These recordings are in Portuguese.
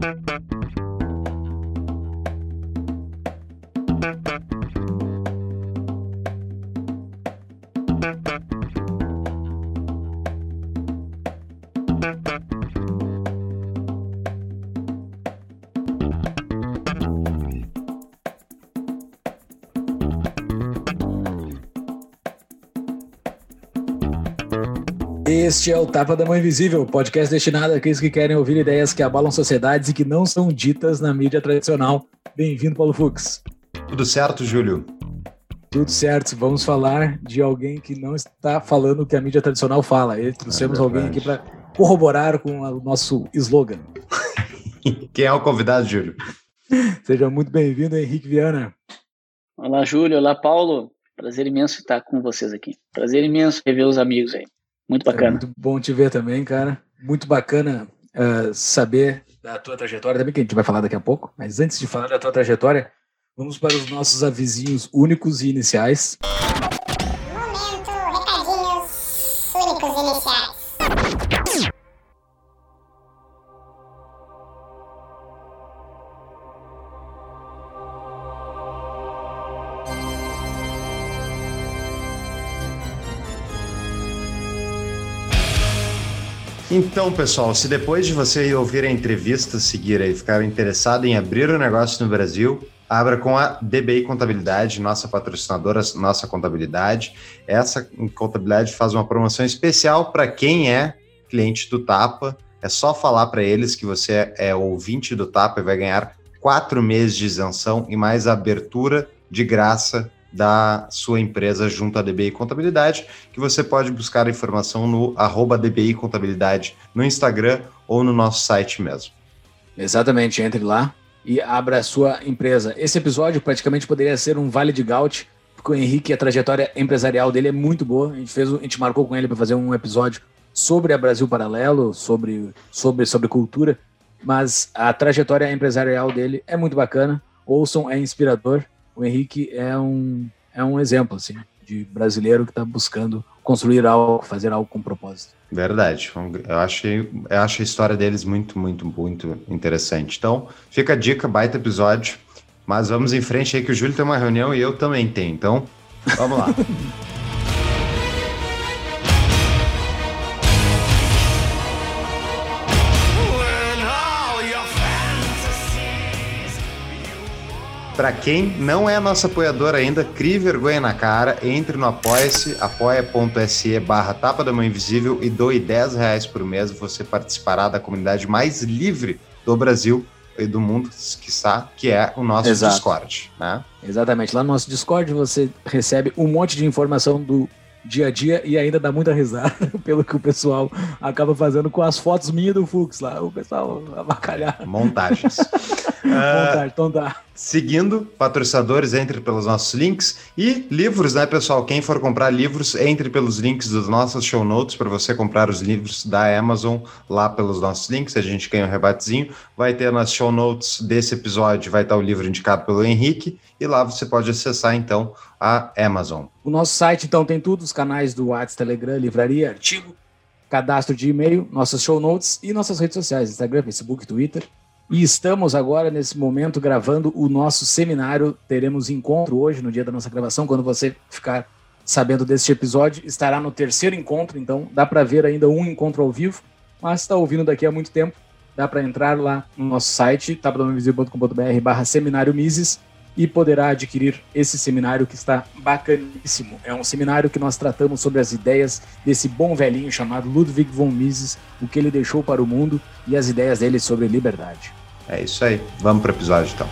Thank you. Este é o Tapa da Mão Invisível, podcast destinado àqueles que querem ouvir ideias que abalam sociedades e que não são ditas na mídia tradicional. Bem-vindo, Paulo Fux. Tudo certo, Júlio? Tudo certo. Vamos falar de alguém que não está falando o que a mídia tradicional fala. E trouxemos é alguém aqui para corroborar com o nosso slogan. Quem é o convidado, Júlio? Seja muito bem-vindo, Henrique Viana. Olá, Júlio. Olá, Paulo. Prazer imenso estar com vocês aqui. Prazer imenso rever os amigos aí. Muito bacana. É muito bom te ver também, cara. Muito bacana uh, saber da tua trajetória também, que a gente vai falar daqui a pouco. Mas antes de falar da tua trajetória, vamos para os nossos avisinhos únicos e iniciais. Então, pessoal, se depois de você ouvir a entrevista seguir e ficar interessado em abrir um negócio no Brasil, abra com a DBI Contabilidade, nossa patrocinadora, nossa contabilidade. Essa contabilidade faz uma promoção especial para quem é cliente do Tapa. É só falar para eles que você é ouvinte do Tapa e vai ganhar quatro meses de isenção e mais abertura de graça da sua empresa junto à DBI Contabilidade, que você pode buscar a informação no arroba DBI Contabilidade no Instagram ou no nosso site mesmo. Exatamente, entre lá e abra a sua empresa. Esse episódio praticamente poderia ser um vale de gaut, porque o Henrique, a trajetória empresarial dele é muito boa. A gente, fez, a gente marcou com ele para fazer um episódio sobre a Brasil Paralelo, sobre, sobre, sobre cultura, mas a trajetória empresarial dele é muito bacana. Ouçam, é inspirador o Henrique é um, é um exemplo assim, de brasileiro que está buscando construir algo, fazer algo com propósito. Verdade. Eu achei, eu acho a história deles muito, muito, muito interessante. Então, fica a dica, baita episódio. Mas vamos em frente aí que o Júlio tem uma reunião e eu também tenho. Então, vamos lá. Para quem não é nosso apoiador ainda, crie vergonha na cara, entre no apoia-se, apoia.se barra tapa da mão invisível e doe 10 reais por mês. Você participará da comunidade mais livre do Brasil e do mundo, que está, que é o nosso Exato. Discord. Né? Exatamente. Lá no nosso Discord você recebe um monte de informação do dia a dia e ainda dá muita risada pelo que o pessoal acaba fazendo com as fotos minhas do Fux lá. O pessoal avacalhar. Montagens. Montagem, então dá. Seguindo, patrocinadores, entre pelos nossos links. E livros, né, pessoal? Quem for comprar livros, entre pelos links dos nossos show notes para você comprar os livros da Amazon lá pelos nossos links. A gente ganha um rebatezinho. Vai ter nas show notes desse episódio, vai estar o livro indicado pelo Henrique. E lá você pode acessar, então, a Amazon. O nosso site, então, tem tudo: os canais do WhatsApp, Telegram, livraria, artigo, cadastro de e-mail, nossas show notes e nossas redes sociais: Instagram, Facebook, Twitter. E estamos agora, nesse momento, gravando o nosso seminário. Teremos encontro hoje, no dia da nossa gravação. Quando você ficar sabendo deste episódio, estará no terceiro encontro. Então, dá para ver ainda um encontro ao vivo. Mas está ouvindo daqui a muito tempo, dá para entrar lá no nosso site, tabelainvisível.com.br barra seminário Mises e poderá adquirir esse seminário que está bacaníssimo. É um seminário que nós tratamos sobre as ideias desse bom velhinho chamado Ludwig von Mises, o que ele deixou para o mundo e as ideias dele sobre liberdade. É isso aí. Vamos para o episódio então.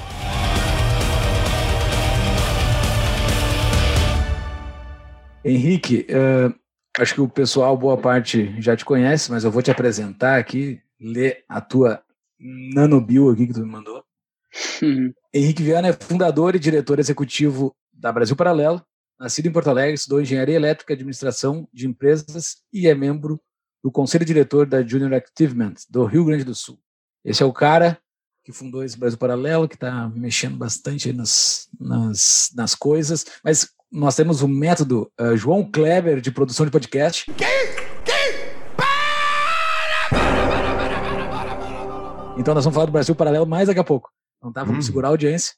Henrique, uh, acho que o pessoal, boa parte, já te conhece, mas eu vou te apresentar aqui, ler a tua nanobio aqui que tu me mandou. Uhum. Henrique Viana é fundador e diretor executivo da Brasil Paralelo, nascido em Porto Alegre, estudou Engenharia Elétrica e Administração de Empresas e é membro do Conselho Diretor da Junior Activement do Rio Grande do Sul. Esse é o cara que fundou esse Brasil Paralelo, que está mexendo bastante nas, nas, nas coisas. Mas nós temos o método uh, João Kleber de produção de podcast. Então nós vamos falar do Brasil Paralelo mais daqui a pouco. Então tá, vamos Hum. segurar a audiência.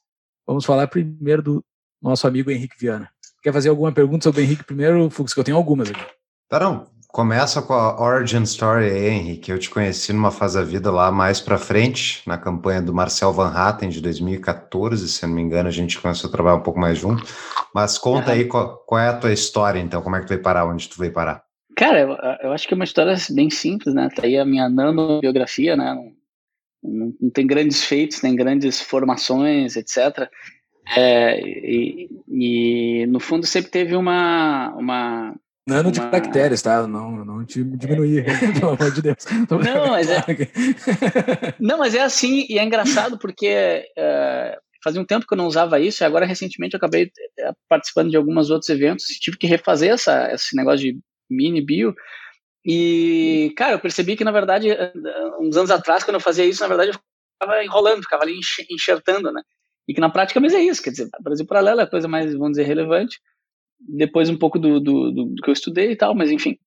Vamos falar primeiro do nosso amigo Henrique Viana. Quer fazer alguma pergunta sobre o Henrique primeiro, Fux? Que eu tenho algumas aqui. Tá, não. Começa com a origin story aí, Henrique. Eu te conheci numa fase da vida lá mais pra frente, na campanha do Marcel Van Hatten de 2014, se eu não me engano, a gente começou a trabalhar um pouco mais junto. Mas conta Aham. aí qual, qual é a tua história, então, como é que tu veio parar, onde tu veio parar? Cara, eu, eu acho que é uma história bem simples, né? Tá aí a minha nanobiografia, né? Não, não, não tem grandes feitos, nem grandes formações, etc. É, e, e, no fundo sempre teve uma, uma Nano de Uma- bactérias, tá? Não, não te diminuir, pelo amor de Deus. Não, mas é- Não, mas é assim, e é engraçado porque é, fazia um tempo que eu não usava isso, e agora recentemente eu acabei é, participando de alguns outros eventos, e tive que refazer essa, esse negócio de mini bio. E, cara, eu percebi que, na verdade, uns anos atrás, quando eu fazia isso, na verdade, eu ficava enrolando, ficava ali enx- enxertando, né? E que na prática, mas é isso, quer dizer, Brasil Paralelo é a coisa mais, vamos dizer, relevante. Depois um pouco do, do, do, do que eu estudei e tal, mas enfim.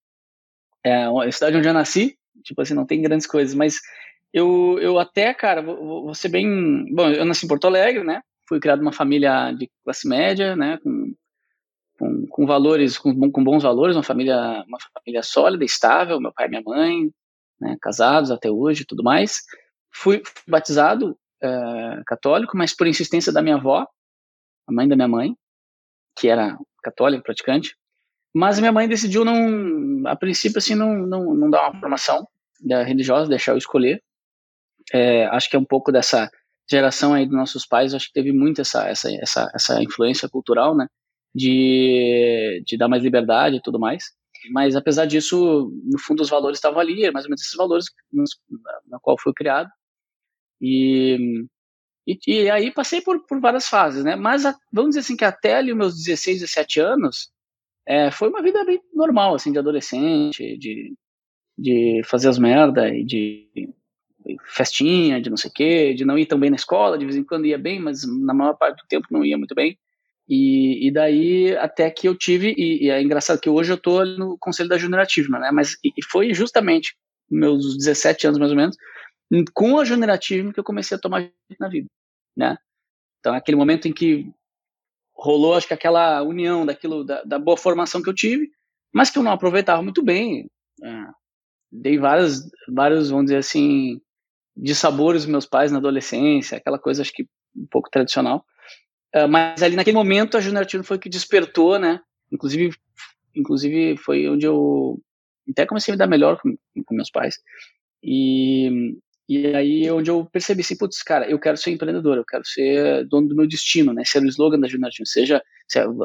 É a cidade onde eu nasci, tipo assim, não tem grandes coisas, mas eu, eu até, cara, vou, vou- ser bem. Bom, eu nasci em Porto Alegre, né? Fui criado numa família de classe média, né? Com, com, com valores, com, com bons valores, uma família, uma família sólida, estável, meu pai e minha mãe, né? Casados até hoje e tudo mais. Fui, fui batizado eh, católico, mas por insistência da minha avó, a mãe da minha mãe, que era católica, praticante. Mas minha mãe decidiu não, a princípio, assim, não, não, não dar uma formação da religiosa, deixar eu escolher. É, acho que é um pouco dessa geração aí dos nossos pais, acho que teve muito essa, essa, essa, essa influência cultural, né? De, de dar mais liberdade e tudo mais. Mas apesar disso, no fundo os valores estavam ali, mais ou menos esses valores na, qual fui criado. E, e, e aí passei por, por várias fases, né? Mas a, vamos dizer assim que até ali meus 16, 17 anos, é, foi uma vida bem normal, assim, de adolescente, de, de fazer as merda e de festinha, de não sei o quê, de não ir tão bem na escola, de vez em quando ia bem, mas na maior parte do tempo não ia muito bem. E, e daí até que eu tive, e, e é engraçado que hoje eu tô no conselho da Junior Achievement, né? Mas e foi justamente meus 17 anos mais ou menos, com a Achievement que eu comecei a tomar na vida, né? Então, é aquele momento em que rolou, acho que aquela união daquilo, da, da boa formação que eu tive, mas que eu não aproveitava muito bem. É, dei vários, vários, vamos dizer assim, de sabores meus pais na adolescência, aquela coisa, acho que um pouco tradicional. Uh, mas ali naquele momento a Achievement foi que despertou, né? Inclusive, inclusive foi onde eu até comecei a me dar melhor com, com meus pais. E, e aí onde eu percebi assim, putz, cara, eu quero ser empreendedor, eu quero ser dono do meu destino, né? Ser o slogan da Junior. Seja,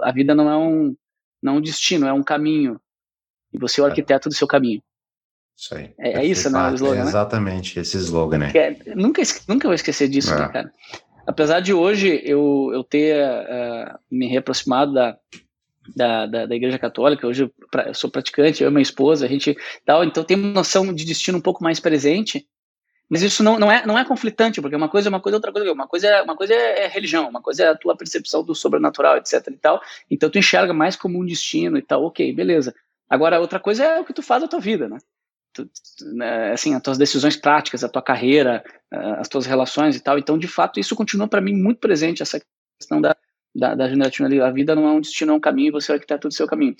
a vida não é um não é um destino, é um caminho. E você é o arquiteto do seu caminho. Isso aí. É, é isso, né? O slogan, é né? exatamente, esse slogan, né? É, nunca, nunca vou esquecer disso, É. né, cara? Apesar de hoje eu, eu ter uh, me reaproximado da, da, da, da, Igreja Católica, hoje eu, pra, eu, sou praticante, eu e minha esposa, a gente tal, então tem uma noção de destino um pouco mais presente, mas isso não, não, é, não é conflitante, porque uma coisa é uma coisa, outra coisa, uma coisa é, uma coisa é religião, uma coisa é a tua percepção do sobrenatural, etc e tal, então tu enxerga mais como um destino e tal, ok, beleza. Agora, outra coisa é o que tu faz da tua vida, né? Tu, né, assim, as tuas decisões práticas, a tua carreira, as tuas relações e tal. Então, de fato, isso continua para mim muito presente, essa questão da, da, da. A vida não é um destino, é um caminho, você é o seu caminho.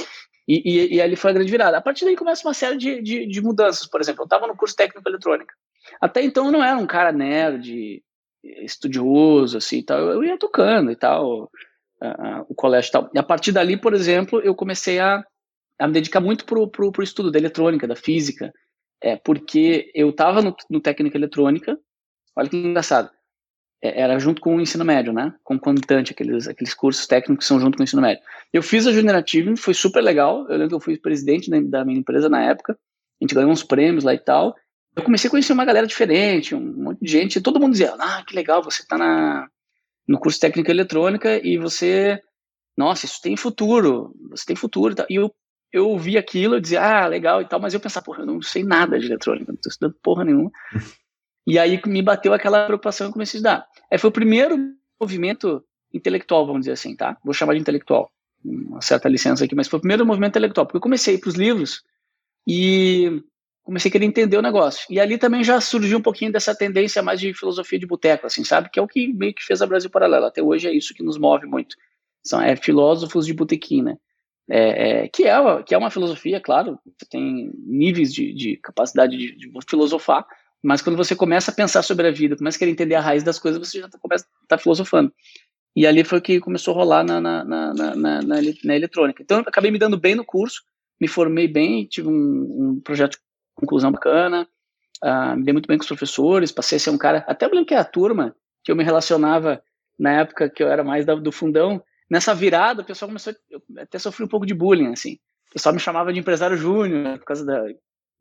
E, e, e ali foi a grande virada. A partir daí começa uma série de, de, de mudanças. Por exemplo, eu estava no curso técnico eletrônica. Até então eu não era um cara nerd, estudioso, assim, e tal. Eu ia tocando e tal, o colégio e tal. E a partir dali, por exemplo, eu comecei a, a me dedicar muito pro, pro, pro estudo da eletrônica, da física, é, porque eu estava no, no técnica eletrônica, olha que engraçado, é, era junto com o ensino médio, né, concomitante, aqueles, aqueles cursos técnicos que são junto com o ensino médio. Eu fiz a Achievement, foi super legal, eu lembro que eu fui presidente da minha empresa na época, a gente ganhou uns prêmios lá e tal, eu comecei a conhecer uma galera diferente, um monte de gente, e todo mundo dizia, ah, que legal, você está na, no curso técnica eletrônica e você, nossa, isso tem futuro, você tem futuro e tal. E eu eu ouvia aquilo, eu dizia, ah, legal e tal, mas eu pensava, porra, eu não sei nada de eletrônica, não estou estudando porra nenhuma. e aí me bateu aquela preocupação e eu comecei a estudar. Aí foi o primeiro movimento intelectual, vamos dizer assim, tá? Vou chamar de intelectual, uma certa licença aqui, mas foi o primeiro movimento intelectual, porque eu comecei para os livros e comecei a querer entender o negócio. E ali também já surgiu um pouquinho dessa tendência mais de filosofia de boteco, assim, sabe? Que é o que meio que fez a Brasil Paralelo. Até hoje é isso que nos move muito. São é, filósofos de botequim, né? É, é, que, é, que é uma filosofia, claro, você tem níveis de, de capacidade de, de, filosofar, mas quando você começa a pensar sobre a vida, começa a querer entender a raiz das coisas, você já tá, começa a tá filosofando. E ali foi que começou a rolar na, na, na, na, na, eletrônica. Então, eu acabei me dando bem no curso, me formei bem, tive um, um projeto conclusão bacana, uh, me dei muito bem com os professores, passei a ser um cara, até eu lembro que a turma que eu me relacionava na época que eu era mais da, do fundão, nessa virada o pessoal começou, eu até sofri um pouco de bullying, assim, o pessoal me chamava de empresário júnior, por causa da,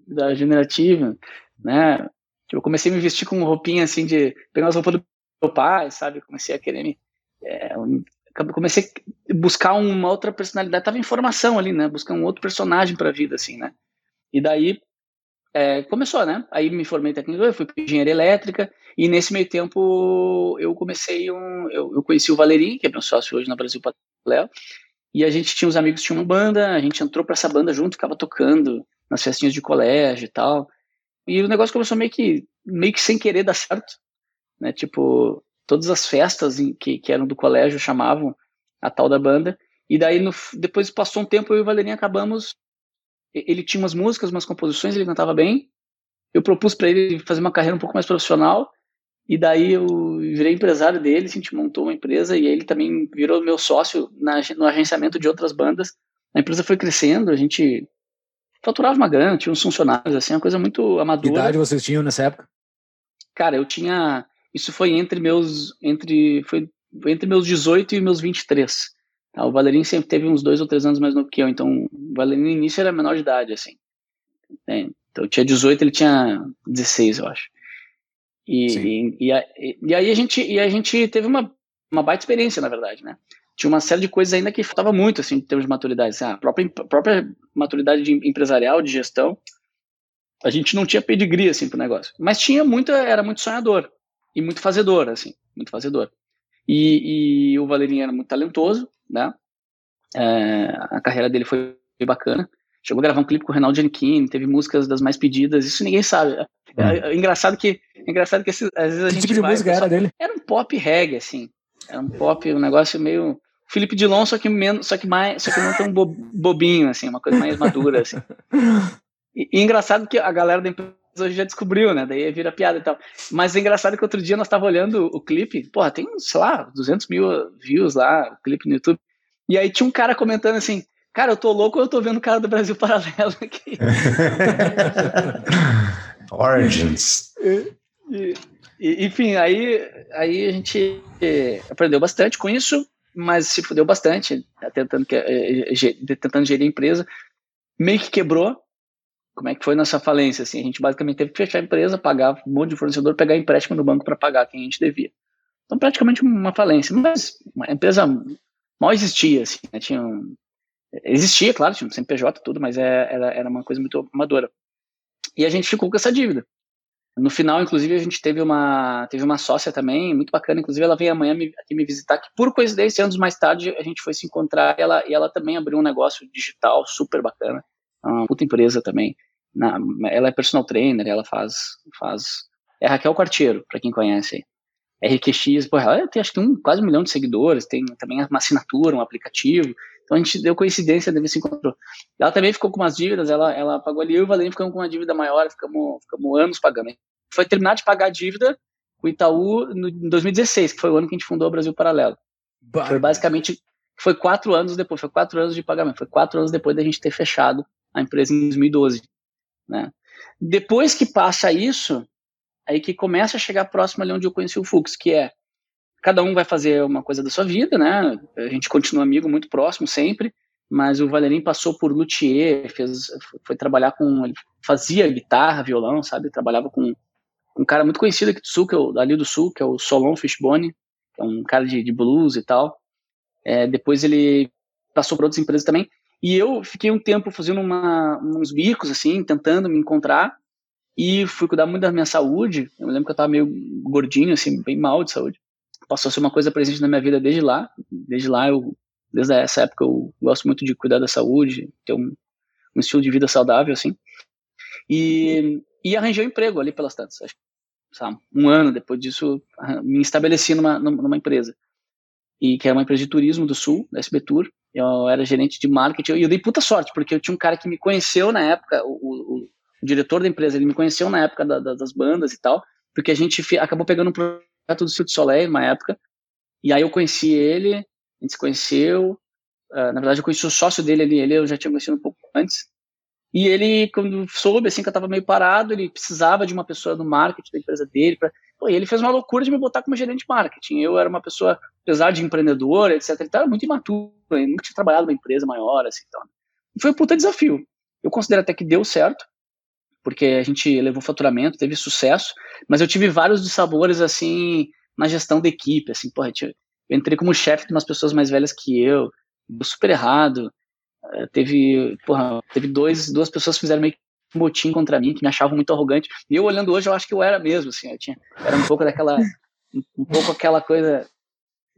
da generativa, né, eu comecei a me vestir com roupinha, assim, de pegar as roupas do meu pai, sabe, comecei a querer me, é, comecei a buscar uma outra personalidade, tava em formação ali, né? Buscando um outro personagem para a vida, assim, né? E daí é, começou, né? Aí me formei em tecnologia, fui para engenharia elétrica e nesse meio tempo eu comecei um, eu, eu conheci o Valerim, que é meu sócio hoje na Brasil Paralelo, e a gente tinha uns amigos que tinham uma banda, a gente entrou para essa banda junto, ficava tocando nas festinhas de colégio e tal. E o negócio começou meio que meio que sem querer dar certo, né? Tipo, todas as festas que, que eram do colégio chamavam a tal da banda. E daí, no, depois passou um tempo, eu e o Valerinho acabamos. Ele tinha umas músicas, umas composições, ele cantava bem. Eu propus para ele fazer uma carreira um pouco mais profissional. E daí eu virei empresário dele, a gente montou uma empresa e ele também virou meu sócio na, no agenciamento de outras bandas. A empresa foi crescendo, a gente faturava uma grana, tinha uns funcionários, assim, uma coisa muito amadora. Que idade vocês tinham nessa época? Cara, eu tinha isso foi entre meus entre foi, foi entre meus 18 e meus 23. Tá? O Valerinho sempre teve uns dois ou três anos mais novo que eu, então o Valerinho no início era menor de idade, assim. É, então eu tinha 18, ele tinha 16, eu acho. E, e, e, a, e, aí a gente, e a gente teve uma, uma baita experiência, na verdade, né? Tinha uma série de coisas ainda que faltava muito, assim, em termos de maturidade. Assim, a própria, própria maturidade de empresarial, de gestão, a gente não tinha pedigree, assim, pro negócio. Mas tinha muito, era muito sonhador e muito fazedor, assim, muito fazedor. E, e o Valerinho era muito talentoso, né? É, a carreira dele foi bacana. Chegou a gravar um clipe com o Reinaldo Giannichini, teve músicas das mais pedidas, isso ninguém sabe. É, é, é engraçado que, é engraçado que às vezes a que gente. tipo de vai, música era dele? Era um pop reggae, assim. Era um pop, um negócio meio. Felipe Dilon, só que menos, só que mais, só que não tão bobinho, assim, uma coisa mais madura, assim. E, e engraçado que a galera da empresa hoje já descobriu, né? Daí vira piada e tal. Mas é engraçado que outro dia nós tava olhando o clipe, porra, tem, sei lá, 200 mil views lá, o clipe no YouTube. E aí tinha um cara comentando assim, cara, eu tô louco ou eu tô vendo o cara do Brasil Paralelo aqui? Origins. E, e, enfim, aí, aí a gente aprendeu bastante com isso, mas se fudeu bastante, tentando, eh, eh, tentando gerir a empresa. Meio que quebrou, como é que foi nossa falência? Assim, a gente basicamente teve que fechar a empresa, pagar um monte de fornecedor, pegar empréstimo no banco para pagar quem a gente devia. Então, praticamente uma falência. Mas a empresa mal existia, assim, né? tinha um... existia, claro, tinha um CNPJ tudo, mas é, era, era uma coisa muito amadora. E a gente ficou com essa dívida. No final, inclusive, a gente teve uma, teve uma sócia também, muito bacana. Inclusive, ela veio amanhã me, aqui me visitar, que por coincidência, anos mais tarde, a gente foi se encontrar e ela, e ela também abriu um negócio digital super bacana. Uma puta empresa também. Na, ela é personal trainer, ela faz, faz. É Raquel Quartiero, para quem conhece. RQX, pô, ela tem acho que um, quase um milhão de seguidores, tem também uma assinatura, um aplicativo. Então a gente deu coincidência, deve se encontrou. Ela também ficou com umas dívidas, ela, ela pagou ali, eu e o Valente ficamos com uma dívida maior, ficamos, ficamos anos pagando. Foi terminar de pagar a dívida com o Itaú no, em 2016, que foi o ano que a gente fundou o Brasil Paralelo. Bah. Foi basicamente, foi quatro anos depois, foi quatro anos de pagamento, foi quatro anos depois da gente ter fechado a empresa em 2012. Né? Depois que passa isso, aí que começa a chegar próximo ali onde eu conheci o Fux, que é cada um vai fazer uma coisa da sua vida, né? A gente continua amigo, muito próximo sempre, mas o Valerim passou por luthier, fez, foi trabalhar com, ele fazia guitarra, violão, sabe? Trabalhava com um cara muito conhecido aqui do Sul, que é o, ali do Sul, que é o Solon Fishbone, que é um cara de, de blues e tal. É, depois ele passou por outras empresas também. E eu fiquei um tempo fazendo uma, uns bicos, assim, tentando me encontrar. E fui cuidar muito da minha saúde. Eu lembro que eu estava meio gordinho, assim, bem mal de saúde. Passou a ser uma coisa presente na minha vida desde lá. Desde lá, eu, desde essa época, eu gosto muito de cuidar da saúde, ter um, um estilo de vida saudável, assim. E, e arranjei um emprego ali pelas tantas. Acho, sabe, um ano depois disso, me estabeleci numa, numa empresa. E que era uma empresa de turismo do Sul, da SB Tour. Eu era gerente de marketing. E eu dei puta sorte, porque eu tinha um cara que me conheceu na época, o, o, o diretor da empresa, ele me conheceu na época da, da, das bandas e tal, porque a gente acabou pegando um projeto do Cirque Soleil, uma época. E aí eu conheci ele, a gente se conheceu. Uh, na verdade, eu conheci o sócio dele ali, ele eu já tinha conhecido um pouco antes. E ele, quando soube assim que eu tava meio parado, ele precisava de uma pessoa do marketing da empresa dele. Pra... Pô, e ele fez uma loucura de me botar como gerente de marketing. Eu era uma pessoa, apesar de empreendedor, etc, e tal, era muito imaturo. Eu nunca tinha trabalhado numa empresa maior, assim, então. Foi um puta desafio. Eu considero até que deu certo, porque a gente levou faturamento, teve sucesso, mas eu tive vários dissabores, assim, na gestão da equipe, assim, porra, eu entrei como chefe de umas pessoas mais velhas que eu, deu super errado, é, teve, porra, teve dois, duas pessoas que fizeram meio que motim contra mim, que me achavam muito arrogante. E eu olhando hoje, eu acho que eu era mesmo, assim, eu tinha, era um pouco daquela, um pouco aquela coisa.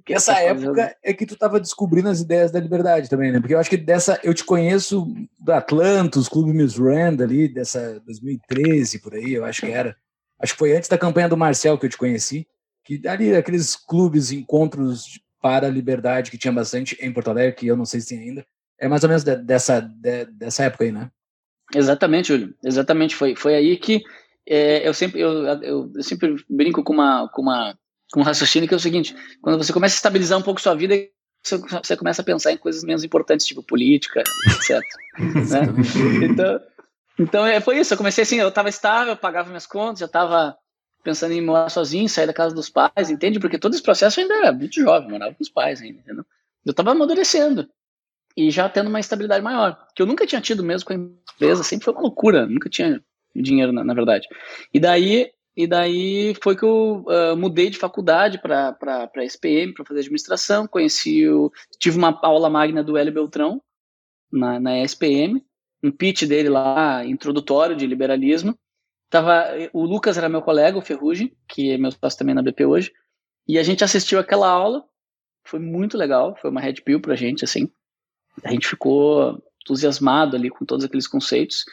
Que essa época é que tu estava descobrindo as ideias da liberdade também, né? Porque eu acho que dessa, eu te conheço do Atlantis, Clube Miss Rand ali, dessa 2013 por aí, eu acho que era. Acho que foi antes da campanha do Marcel que eu te conheci, que ali aqueles clubes, encontros para a liberdade que tinha bastante em Porto Alegre, que eu não sei se tem ainda. É mais ou menos de, dessa, de, dessa época aí, né? Exatamente, Júlio. Exatamente. Foi, foi aí que é, eu, sempre, eu, eu, eu, sempre brinco com, uma, com, uma, com um raciocínio que é o seguinte: quando você começa a estabilizar um pouco sua vida, você, você começa a pensar em coisas menos importantes, tipo política, etc. né? Então, então é, foi isso. Eu comecei assim: eu estava estável, eu pagava minhas contas, já estava pensando em morar sozinho, sair da casa dos pais, entende? Porque todo esse processo ainda era muito jovem, morava com os pais ainda, entendeu? Eu estava amadurecendo e já tendo uma estabilidade maior, que eu nunca tinha tido mesmo com a empresa, sempre foi uma loucura, nunca tinha dinheiro na, na verdade. E daí e daí foi que eu uh, mudei de faculdade para para SPM para fazer administração, conheci o tive uma aula magna do Hélio Beltrão na, na SPM, um pitch dele lá introdutório de liberalismo. Tava o Lucas era meu colega, o Ferrugem, que é meu sócio também na BP hoje, e a gente assistiu aquela aula, foi muito legal, foi uma red pill pra gente assim a gente ficou entusiasmado ali com todos aqueles conceitos,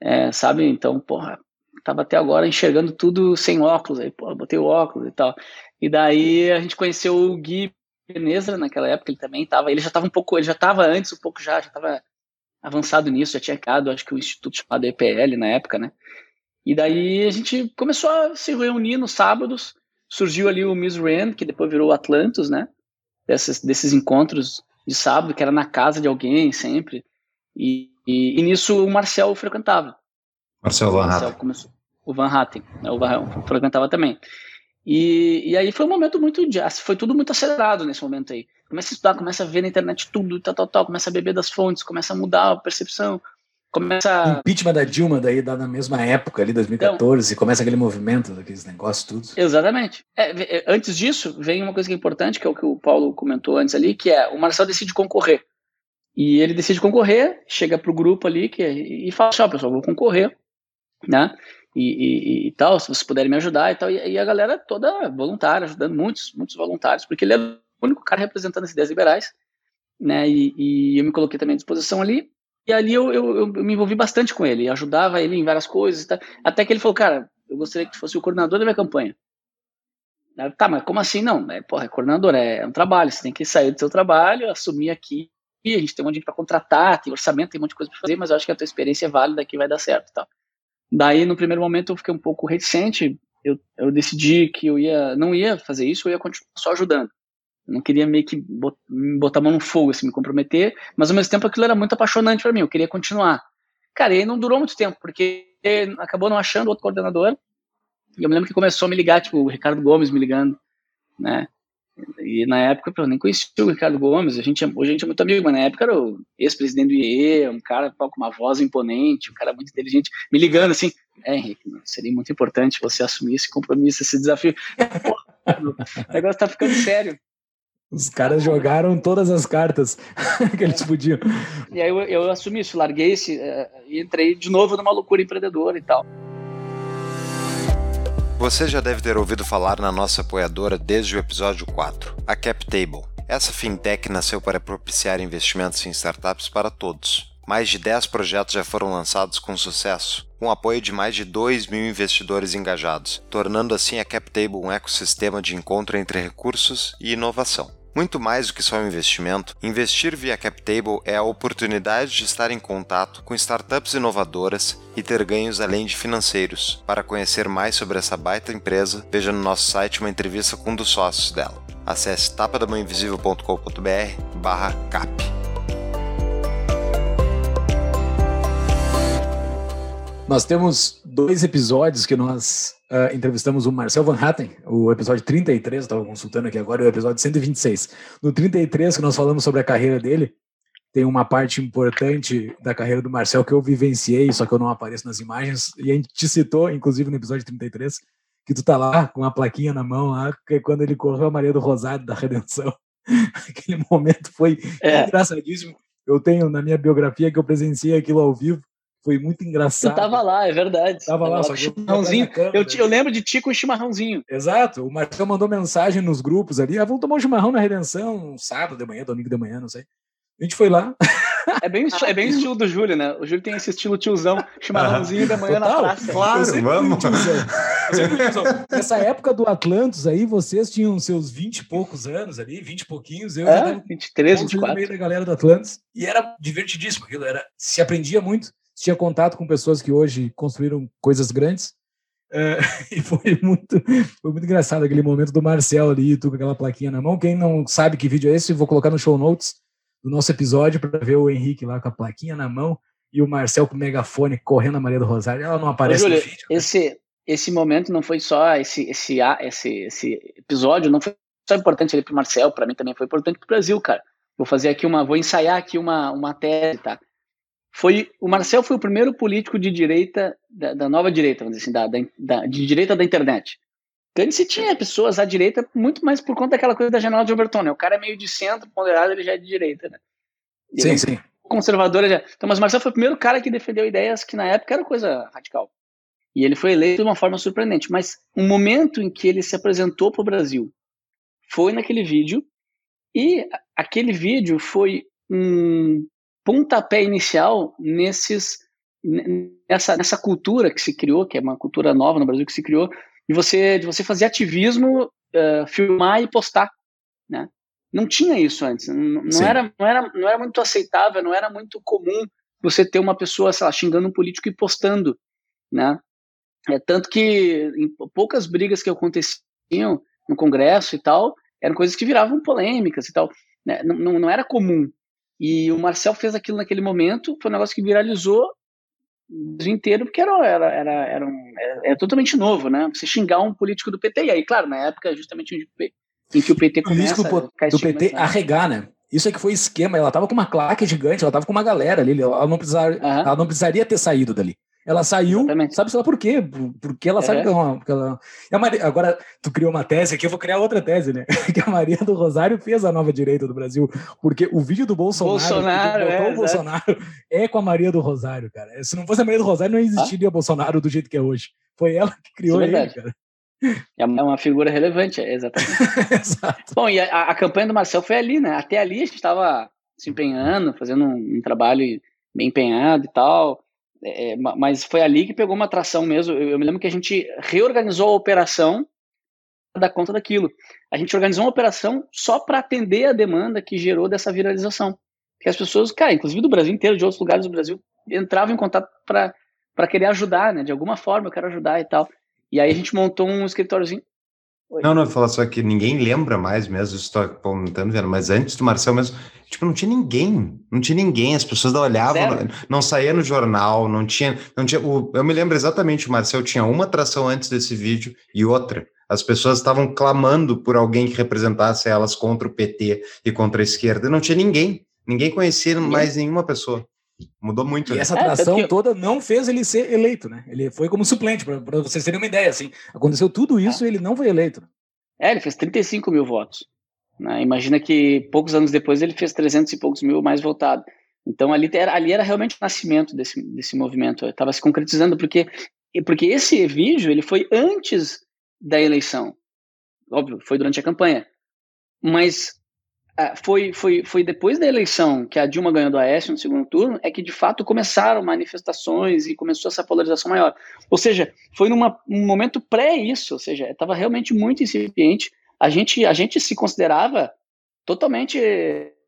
é, sabe? Então, porra, tava até agora enxergando tudo sem óculos, aí, porra, botei o óculos e tal. E daí a gente conheceu o Gui Benesra naquela época, ele também tava, ele já tava um pouco, ele já tava antes um pouco já, já tava avançado nisso, já tinha criado, acho que o instituto chamado EPL na época, né? E daí a gente começou a se reunir nos sábados, surgiu ali o Miss Rand, que depois virou Atlantis, né? Desses, desses encontros de sábado, que era na casa de alguém sempre. E, e, e nisso o Marcel frequentava. Marcel Van Hatten. Começou, o Van Hatten, né, o Van frequentava também. E, e aí foi um momento muito. Foi tudo muito acelerado nesse momento aí. Começa a estudar, começa a ver na internet tudo, tal, tal, tal, começa a beber das fontes, começa a mudar a percepção, começa. O impeachment da Dilma daí dá na mesma época, ali, 2014, então, começa aquele movimento daqueles negócios, tudo. Exatamente. É, é, antes disso, vem uma coisa que é importante, que é o que o Paulo comentou antes ali, que é o Marcel decide concorrer. E ele decide concorrer, chega pro grupo ali que, e fala assim, ó, pessoal, vou concorrer, né? E, e, e, tal, se vocês puderem me ajudar e tal. E, e, a galera toda voluntária, ajudando muitos, muitos voluntários, porque ele é o único cara representando as ideias liberais, né? E, e eu me coloquei também à disposição ali. E ali eu, eu, eu, me envolvi bastante com ele, ajudava ele em várias coisas, tá? até que ele falou, cara, eu gostaria que tu fosse o coordenador da minha campanha. Eu, tá, mas como assim? Não, é, porra, é coordenador, é, é, um trabalho, você tem que sair do seu trabalho, assumir aqui, a gente tem um monte de gente para contratar, tem orçamento, tem um monte de coisa para fazer, mas eu acho que a tua experiência é válida, que vai dar certo tal. Daí, no primeiro momento, eu fiquei um pouco reticente, eu, eu decidi que eu ia, não ia fazer isso, eu ia continuar só ajudando não queria meio que botar a mão no fogo, assim, me comprometer, mas ao mesmo tempo aquilo era muito apaixonante para mim, eu queria continuar. Cara, e aí não durou muito tempo, porque acabou não achando outro coordenador, e eu me lembro que começou a me ligar, tipo, o Ricardo Gomes me ligando, né, e na época eu nem conhecia o Ricardo Gomes, a gente, hoje a gente é muito amigo, mas na época era o ex-presidente do IE, um cara com uma voz imponente, um cara muito inteligente, me ligando assim, é, Henrique, seria muito importante você assumir esse compromisso, esse desafio. Pô, o negócio tá ficando sério. Os caras jogaram todas as cartas que eles podiam. E aí eu, eu assumi isso, larguei esse uh, e entrei de novo numa loucura empreendedora e tal. Você já deve ter ouvido falar na nossa apoiadora desde o episódio 4, a CapTable. Essa fintech nasceu para propiciar investimentos em startups para todos Mais de 10 projetos já foram lançados com sucesso, com apoio de mais de 2 mil investidores engajados, tornando assim a CapTable um ecossistema de encontro entre recursos e inovação. Muito mais do que só um investimento, investir via CapTable é a oportunidade de estar em contato com startups inovadoras e ter ganhos além de financeiros. Para conhecer mais sobre essa baita empresa, veja no nosso site uma entrevista com um dos sócios dela. Acesse tapadamãoinvisível.com.br/cap. Nós temos dois episódios que nós uh, entrevistamos o Marcel Van Hatten, o episódio 33, estava consultando aqui agora, o episódio 126. No 33, que nós falamos sobre a carreira dele, tem uma parte importante da carreira do Marcel que eu vivenciei, só que eu não apareço nas imagens, e a gente te citou, inclusive no episódio 33, que tu tá lá com uma plaquinha na mão, lá, que é quando ele correu a Maria do Rosário da Redenção. Aquele momento foi é. engraçadíssimo. Eu tenho na minha biografia que eu presenciei aquilo ao vivo foi muito engraçado. Tu tava lá, é verdade. Tava, lá, só que chimarrãozinho. Eu, eu, lembro de ti com o chimarrãozinho. Exato. O Marcão mandou mensagem nos grupos ali. Ah, vamos tomar um chimarrão na Redenção, um sábado de manhã, domingo de manhã, não sei. A gente foi lá. É bem, é bem o estilo do Júlio, né? O Júlio tem esse estilo tiozão, chimarrãozinho da manhã Total. na praça. Claro, vamos. Nessa época do Atlantis aí, vocês tinham seus 20 e poucos anos ali, 20 e pouquinhos. Eu é, já 23, 24. no meio da galera do Atlantis. E era divertidíssimo aquilo. Era, se aprendia muito tinha contato com pessoas que hoje construíram coisas grandes. É, e foi muito, foi muito engraçado aquele momento do Marcel ali, tu com aquela plaquinha na mão. Quem não sabe que vídeo é esse, vou colocar no show notes do nosso episódio para ver o Henrique lá com a plaquinha na mão e o Marcel com o megafone correndo a Maria do Rosário. Ela não aparece Ô, Júlio, no vídeo. Né? Esse, esse momento não foi só esse, esse, esse, esse episódio, não foi só importante ali para o Marcel, para mim também foi importante para o Brasil, cara. Vou fazer aqui uma, vou ensaiar aqui uma, uma tese, tá? Foi o Marcel foi o primeiro político de direita da, da nova direita, vamos dizer assim, da, da, de direita da internet. Então ele se tinha pessoas à direita muito mais por conta daquela coisa da janela de Albertone. O cara é meio de centro, ponderado, ele já é de direita, né? sim, é sim. Conservador já. Então, mas Marcel foi o primeiro cara que defendeu ideias que na época era coisa radical. E ele foi eleito de uma forma surpreendente. Mas o momento em que ele se apresentou para o Brasil foi naquele vídeo. E aquele vídeo foi um, pontapé inicial nesses nessa, nessa cultura que se criou, que é uma cultura nova no Brasil que se criou, de você de você fazer ativismo, uh, filmar e postar, né? Não tinha isso antes, não, não era não era não era muito aceitável, não era muito comum você ter uma pessoa, sei lá, xingando um político e postando, né? É tanto que em poucas brigas que aconteciam no Congresso e tal, eram coisas que viravam polêmicas e tal, né? não, não, não era comum e o Marcel fez aquilo naquele momento, foi um negócio que viralizou o dia inteiro, porque era, era, era, era, um, era, era totalmente novo, né? Você xingar um político do PT. E aí, claro, na época, justamente em que o PT começa o a do PT arregar, né? Isso é que foi esquema. Ela tava com uma claque gigante, ela tava com uma galera ali. Ela não, precisar, uhum. ela não precisaria ter saído dali. Ela saiu, Exatamente. sabe sei lá por quê? Porque ela é. sabe que ela, ela... Maria, agora tu criou uma tese aqui, eu vou criar outra tese, né? que a Maria do Rosário fez a nova direita do Brasil, porque o vídeo do Bolsonaro, Bolsonaro é, o Bolsonaro é com a Maria do Rosário, cara. Se não fosse a Maria do Rosário, não existiria ah? Bolsonaro do jeito que é hoje. Foi ela que criou é ele, cara. É uma figura relevante, é, exatamente. Exato. Bom, e a, a, campanha do Marcel foi ali, né? Até ali a gente estava se empenhando, fazendo um, um trabalho bem empenhado e tal. É, é mas foi ali que pegou uma atração mesmo. Eu, eu, me lembro que a gente reorganizou a operação da conta daquilo. A gente organizou uma operação só para atender a demanda que gerou dessa viralização. Que as pessoas, cara, inclusive do Brasil inteiro, de outros lugares do Brasil, entravam em contato para querer ajudar, né? De alguma forma eu quero ajudar e tal. E aí a gente montou um escritóriozinho Oi. Não, não, falar só que ninguém lembra mais mesmo, estou comentando, vendo, mas antes do Marcel mesmo, tipo, não tinha ninguém, não tinha ninguém, as pessoas olhavam, não, não, saía no jornal, não tinha, não tinha, o, eu me lembro exatamente, o Marcel tinha uma atração antes desse vídeo e outra, as pessoas estavam clamando por alguém que representasse elas contra o PT e contra a esquerda, não tinha ninguém, ninguém conhecia mais nenhuma pessoa. Mudou muito. E né? essa atração é, toda não fez ele ser eleito, né? Ele foi como suplente, para vocês terem uma ideia. Assim, aconteceu tudo isso e ele não foi eleito. É, ele fez 35 mil votos. Né? Imagina que poucos anos depois ele fez 300 e poucos mil mais votado. Então ali era, ali era realmente o nascimento desse, desse movimento. Estava se concretizando porque porque esse vídeo ele foi antes da eleição. Óbvio, foi durante a campanha. Mas é, foi, foi, foi depois da eleição que a Dilma ganhou do Aécio no segundo turno, é que de fato começaram manifestações e começou essa polarização maior. Ou seja, foi num momento pré isso, ou seja, estava realmente muito incipiente. A gente, a gente se considerava totalmente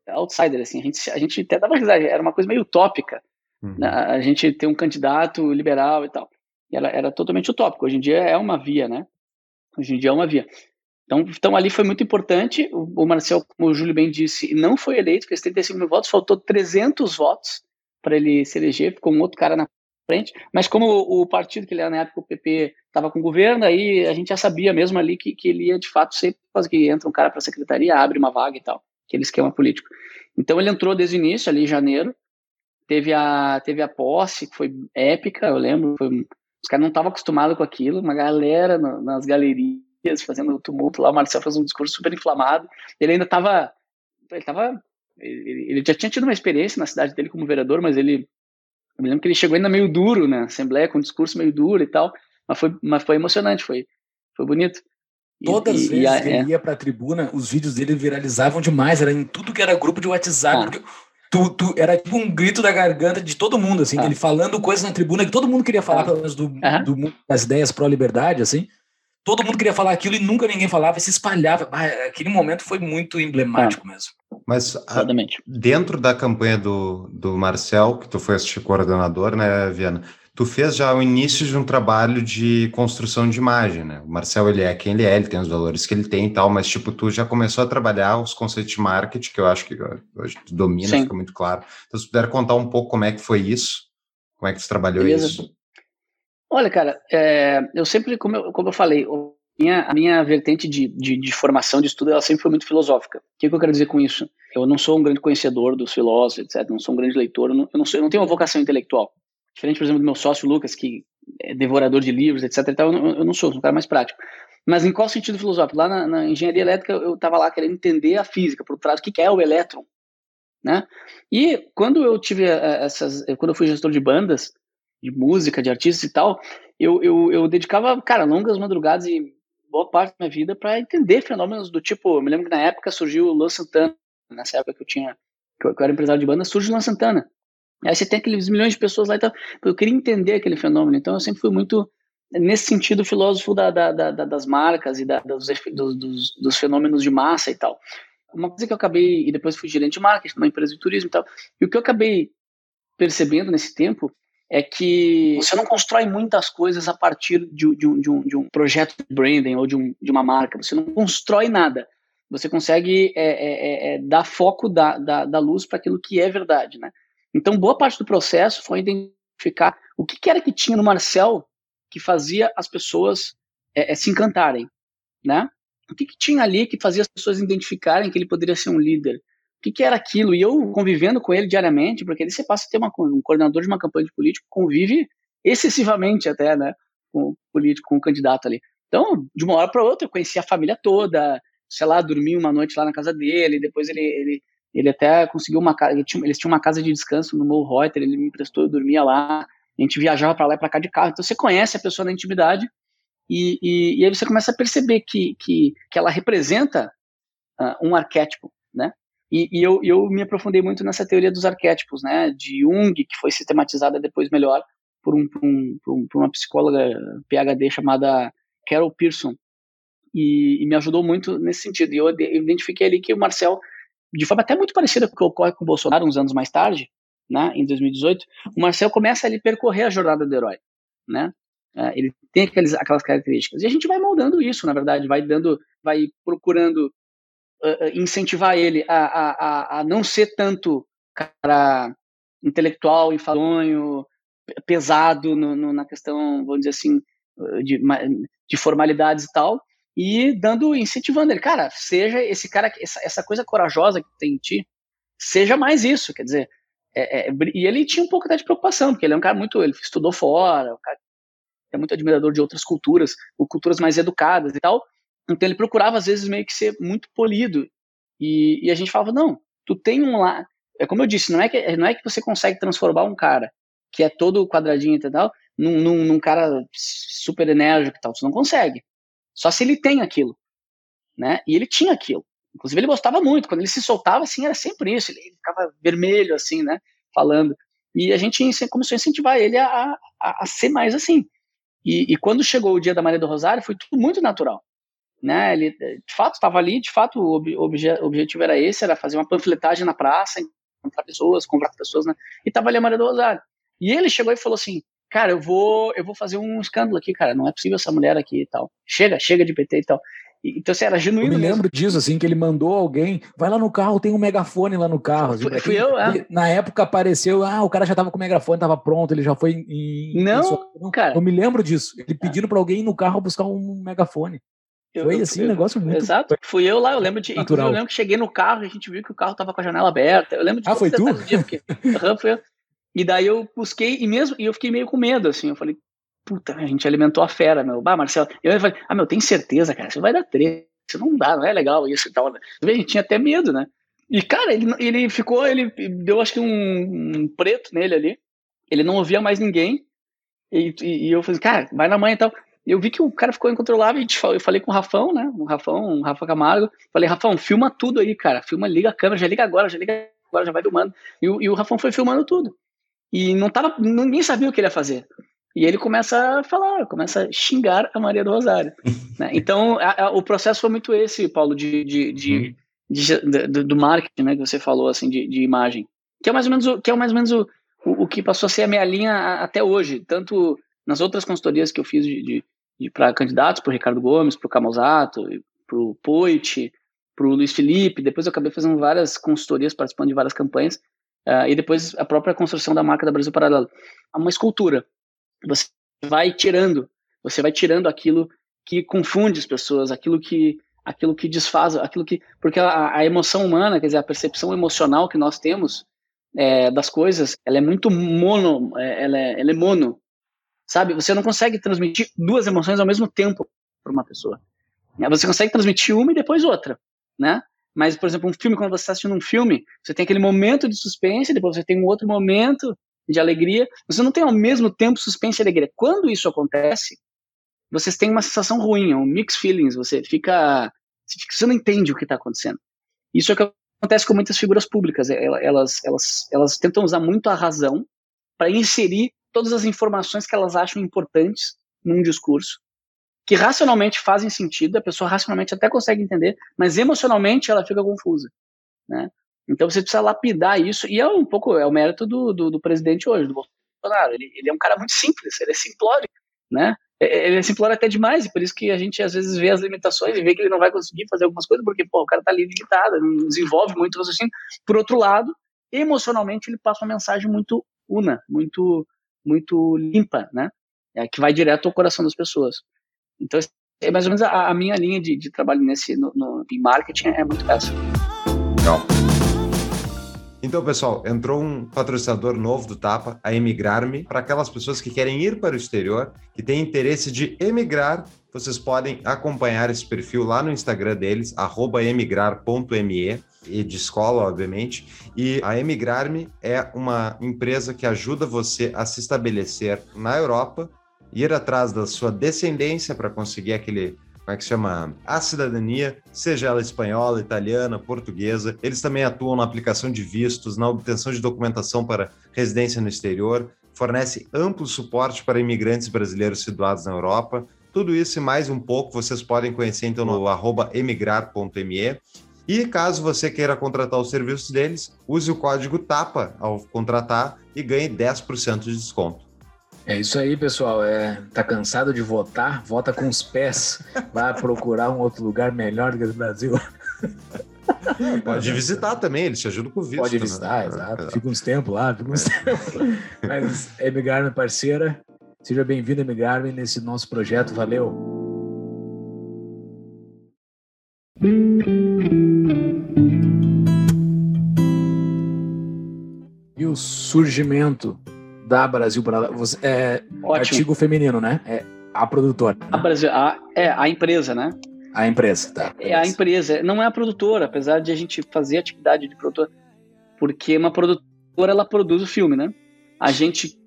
outsider, assim, a gente, a gente até dava risada, era uma coisa meio utópica, uhum. né? a gente ter um candidato liberal e tal. Era, era totalmente utópico. Hoje em dia é uma via, né? Hoje em dia é uma via. Então, então ali foi muito importante. O, o Marcel, como o Júlio bem disse, não foi eleito, fez 35 mil votos, faltou 300 votos para ele se eleger, ficou um outro cara na frente. Mas como o, o partido que ele era na época, o PP, estava com o governo, aí a gente já sabia mesmo ali que, que ele ia de fato ser, que entra um cara para a secretaria, abre uma vaga e tal, aquele esquema político. Então ele entrou desde o início, ali em janeiro, teve a, teve a posse, que foi épica, eu lembro, foi, os caras não estavam acostumados com aquilo, uma galera nas galerias fazendo tumulto lá, o Marcel fez um discurso super inflamado, ele ainda estava, ele estava, ele, ele, já tinha tido uma experiência na cidade dele como vereador, mas ele, eu me lembro que ele chegou ainda meio duro na Assembleia, com um discurso meio duro e tal, mas foi, mas foi emocionante, foi, foi bonito. Todas as vezes a, que ele é. ia para a tribuna, os vídeos dele viralizavam demais, era em tudo que era grupo de WhatsApp, ah. porque tu, tu, era tipo um grito da garganta de todo mundo, assim, ah. ele falando coisas na tribuna que todo mundo queria falar, ah. pelo menos do, do, das ideias pró-liberdade, assim todo mundo queria falar aquilo e nunca ninguém falava e se espalhava. Ah, aquele momento foi muito emblemático é. mesmo. Mas a, dentro da campanha do, do Marcel, que tu foi assistir coordenador, né, Viana? Tu fez já o início de um trabalho de construção de imagem, né? O Marcel, ele é quem ele é, ele tem os valores que ele tem e tal, mas, tipo, tu já começou a trabalhar os conceitos de marketing, que eu acho que hoje tu domina, Sim. fica muito claro. Então, se puder contar um pouco como é que foi isso, como é que tu trabalhou Beleza. isso? Olha, cara, é, eu sempre, como eu, como eu falei, minha, a minha vertente de, de, de, formação, de estudo, ela sempre foi muito filosófica. O que, que, eu quero dizer com isso? Eu não sou um grande conhecedor dos filósofos, etc. Não sou um grande leitor. Eu não, eu não, sou, eu não tenho uma vocação intelectual. Diferente, por exemplo, do meu sócio Lucas, que é devorador de livros, etc. Então, eu, eu não sou, sou um cara mais prático. Mas em qual sentido filosófico? Lá na, na engenharia elétrica, eu estava lá querendo entender a física por trás, o que, que é o elétron. Né? E quando eu tive eh, essas, quando eu fui gestor de bandas, de música, de artistas e tal, eu, eu, eu dedicava, cara, longas madrugadas e boa parte da minha vida para entender fenômenos do tipo, eu me lembro que na época surgiu o Luan Santana, nessa época que eu tinha, que eu, que eu era empresário de banda, surge o Luan Santana. Aí você tem aqueles milhões de pessoas lá e tal, eu queria entender aquele fenômeno, então eu sempre fui muito, nesse sentido, filósofo da, da, da, das marcas e dos, dos, dos fenômenos de massa e tal. Uma coisa que eu acabei, e depois fui gerente de marketing numa empresa de turismo e tal, e o que eu acabei percebendo nesse tempo é que você não constrói muitas coisas a partir de, de, um, de, um, de um, projeto de branding ou de, um, uma marca. Você não constrói nada. Você consegue é, é, é, é dar foco da, da, da luz para aquilo que é verdade. Né? Então, boa parte do processo foi identificar o que, que era que tinha no Marcel que fazia as pessoas é, é, se encantarem. Né? O que, que tinha ali que fazia as pessoas identificarem que ele poderia ser um líder? O que, que, era aquilo? E eu convivendo com ele diariamente, porque ele você passa a ter uma, um coordenador de uma campanha de político, convive excessivamente até, né, com o político, com o candidato ali. Então, de uma hora para outra, eu conheci a família toda, sei lá, dormi uma noite lá na casa dele, depois ele, ele, ele até conseguiu uma casa, eles tinham uma casa de descanso no Morro Reuter, ele me emprestou, eu dormia lá, a gente viajava para lá e para cá de carro, então você conhece a pessoa na intimidade, e, e, e aí você começa a perceber que, que, que ela representa uh, um arquétipo, né? E, e eu, eu, me aprofundei muito nessa teoria dos arquétipos, né, de Jung, que foi sistematizada depois melhor por, um, por, um, por, um, por uma psicóloga PhD chamada Carol Pearson, e, e, me ajudou muito nesse sentido. E eu, eu identifiquei ali que o Marcel, de forma até muito parecida com o que ocorre com o Bolsonaro uns anos mais tarde, né, em 2018, o Marcel começa a percorrer a jornada do herói, né? É, ele tem aqueles, aquelas características. E a gente vai moldando isso, na verdade, vai dando, vai procurando incentivar ele a, a, a não ser tanto cara intelectual, enfadonho, pesado no, no, na questão, vamos dizer assim, de, de formalidades e tal, e dando, incentivando ele, cara, seja esse cara, essa, essa coisa corajosa que tem em ti, seja mais isso, quer dizer, é, é, e ele tinha um pouco até de preocupação, porque ele é um cara muito, ele estudou fora, um cara é muito admirador de outras culturas, culturas mais educadas e tal, então ele procurava às vezes meio que ser muito polido. E, e a gente falava, não, tu tem um lá. É como eu disse, não é, que, não é que você consegue transformar um cara que é todo quadradinho e tal, num, num, num cara super enérgico e tal. Você não consegue. Só se ele tem aquilo. Né? E ele tinha aquilo. Inclusive, ele gostava muito. Quando ele se soltava, assim, era sempre isso. Ele ficava vermelho, assim, né? Falando. E a gente começou a incentivar ele a, a, a ser mais assim. E, e, quando chegou o dia da Maria do Rosário, foi tudo muito natural. Né? Ele, de fato, estava ali, de fato, o obje, objetivo era esse, era fazer uma panfletagem na praça, encontrar pessoas, conversar com pessoas, né? E estava ali a Maria do Rosário. E ele chegou e falou assim, cara, eu vou, eu vou fazer um escândalo aqui, cara, não é possível essa mulher aqui e tal. Chega, chega de PT e tal. Então, assim, era genuíno. Eu me lembro mesmo. disso, assim, que ele mandou alguém, vai lá no carro, tem um megafone lá no carro. Assim, fui, fui eu, é. Na época apareceu, ah, o cara já tava com o megafone, tava pronto, ele já foi em. Não, em... cara. Eu me lembro disso. Ele pedindo é. para alguém ir no carro buscar um megafone. Foi assim, um negócio muito. Exato. Fui eu lá, eu lembro de. Eu lembro que cheguei no carro e a gente viu que o carro tava com a janela aberta. Eu lembro de. Ah, foi tu? Dia, porque, uhum, foi eu. E daí eu busquei, e mesmo, e eu fiquei meio com medo, assim. Eu falei, puta, a gente alimentou a fera, meu. Bah, Marcelo. Eu falei, ah, meu, tem certeza, cara, você vai dar treta isso não dá, não é legal isso e tal. A gente tinha até medo, né? E, cara, ele, ele ficou, ele deu acho que um, um preto nele ali. Ele não ouvia mais ninguém. E, e, e, eu falei, cara, vai na mãe e tal. Eu vi que o cara ficou incontrolável e eu falei com o Rafão, né? O Rafão, o Rafa Camargo. Falei, Rafão, filma tudo aí, cara. Filma, liga a câmera, já liga agora, já liga agora, já vai filmando. E, e o Rafão foi filmando tudo. E não tava, ninguém sabia o que ele ia fazer. E ele começa a falar, começa a xingar a Maria do Rosário. né? Então, a, a, o processo foi muito esse, Paulo, de, de, de, uhum. de, de do marketing, né, que você falou, assim, de, de imagem. Que é mais ou menos, o, que é mais ou menos o, o, o, que passou a ser a minha linha até hoje, tanto nas outras consultorias que eu fiz de, de, para candidatos, para o Ricardo Gomes, para o Camozato, para o Poit, para o Luiz Felipe, depois eu acabei fazendo várias consultorias, participando de várias campanhas, uh, e depois a própria construção da marca da Brasil Paralelo. É uma escultura. Você vai tirando, você vai tirando aquilo que confunde as pessoas, aquilo que aquilo que desfaz, aquilo que porque a, a emoção humana, quer dizer, a percepção emocional que nós temos é, das coisas, ela é muito mono, é, ela, é, ela é mono, sabe? Você não consegue transmitir duas emoções ao mesmo tempo para uma pessoa. Você consegue transmitir uma e depois outra, né? Mas, por exemplo, um filme, quando você está assistindo um filme, você tem aquele momento de suspense, depois você tem um outro momento de alegria, você não tem ao mesmo tempo suspense e alegria. Quando isso acontece, vocês têm uma sensação ruim, um mixed feelings, você fica, você não entende o que está acontecendo. Isso é o que acontece com muitas figuras públicas, elas, elas, elas tentam usar muito a razão para inserir todas as informações que elas acham importantes num discurso, que racionalmente fazem sentido, a pessoa racionalmente até consegue entender, mas emocionalmente ela fica confusa, né? Então você precisa lapidar isso, e é um pouco, é o mérito do, do, do presidente hoje, do Bolsonaro. Ele, ele, é um cara muito simples, ele é simplório, né? É, é, ele é simplório até demais, e por isso que a gente às vezes vê as limitações e vê que ele não vai conseguir fazer algumas coisas, porque pô, o cara tá ali limitado, não desenvolve muito raciocínio. Por outro lado, emocionalmente ele passa uma mensagem muito una, muito, muito limpa, né? É, que vai direto ao coração das pessoas. Então, é mais ou menos a, a minha linha de, de trabalho nesse, no, no, em marketing é muito essa. Então, pessoal, entrou um patrocinador novo do Tapa, a Emigrar-me. Para aquelas pessoas que querem ir para o exterior, que têm interesse de emigrar, vocês podem acompanhar esse perfil lá no Instagram deles, emigrar.me, e de escola, obviamente. E a Emigrar-me é uma empresa que ajuda você a se estabelecer na Europa, ir atrás da sua descendência para conseguir aquele como é que se chama? A cidadania, seja ela espanhola, italiana, portuguesa. Eles também atuam na aplicação de vistos, na obtenção de documentação para residência no exterior, fornece amplo suporte para imigrantes brasileiros situados na Europa. Tudo isso e mais um pouco vocês podem conhecer então no emigrar.me. E caso você queira contratar os serviços deles, use o código TAPA ao contratar e ganhe 10% de desconto. É isso aí, pessoal. É, tá cansado de votar? Vota com os pés. Vai procurar um outro lugar melhor do que o Brasil. Pode visitar também, eles te ajudam com o visto. Pode né? visitar, né? exato. Fica uns tempos lá, fica uns tempos. Mas, Emigarmin, parceira, seja bem-vindo, Emigarmin, nesse nosso projeto. Valeu! E o surgimento da Brasil para você é Ótimo. artigo feminino, né? É a produtora. Né? A Brasil, a, é a empresa, né? A empresa, tá. É a empresa, não é a produtora, apesar de a gente fazer atividade de produtora, porque uma produtora ela produz o filme, né? A gente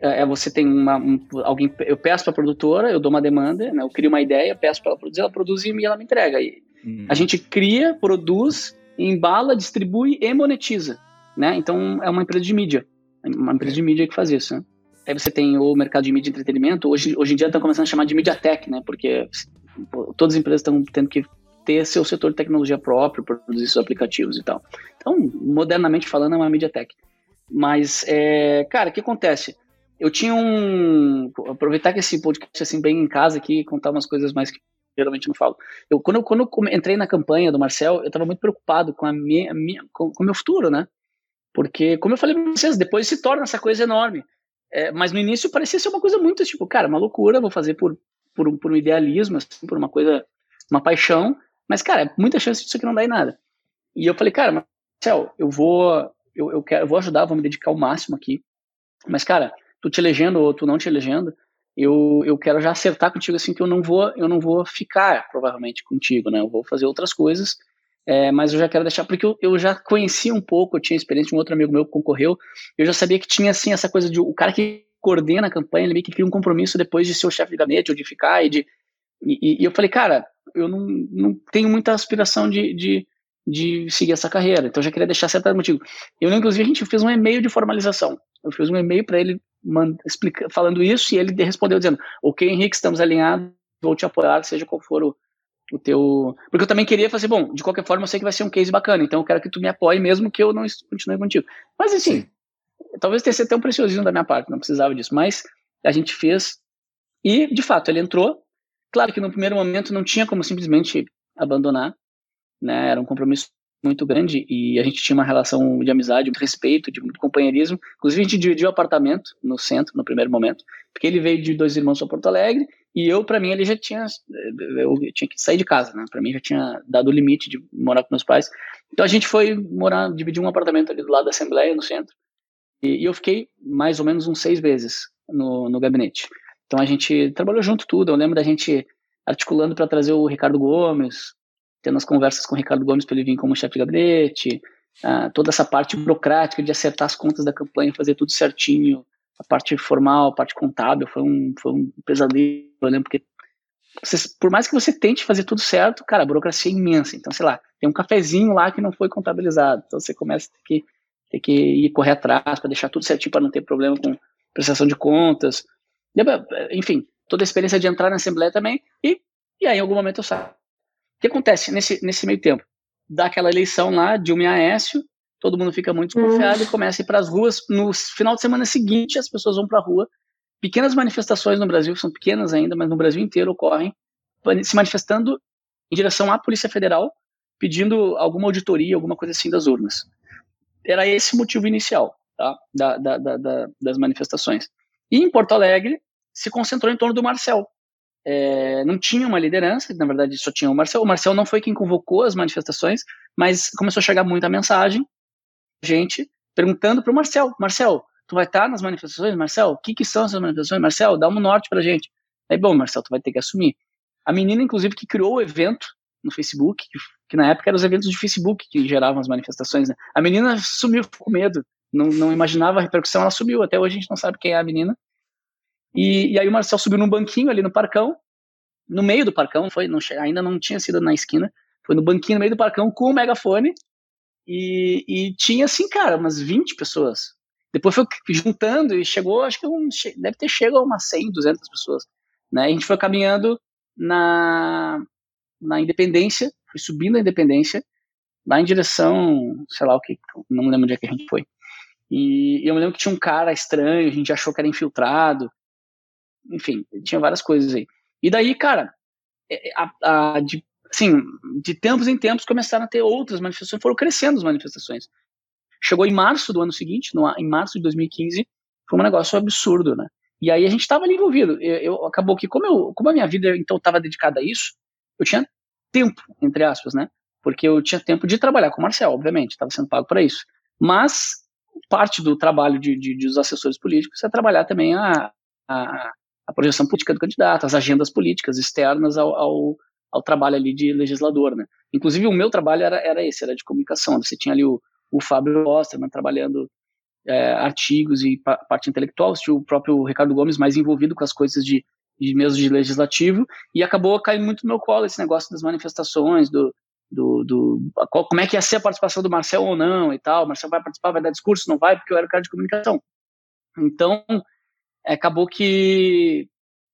é, é você tem uma um, alguém eu peço para a produtora, eu dou uma demanda, né? eu crio uma ideia, peço para ela produzir, ela produz e ela me entrega. E, Hum. A gente cria, produz, embala, distribui e monetiza, né? Então é uma empresa de mídia, uma empresa de mídia que faz isso, né? Aí você tem o mercado de mídia e entretenimento, hoje, hoje em dia estão começando a chamar de MediaTek, né? Porque todas as empresas estão tendo que ter seu setor de tecnologia próprio, produzir seus aplicativos e tal. Então, modernamente falando, é uma MediaTek. Mas, é, cara, o que acontece? Eu tinha um. Aproveitar que esse podcast assim, bem em casa aqui, contar umas coisas mais que geralmente não falo. Eu, quando, eu, quando eu entrei na campanha do Marcel, eu estava muito preocupado com a minha, minha com, com o meu futuro, né? Porque, como eu falei para vocês, depois se torna essa coisa enorme. É, mas no início parecia ser uma coisa muito tipo, cara, uma loucura, vou fazer por, por, um, por um idealismo, assim, por uma coisa, uma paixão. Mas, cara, é muita chance disso aqui não dar em nada. E eu falei, cara, Marcel, eu vou, eu, eu quero, eu vou ajudar, vou me dedicar ao máximo aqui. Mas, cara, tu te elegendo ou tu não te elegendo, eu, eu quero já acertar contigo assim que eu não vou eu não vou ficar provavelmente contigo, né? Eu vou fazer outras coisas, é, mas eu já quero deixar porque eu, eu já conhecia um pouco, eu tinha experiência de um outro amigo meu que concorreu, eu já sabia que tinha assim essa coisa de o cara que coordena a campanha, ele meio que cria um compromisso depois de ser o chefe de gabinete ou de ficar e de e, e, eu falei, cara, eu não, não tenho muita aspiração de, de, de seguir essa carreira, então eu já queria deixar acertado contigo. Eu, inclusive, a gente fez um e-mail de formalização. Eu fiz um e-mail para ele explica, falando isso e ele respondeu dizendo: Ok, Henrique, estamos alinhados, vou te apoiar, seja qual for o, o teu. Porque eu também queria fazer, bom, de qualquer forma eu sei que vai ser um case bacana, então eu quero que tu me apoie mesmo que eu não continue contigo. Mas assim, Sim. talvez tenha sido até um preciosismo da minha parte, não precisava disso, mas a gente fez e, de fato, ele entrou. Claro que no primeiro momento não tinha como simplesmente abandonar, né? Era um compromisso muito grande e a gente tinha uma relação de amizade, de respeito, de companheirismo. Inclusive, a gente dividiu o apartamento no centro, no primeiro momento, porque ele veio de dois irmãos para Porto Alegre e eu, para mim, ele já tinha. Eu tinha que sair de casa, né? Para mim, já tinha dado o limite de morar com meus pais. Então, a gente foi morar, dividir um apartamento ali do lado da Assembleia, no centro. E, e eu fiquei mais ou menos uns seis meses no, no gabinete. Então, a gente trabalhou junto tudo. Eu lembro da gente articulando para trazer o Ricardo Gomes, tendo as conversas com o Ricardo Gomes para ele vir como chefe de gabinete, uh, toda essa parte burocrática de acertar as contas da campanha, fazer tudo certinho, a parte formal, a parte contábil, foi um, foi um pesadelo, lembro, porque você, por mais que você tente fazer tudo certo, cara, a burocracia é imensa. Então, sei lá, tem um cafezinho lá que não foi contabilizado. Então, você começa a ter que, ter que ir correr atrás para deixar tudo certinho para não ter problema com prestação de contas. Enfim, toda a experiência de entrar na Assembleia também. E, e aí, em algum momento, eu saio o que acontece nesse, nesse meio tempo? Dá aquela eleição lá, Dilma e Aécio, todo mundo fica muito desconfiado e começa a ir para as ruas. No final de semana seguinte, as pessoas vão para a rua. Pequenas manifestações no Brasil, são pequenas ainda, mas no Brasil inteiro ocorrem, se manifestando em direção à Polícia Federal, pedindo alguma auditoria, alguma coisa assim das urnas. Era esse o motivo inicial tá? da, da, da, das manifestações. E em Porto Alegre se concentrou em torno do Marcel, é, não tinha uma liderança, na verdade só tinha o Marcel. O Marcel não foi quem convocou as manifestações, mas começou a chegar muita mensagem, gente perguntando para o Marcel: Marcel, tu vai estar nas manifestações? Marcel, o que, que são essas manifestações? Marcel, dá um norte para gente. Aí, bom, Marcel, tu vai ter que assumir. A menina, inclusive, que criou o evento no Facebook, que, que na época eram os eventos de Facebook que geravam as manifestações, né? A menina sumiu com medo, não, não imaginava a repercussão, ela subiu. Até hoje a gente não sabe quem é a menina. E, e aí o Marcel subiu num banquinho ali no parcão, no meio do parcão, foi, não, ainda não tinha sido na esquina, foi no banquinho no meio do parcão com o megafone, e, e tinha assim, cara, umas 20 pessoas. Depois foi juntando e chegou, acho que um, deve ter chegado a umas 100, 200 pessoas. Né? a gente foi caminhando na, na Independência, foi subindo a Independência, lá em direção, sei lá o que, não lembro onde é que a gente foi. E, e eu me lembro que tinha um cara estranho, a gente achou que era infiltrado, enfim, tinha várias coisas aí. E daí, cara, é, a, a, de, assim, de tempos em tempos começaram a ter outras manifestações, foram crescendo as manifestações. Chegou em março do ano seguinte, no, em março de 2015, foi um negócio absurdo, né? E aí a gente estava ali envolvido. Eu, eu, acabou que, como, eu, como a minha vida então estava dedicada a isso, eu tinha tempo, entre aspas, né? Porque eu tinha tempo de trabalhar com o Marcel, obviamente, estava sendo pago para isso. Mas parte do trabalho de, de, de, dos assessores políticos é trabalhar também a, a, a projeção política do candidato, as agendas políticas externas ao, ao, ao, trabalho ali de legislador, né? Inclusive o meu trabalho era, era esse, era de comunicação. Você tinha ali o, o Fábio Osterman trabalhando é, artigos e pa parte intelectual, tinha o próprio Ricardo Gomes mais envolvido com as coisas de de mesmo de legislativo, e acabou caindo muito no meu colo esse negócio das manifestações, do, do, do como é que ia ser a participação do Marcel ou não e tal. O Marcel vai participar, vai dar discurso, não vai, porque eu era cara de comunicação. Então, acabou que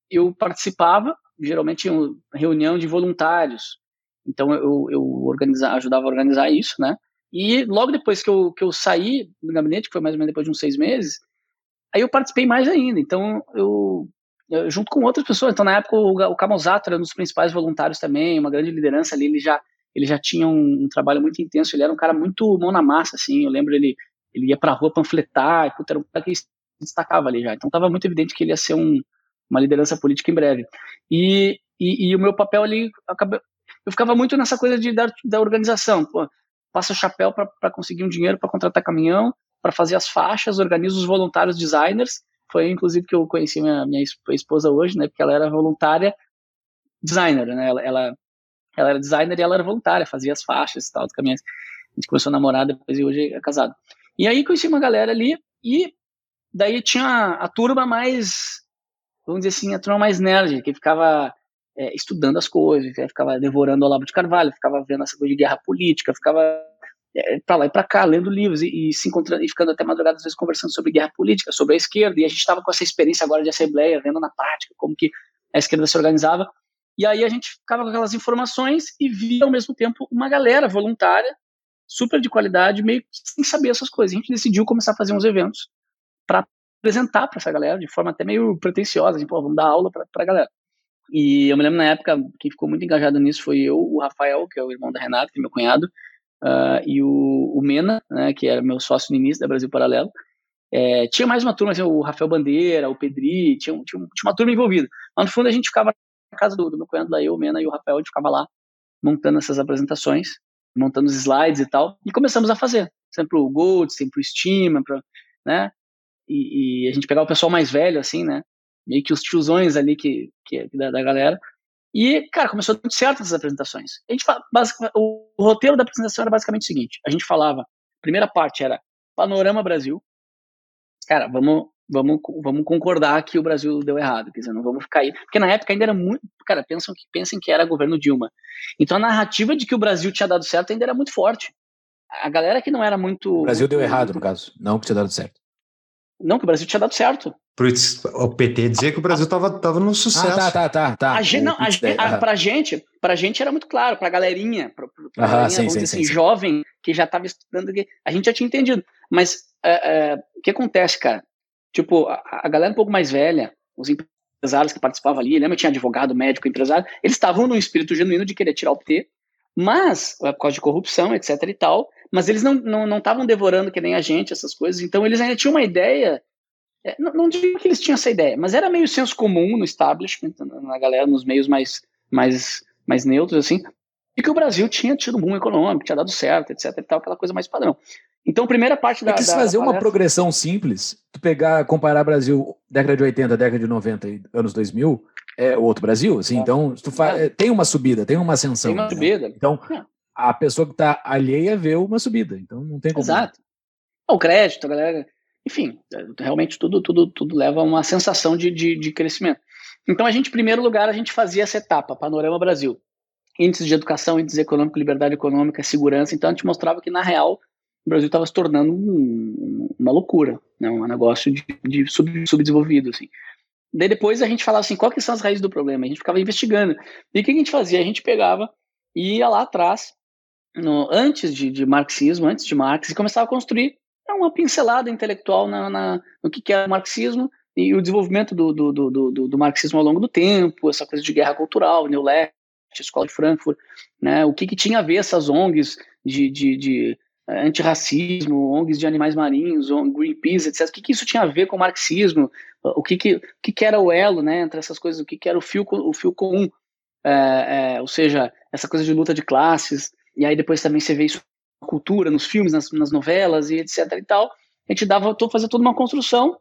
eu participava, geralmente reunião de voluntários. Então, eu, eu organizava, ajudava a organizar isso, né? E logo depois que eu, que eu saí do gabinete, que foi mais ou menos depois de uns seis meses, aí eu participei mais ainda. Então, eu, eu junto com outras pessoas. Então, na época, o, o Camozato era um dos principais voluntários também, uma grande liderança ali. Ele já, ele já tinha um, um, trabalho muito intenso. Ele era um cara muito mão na massa, assim. Eu lembro ele, ele ia pra rua panfletar, puta, era um cara que se destacava ali já. Então, estava muito evidente que ele ia ser um, uma liderança política em breve. E, e, e o meu papel ali, acabou, eu ficava muito nessa coisa de da, da organização. Pô, passa o chapéu para conseguir um dinheiro para contratar caminhão, para fazer as faixas, organiza os voluntários designers. Foi inclusive que eu conheci minha, minha esposa hoje, né? Porque ela era voluntária designer, né? Ela, ela, ela era designer e ela era voluntária, fazia as faixas e tal, dos caminhões. A gente começou a namorar depois e hoje é casado. E aí conheci uma galera ali e daí tinha a turma mais, vamos dizer assim, a turma mais nerd, que ficava é, estudando as coisas, ficava devorando o Olavo de Carvalho, ficava vendo essa coisa de guerra política, ficava é, para lá e para cá, lendo livros e, e, se encontrando e ficando até madrugada às vezes conversando sobre guerra política, sobre a esquerda, e a gente estava com essa experiência agora de assembleia, vendo na prática como que a esquerda se organizava, e aí a gente ficava com aquelas informações e via ao mesmo tempo uma galera voluntária, super de qualidade, meio sem saber essas coisas. A gente decidiu começar a fazer uns eventos para apresentar para essa galera de forma até meio pretensiosa, pô, vamos dar aula para a galera. E eu me lembro na época, quem ficou muito engajado nisso foi eu, o Rafael, que é o irmão da Renata, que é meu cunhado, uh, e o, o, Mena, né, que era meu sócio no início da Brasil Paralelo. É, tinha mais uma turma, assim, o Rafael Bandeira, o Pedri, tinha, tinha, tinha, uma turma envolvida. Mas no fundo a gente ficava na casa do, do meu cunhado lá, eu, o Mena e o Rafael, a gente ficava lá montando essas apresentações, montando os slides e tal, e começamos a fazer. Sempre o Gold, sempre o Steam, né? E, e, a gente pegava o pessoal mais velho, assim, né? meio que os tiozões ali que, que da, da, galera. E, cara, começou muito certo essas apresentações. A gente o, o roteiro da apresentação era basicamente o seguinte: a gente falava, a primeira parte era Panorama Brasil. Cara, vamos, vamos, vamos concordar que o Brasil deu errado, quer dizer, não vamos ficar aí. Porque na época ainda era muito. Cara, pensam que, pensem que era governo Dilma. Então a narrativa de que o Brasil tinha dado certo ainda era muito forte. A galera que não era muito. O Brasil deu errado, no caso, não que tinha dado certo. Não, que o Brasil tinha dado certo. O PT dizia que o Brasil estava tava no sucesso. Ah, tá, tá, tá. tá. A gente, não, a gente, a, pra, gente, pra gente era muito claro, pra galerinha, pra, pra ah, galerinha, sim, vamos sim, dizer sim, assim, jovem, que já estava estudando, a gente já tinha entendido. Mas é, é, o que acontece, cara? Tipo, a, a, galera um pouco mais velha, os empresários que participavam ali, lembra? Tinha advogado, médico, empresário, eles estavam num espírito genuíno de querer tirar o PT, mas, por causa de corrupção, etc e tal, mas eles não estavam não, não devorando que nem a gente essas coisas, então eles ainda tinham uma ideia é, não, não, digo que eles tinham essa ideia, mas era meio senso comum no establishment, na galera, nos meios mais, mais, mais neutros, assim, e que o Brasil tinha tido um boom econômico, tinha dado certo, etc e tal, aquela coisa mais padrão. Então, a primeira parte da. É que se fazer uma progressão simples, tu pegar, comparar Brasil década de 80, década de 90 e anos 2000, é outro Brasil, assim, é. então tu fa... É. tem uma subida, tem uma ascensão. Tem uma né? subida. Então, é. A pessoa que está alheia vê uma subida, então não tem como. Exato. O crédito, a galera enfim, realmente tudo, tudo, tudo leva a uma sensação de, de, de crescimento. Então, a gente, em primeiro lugar, a gente fazia essa etapa, Panorama Brasil. Índices de educação, índices econômico, liberdade econômica, segurança. Então, a gente mostrava que, na real, o Brasil estava se tornando um, uma loucura, né? um negócio de, de sub, subdesenvolvido. Assim. Daí depois a gente falava assim, quais são as raízes do problema? A gente ficava investigando. E o que a gente fazia? A gente pegava e ia lá atrás, no, antes de, de marxismo, antes de Marx, e começava a construir é uma pincelada intelectual na, na, no que, que é o marxismo e o desenvolvimento do, do, do, do, do marxismo ao longo do tempo, essa coisa de guerra cultural, New Left, Escola de Frankfurt, né, o que, que tinha a ver essas ONGs de, de, de eh, antirracismo, ONGs de animais marinhos, Greenpeace, etc. O que, que isso tinha a ver com o marxismo? O que, que, o que, que era o elo né, entre essas coisas? O que, que era o fio, o fio comum? É, é, ou seja, essa coisa de luta de classes. E aí depois também você vê isso cultura, nos filmes, nas, nas novelas e etc e tal. A gente dava, fazendo toda uma construção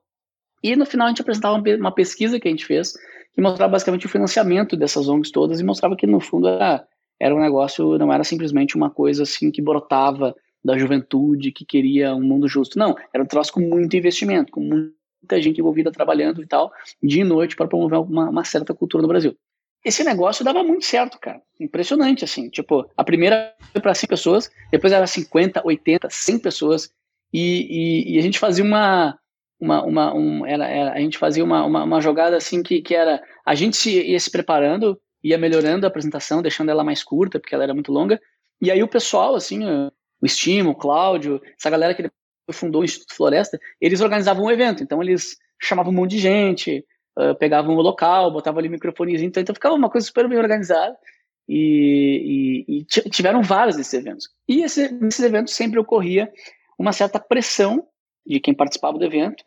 e no final a gente apresentava uma pesquisa que a gente fez que mostrava basicamente o financiamento dessas ONGs todas e mostrava que no fundo era, era um negócio, não era simplesmente uma coisa assim que brotava da juventude que queria um mundo justo. Não, era um troço com muito investimento, com muita gente envolvida trabalhando e tal, dia e noite, para promover uma, uma certa cultura no Brasil. Esse negócio dava muito certo, cara. Impressionante, assim. Tipo, a primeira foi para 100 pessoas, depois era 50, 80, 100 pessoas, e, e, e a gente fazia uma. uma, uma um, era, era, a gente fazia uma, uma, uma, jogada assim que, que era. A gente se, ia se preparando, ia melhorando a apresentação, deixando ela mais curta, porque ela era muito longa. E aí o pessoal, assim, o Estimo, o Cláudio, essa galera que fundou o Instituto Floresta, eles organizavam um evento. Então eles chamavam um monte de gente, pegavam o local, botavam ali microfonezinho. Então, então ficava uma coisa super bem organizada. E, e, e tiveram vários desses eventos. E esse, nesses eventos sempre ocorria uma certa pressão de quem participava do evento,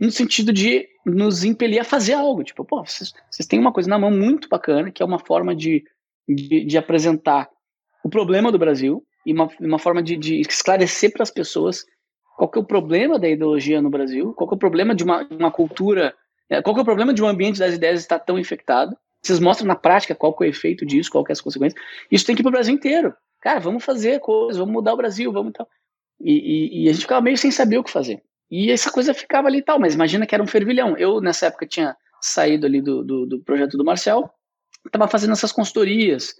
no sentido de nos impelir a fazer algo. Tipo, pô, vocês, vocês têm uma coisa na mão muito bacana, que é uma forma de, de, de apresentar o problema do Brasil e uma, uma forma de, de esclarecer para as pessoas qual que é o problema da ideologia no Brasil, qual que é o problema de uma, uma cultura, qual que é o problema de um ambiente das ideias estar tão infectado. Vocês mostram na prática qual que é o efeito disso, qual que é as consequências. Isso tem que ir para o Brasil inteiro. Cara, vamos fazer coisas, vamos mudar o Brasil, vamos tal. E, e, e, a gente ficava meio sem saber o que fazer. E essa coisa ficava ali e tal, mas imagina que era um fervilhão. Eu, nessa época, tinha saído ali do, do, do projeto do Marcel, estava fazendo essas consultorias,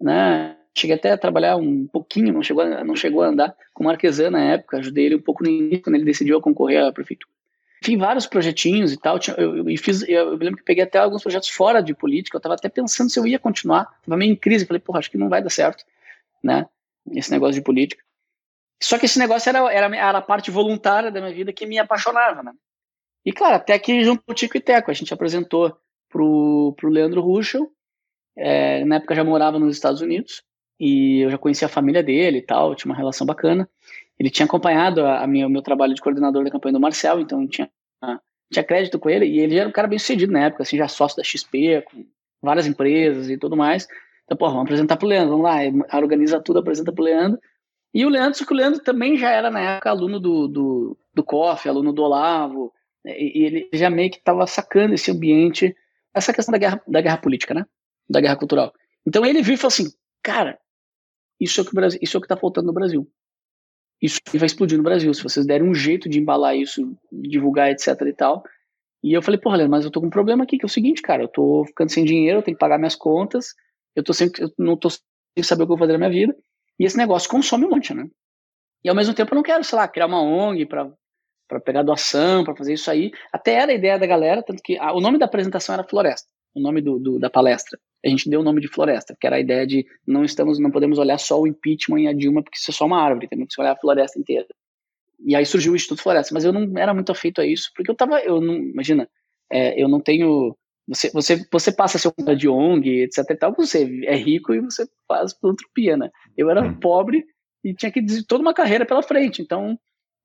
né? Cheguei até a trabalhar um pouquinho, não chegou, não chegou a andar com o Marquesan na época, ajudei ele um pouco no início, quando ele decidiu concorrer à prefeitura. Fiz vários projetinhos e tal, eu, eu, eu fiz, eu, eu, lembro que peguei até alguns projetos fora de política, eu estava até pensando se eu ia continuar, estava meio em crise, falei, porra, acho que não vai dar certo, né, esse negócio de política. Só que esse negócio era, era, era a parte voluntária da minha vida que me apaixonava, né. E claro, até que junto com o Tico e Teco, a gente apresentou pro, pro Leandro Ruschel, é, na época já morava nos Estados Unidos, e eu já conhecia a família dele e tal, tinha uma relação bacana. Ele tinha acompanhado a, a minha, o meu trabalho de coordenador da campanha do Marcel, então tinha, tinha crédito com ele, e ele era um cara bem sucedido na época, assim, já sócio da XP, com várias empresas e tudo mais. Então, pô, vamos apresentar pro Leandro, vamos lá, organiza tudo, apresenta pro Leandro. E o Leandro, só que o Leandro também já era na época aluno do, do, do COF, aluno do Olavo, né, e, e ele já meio que estava sacando esse ambiente, essa questão da guerra, da guerra política, né? Da guerra cultural. Então ele viu e falou assim, cara, isso é o que, Brasil, isso é o que tá faltando no Brasil. Isso vai explodir no Brasil. Se vocês derem um jeito de embalar isso, divulgar, etc e tal. E eu falei, porra, Leandro, mas eu tô com um problema aqui, que é o seguinte, cara, eu tô ficando sem dinheiro, eu tenho que pagar minhas contas, eu tô sempre, eu não tô sem saber o que eu vou fazer na minha vida. E esse negócio consome um monte, né? E ao mesmo tempo eu não quero, sei lá, criar uma ONG para para pegar doação, para fazer isso aí. Até era a ideia da galera, tanto que a, o nome da apresentação era Floresta, o nome do, do, da palestra a gente deu o nome de floresta, que era a ideia de não estamos, não podemos olhar só o impeachment e a Dilma, porque isso é só uma árvore, temos que olhar a floresta inteira. E aí surgiu o Instituto Floresta, mas eu não era muito afeito a isso, porque eu tava, eu não, imagina, é, eu não tenho, você, você, você passa a ser um cara de ONG, etc e tal, você é rico e você faz filantropia, né? Eu era hum. pobre e tinha que dizer toda uma carreira pela frente, então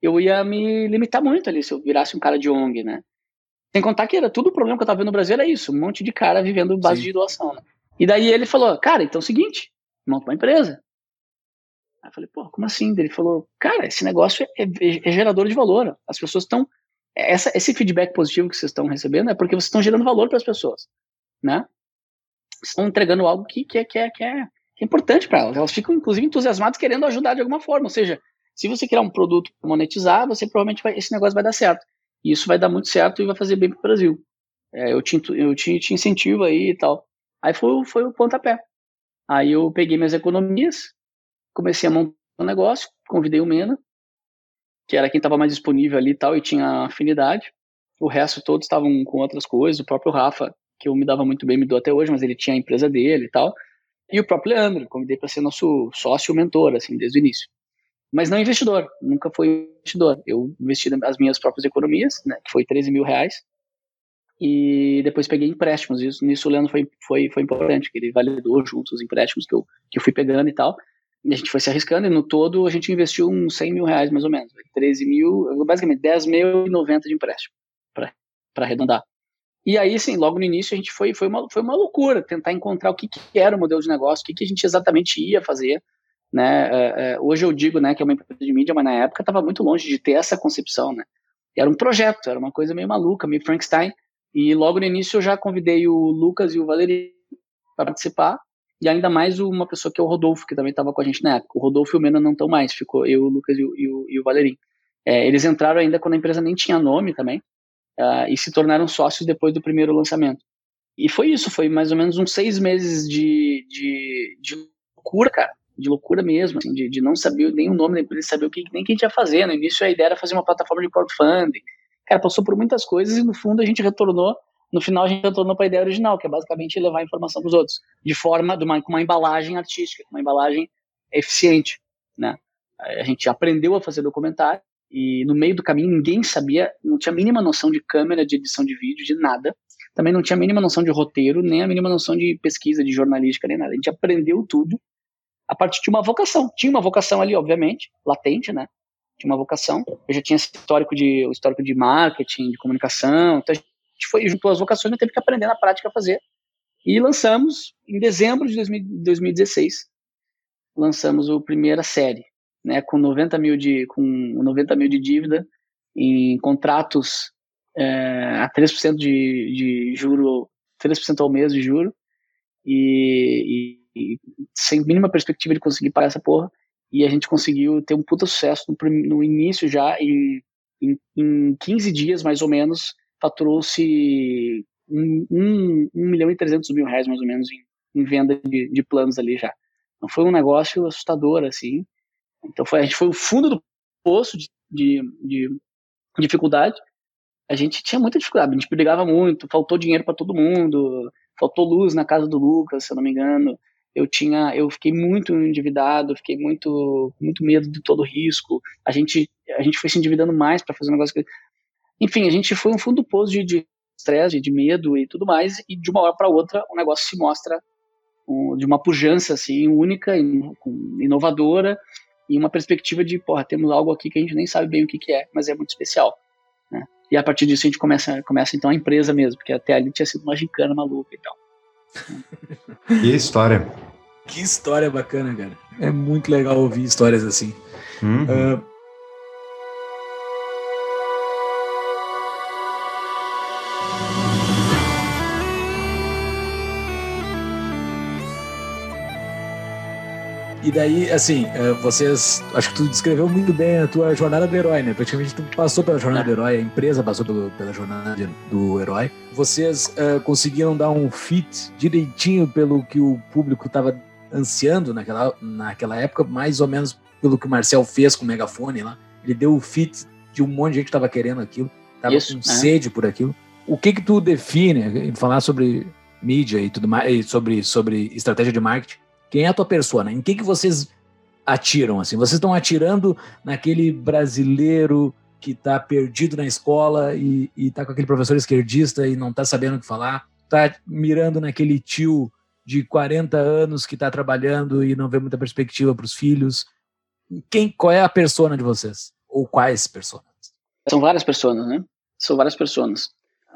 eu ia me limitar muito ali se eu virasse um cara de ONG, né? Sem contar que era tudo o problema que eu tava vendo no Brasil era isso, um monte de cara vivendo base Sim. de doação, né? E daí ele falou, cara, então é o seguinte, monta uma empresa. Aí eu falei, pô, como assim? Ele falou, cara, esse negócio é, é, é gerador de valor. As pessoas estão. esse feedback positivo que vocês estão recebendo é porque vocês estão gerando valor para as pessoas, né? Estão entregando algo que, que, é, que, é, que, é, que é importante para elas. Elas ficam, inclusive, entusiasmadas querendo ajudar de alguma forma. Ou seja, se você criar um produto para monetizar, você provavelmente vai, esse negócio vai dar certo. E isso vai dar muito certo e vai fazer bem para o Brasil. É, eu, te, eu te, te incentivo aí e tal. Aí foi, foi o pontapé. Aí eu peguei minhas economias, comecei a montar um negócio, convidei o Mena, que era quem estava mais disponível ali e tal, e tinha afinidade. O resto todos estavam com outras coisas. O próprio Rafa, que eu me dava muito bem, me dou até hoje, mas ele tinha a empresa dele e tal. E o próprio Leandro, convidei para ser nosso sócio mentor, assim, desde o início. Mas não investidor, nunca foi investidor. Eu investi as minhas próprias economias, né, que foi 13 mil reais, e depois peguei empréstimos. Isso, nisso o Leandro foi, foi, foi importante, que ele validou juntos os empréstimos que eu, que eu fui pegando e tal. E a gente foi se arriscando, e no todo a gente investiu uns 100 mil reais mais ou menos. 13 mil, basicamente 10 mil e 90 de empréstimo, para arredondar. E aí, sim, logo no início a gente foi, foi, uma, foi uma loucura tentar encontrar o que, que era o modelo de negócio, o que, que a gente exatamente ia fazer. Né? É, é, hoje eu digo né, que é uma empresa de mídia, mas na época estava muito longe de ter essa concepção. Né? Era um projeto, era uma coisa meio maluca, meio Frankenstein. E logo no início eu já convidei o Lucas e o Valeri para participar, e ainda mais uma pessoa que é o Rodolfo, que também estava com a gente na época. O Rodolfo e o Mena não estão mais, ficou eu, o Lucas e o, e o, e o Valerim. É, eles entraram ainda quando a empresa nem tinha nome também. uh, e se tornaram sócios depois do primeiro lançamento. E foi isso, foi mais ou menos uns seis meses de, de, de loucura, cara, de loucura mesmo, assim, de, de não saber nem o nome da empresa, saber o que, nem que a gente ia fazer. No início a ideia era fazer uma plataforma de crowdfunding. Cara, passou por muitas coisas e no fundo a gente retornou, no final a gente retornou para a ideia original, que é basicamente levar informação para os outros, de forma, de uma, com uma embalagem artística, uma embalagem eficiente, né? A gente aprendeu a fazer documentário e no meio do caminho ninguém sabia, não tinha a mínima noção de câmera, de edição de vídeo, de nada. Também não tinha a mínima noção de roteiro, nem a mínima noção de pesquisa, de jornalística, nem nada. A gente aprendeu tudo a partir de uma vocação. Tinha uma vocação ali, obviamente, latente, né? Tinha uma vocação. Eu já tinha esse histórico de, o histórico de marketing, de comunicação. Então a gente foi junto às vocações, mas teve que aprender na prática a fazer. E lançamos em dezembro de 2016 lançamos a primeira série, né, com 90 mil de, com 90 mil de dívida em contratos é, a 3% de, de juro, 3% ao mês de juro, e, e, sem mínima perspectiva de conseguir pagar essa porra, e a gente conseguiu ter um puta sucesso no, no início já, e em, em 15 dias, mais ou menos, faturou-se 1 um, um, um, milhão e 300 mil reais, mais ou menos, em, em venda de, de planos ali já. Então foi um negócio assustador, assim. Então foi, a gente foi o fundo do poço de, de, de dificuldade. A gente tinha muita dificuldade, a gente brigava muito, faltou dinheiro para todo mundo, faltou luz na casa do Lucas, se eu não me engano. Eu tinha, eu fiquei muito endividado, fiquei muito, muito medo de todo risco. A gente, a gente foi se endividando mais para fazer um negócio que, enfim, a gente foi um fundo do de estresse, de, de medo e tudo mais. E de uma hora para outra o negócio se mostra um, de uma pujança assim única, inovadora e uma perspectiva de, porra, temos algo aqui que a gente nem sabe bem o que, que é, mas é muito especial. Né? E a partir disso a gente começa, começa então a empresa mesmo, porque até ali tinha sido uma gincana maluca e tal. Que história. Que história bacana, cara. É muito legal ouvir histórias assim. Uhum. Uh, E daí, assim, eh, vocês. Acho que tu descreveu muito bem a tua jornada do herói, né? Praticamente tu passou pela jornada do herói, a empresa passou pelo, pela jornada do herói. Vocês uh, conseguiram dar um fit direitinho pelo que o público estava ansiando naquela, naquela época, mais ou menos pelo que o Marcel fez com o megafone lá. Ele deu o fit de um monte de gente que estava querendo aquilo, tava Isso, com é. sede por aquilo. O que que tu define, falar sobre mídia e tudo mais, sobre, sobre estratégia de marketing, quem é a tua persona? Em que, que vocês atiram? Assim? Vocês estão atirando naquele brasileiro que está perdido na escola e está com aquele professor esquerdista e não está sabendo o que falar? Está mirando naquele tio de 40 anos que está trabalhando e não vê muita perspectiva para os filhos? Quem, qual é a persona de vocês? Ou quais personas? São várias pessoas, né? São várias pessoas.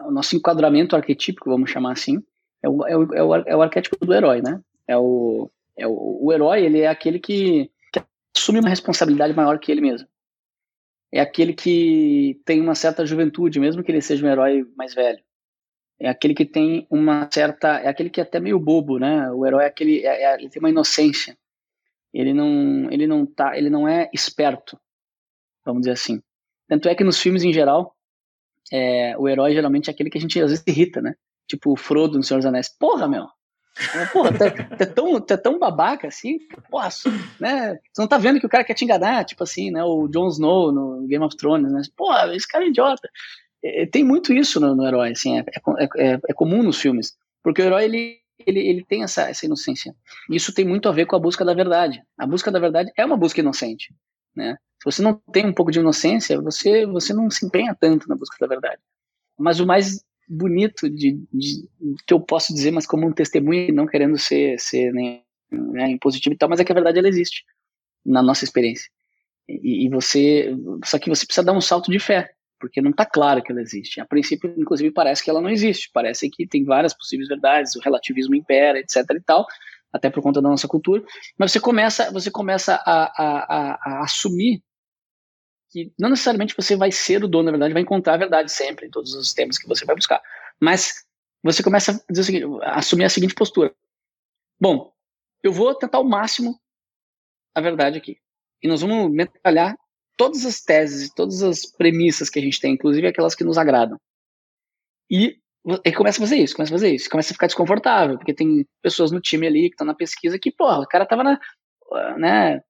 O nosso enquadramento arquetípico, vamos chamar assim, é o, é o, é o, é o arquétipo do herói, né? É o, é o, o herói, ele é aquele que, que assume uma responsabilidade maior que ele mesmo. É aquele que tem uma certa juventude, mesmo que ele seja um herói mais velho. É aquele que tem uma certa, é aquele que é até meio bobo, né? O herói é aquele, é, é, ele tem uma inocência. Ele não, ele não tá, ele não é esperto, vamos dizer assim. Tanto é que nos filmes em geral, é, o herói geralmente é aquele que a gente às vezes irrita, né? Tipo o Frodo no Senhor dos Anéis. Porra, meu! Porra, tá, tá, tão, tá tão babaca assim, porra, né? Você não tá vendo que o cara quer te enganar, tipo assim, né? O Jon Snow no Game of Thrones, né? Porra, esse cara é idiota. É, tem muito isso no, no herói, assim, é, é, é, é, comum nos filmes. Porque o herói, ele, ele, ele tem essa, essa inocência. Isso tem muito a ver com a busca da verdade. A busca da verdade é uma busca inocente, né? Se você não tem um pouco de inocência, você, você não se empenha tanto na busca da verdade. Mas o mais bonito de, de, que eu posso dizer, mas como um testemunho, não querendo ser, ser né, né, impositivo e tal, mas é que a verdade ela existe na nossa experiência. E, e, você, só que você precisa dar um salto de fé, porque não está claro que ela existe. A princípio, inclusive, parece que ela não existe. Parece que tem várias possíveis verdades, o relativismo impera, etc. e tal, até por conta da nossa cultura. Mas você começa, você começa a, a, a, a assumir que não necessariamente você vai ser o dono da verdade, vai encontrar a verdade sempre em todos os temas que você vai buscar. Mas você começa a, dizer seguinte, a assumir a seguinte postura. Bom, eu vou tentar o máximo a verdade aqui. E nós vamos metralhar todas as teses, todas as premissas que a gente tem, inclusive aquelas que nos agradam. E começa a fazer isso, começa a fazer isso, começa a ficar desconfortável, porque tem pessoas no time ali que estão na pesquisa que, porra, o cara tava na, né,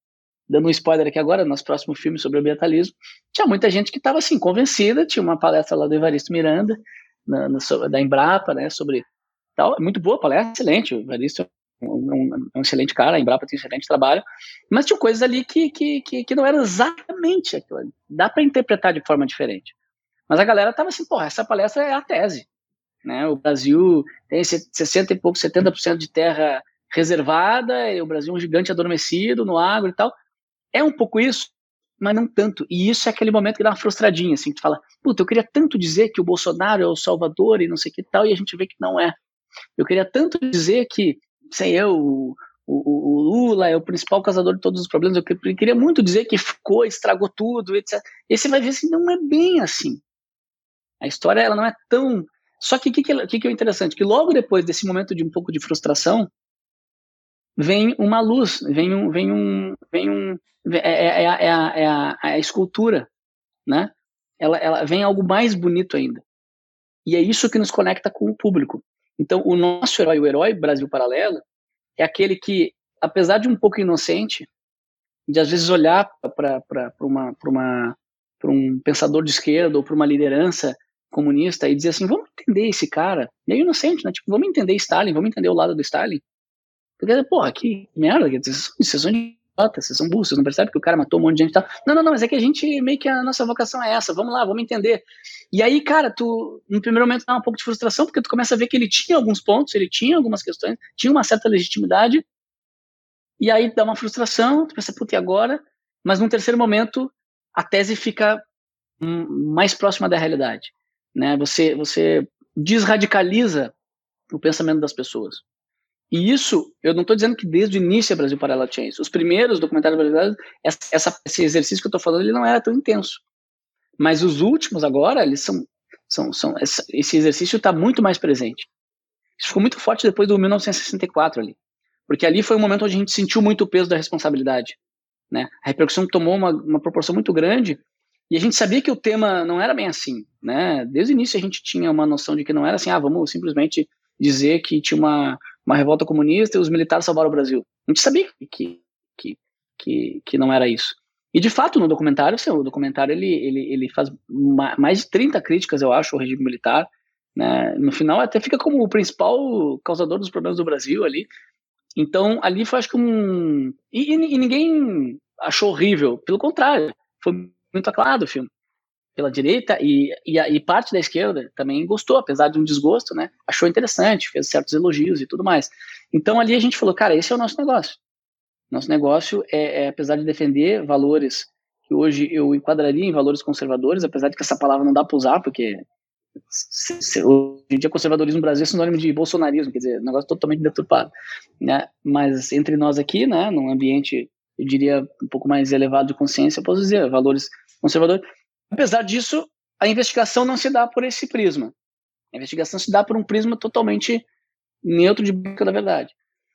dando um spoiler aqui agora, nosso próximo filme sobre ambientalismo, tinha muita gente que estava assim, convencida, tinha uma palestra lá do Evaristo Miranda, na, na, da Embrapa, né, sobre tal, muito boa palestra, excelente, o Evaristo é um, um, excelente cara, a Embrapa tem um excelente trabalho, mas tinha coisas ali que, que, que, que não eram exatamente aquilo, dá para interpretar de forma diferente. Mas a galera tava assim, porra, essa palestra é a tese, né? O Brasil tem 60 e pouco, 70% de terra reservada, e o Brasil é um gigante adormecido no agro e tal. É um pouco isso, mas não tanto. E isso é aquele momento que dá uma frustradinha, assim, que tu fala, puta, eu queria tanto dizer que o Bolsonaro é o salvador e não sei que tal, e a gente vê que não é. Eu queria tanto dizer que, sei eu, o, o, o Lula é o principal causador de todos os problemas, eu queria muito dizer que ficou, estragou tudo, etc. E você vai ver assim, não é bem assim. A história, ela não é tão só que o que, que, que é interessante? Que logo depois desse momento de um pouco de frustração, vem uma luz, vem um. Vem um, vem um é, é, é, é, a, é, a, é a escultura, né? Ela, ela vem algo mais bonito ainda. E é isso que nos conecta com o público. Então, o nosso herói, o herói Brasil Paralelo, é aquele que, apesar de um pouco inocente, de às vezes olhar para uma, uma, um pensador de esquerda ou para uma liderança comunista e dizer assim, vamos entender esse cara, meio inocente, né? Tipo, vamos entender Stalin, vamos entender o lado do Stalin. Porque, pô, que merda, vocês são idiotas, vocês são burros, vocês não percebem que o cara matou um monte de gente e tal. Não, não, não, mas é que a gente, meio que a nossa vocação é essa, vamos lá, vamos entender. E aí, cara, tu, no primeiro momento dá um pouco de frustração, porque tu começa a ver que ele tinha alguns pontos, ele tinha algumas questões, tinha uma certa legitimidade, e aí dá uma frustração, tu pensa, puta, e agora? Mas num terceiro momento, a tese fica hum, mais próxima da realidade né? Você você desradicaliza o pensamento das pessoas. E isso, eu não estou dizendo que desde o início a Brasil Paralelo tinha isso. Os primeiros documentários brasileiros, essa, esse exercício que eu estou falando, ele não era tão intenso. Mas os últimos agora, eles são, são, são esse exercício está muito mais presente. Isso ficou muito forte depois do 1964 ali, porque ali foi um momento onde a gente sentiu muito o peso da responsabilidade, né? A repercussão tomou uma, uma proporção muito grande e a gente sabia que o tema não era bem assim, né? Desde o início a gente tinha uma noção de que não era assim, ah, vamos simplesmente dizer que tinha uma, uma revolta comunista e os militares salvaram o Brasil. A gente sabia que, que, que, que não era isso. E de fato, no documentário, o documentário ele, ele, ele faz mais de 30 críticas, eu acho, ao regime militar. Né? No final, até fica como o principal causador dos problemas do Brasil ali. Então, ali foi, acho que um. E, e ninguém achou horrível, pelo contrário, foi muito aclamado o filme pela direita e, e, e, parte da esquerda também gostou, apesar de um desgosto, né? Achou interessante, fez certos elogios e tudo mais. Então ali a gente falou, cara, esse é o nosso negócio. Nosso negócio é, é apesar de defender valores que hoje eu enquadraria em valores conservadores, apesar de que essa palavra não dá para usar, porque se, se, hoje em dia conservadorismo no Brasil é sinônimo de bolsonarismo, quer dizer, um negócio totalmente deturpado, né? Mas entre nós aqui, né, num ambiente, eu diria, um pouco mais elevado de consciência, eu posso dizer, valores conservador. Apesar disso, a investigação não se dá por esse prisma. A investigação se dá por um prisma totalmente neutro de busca da verdade.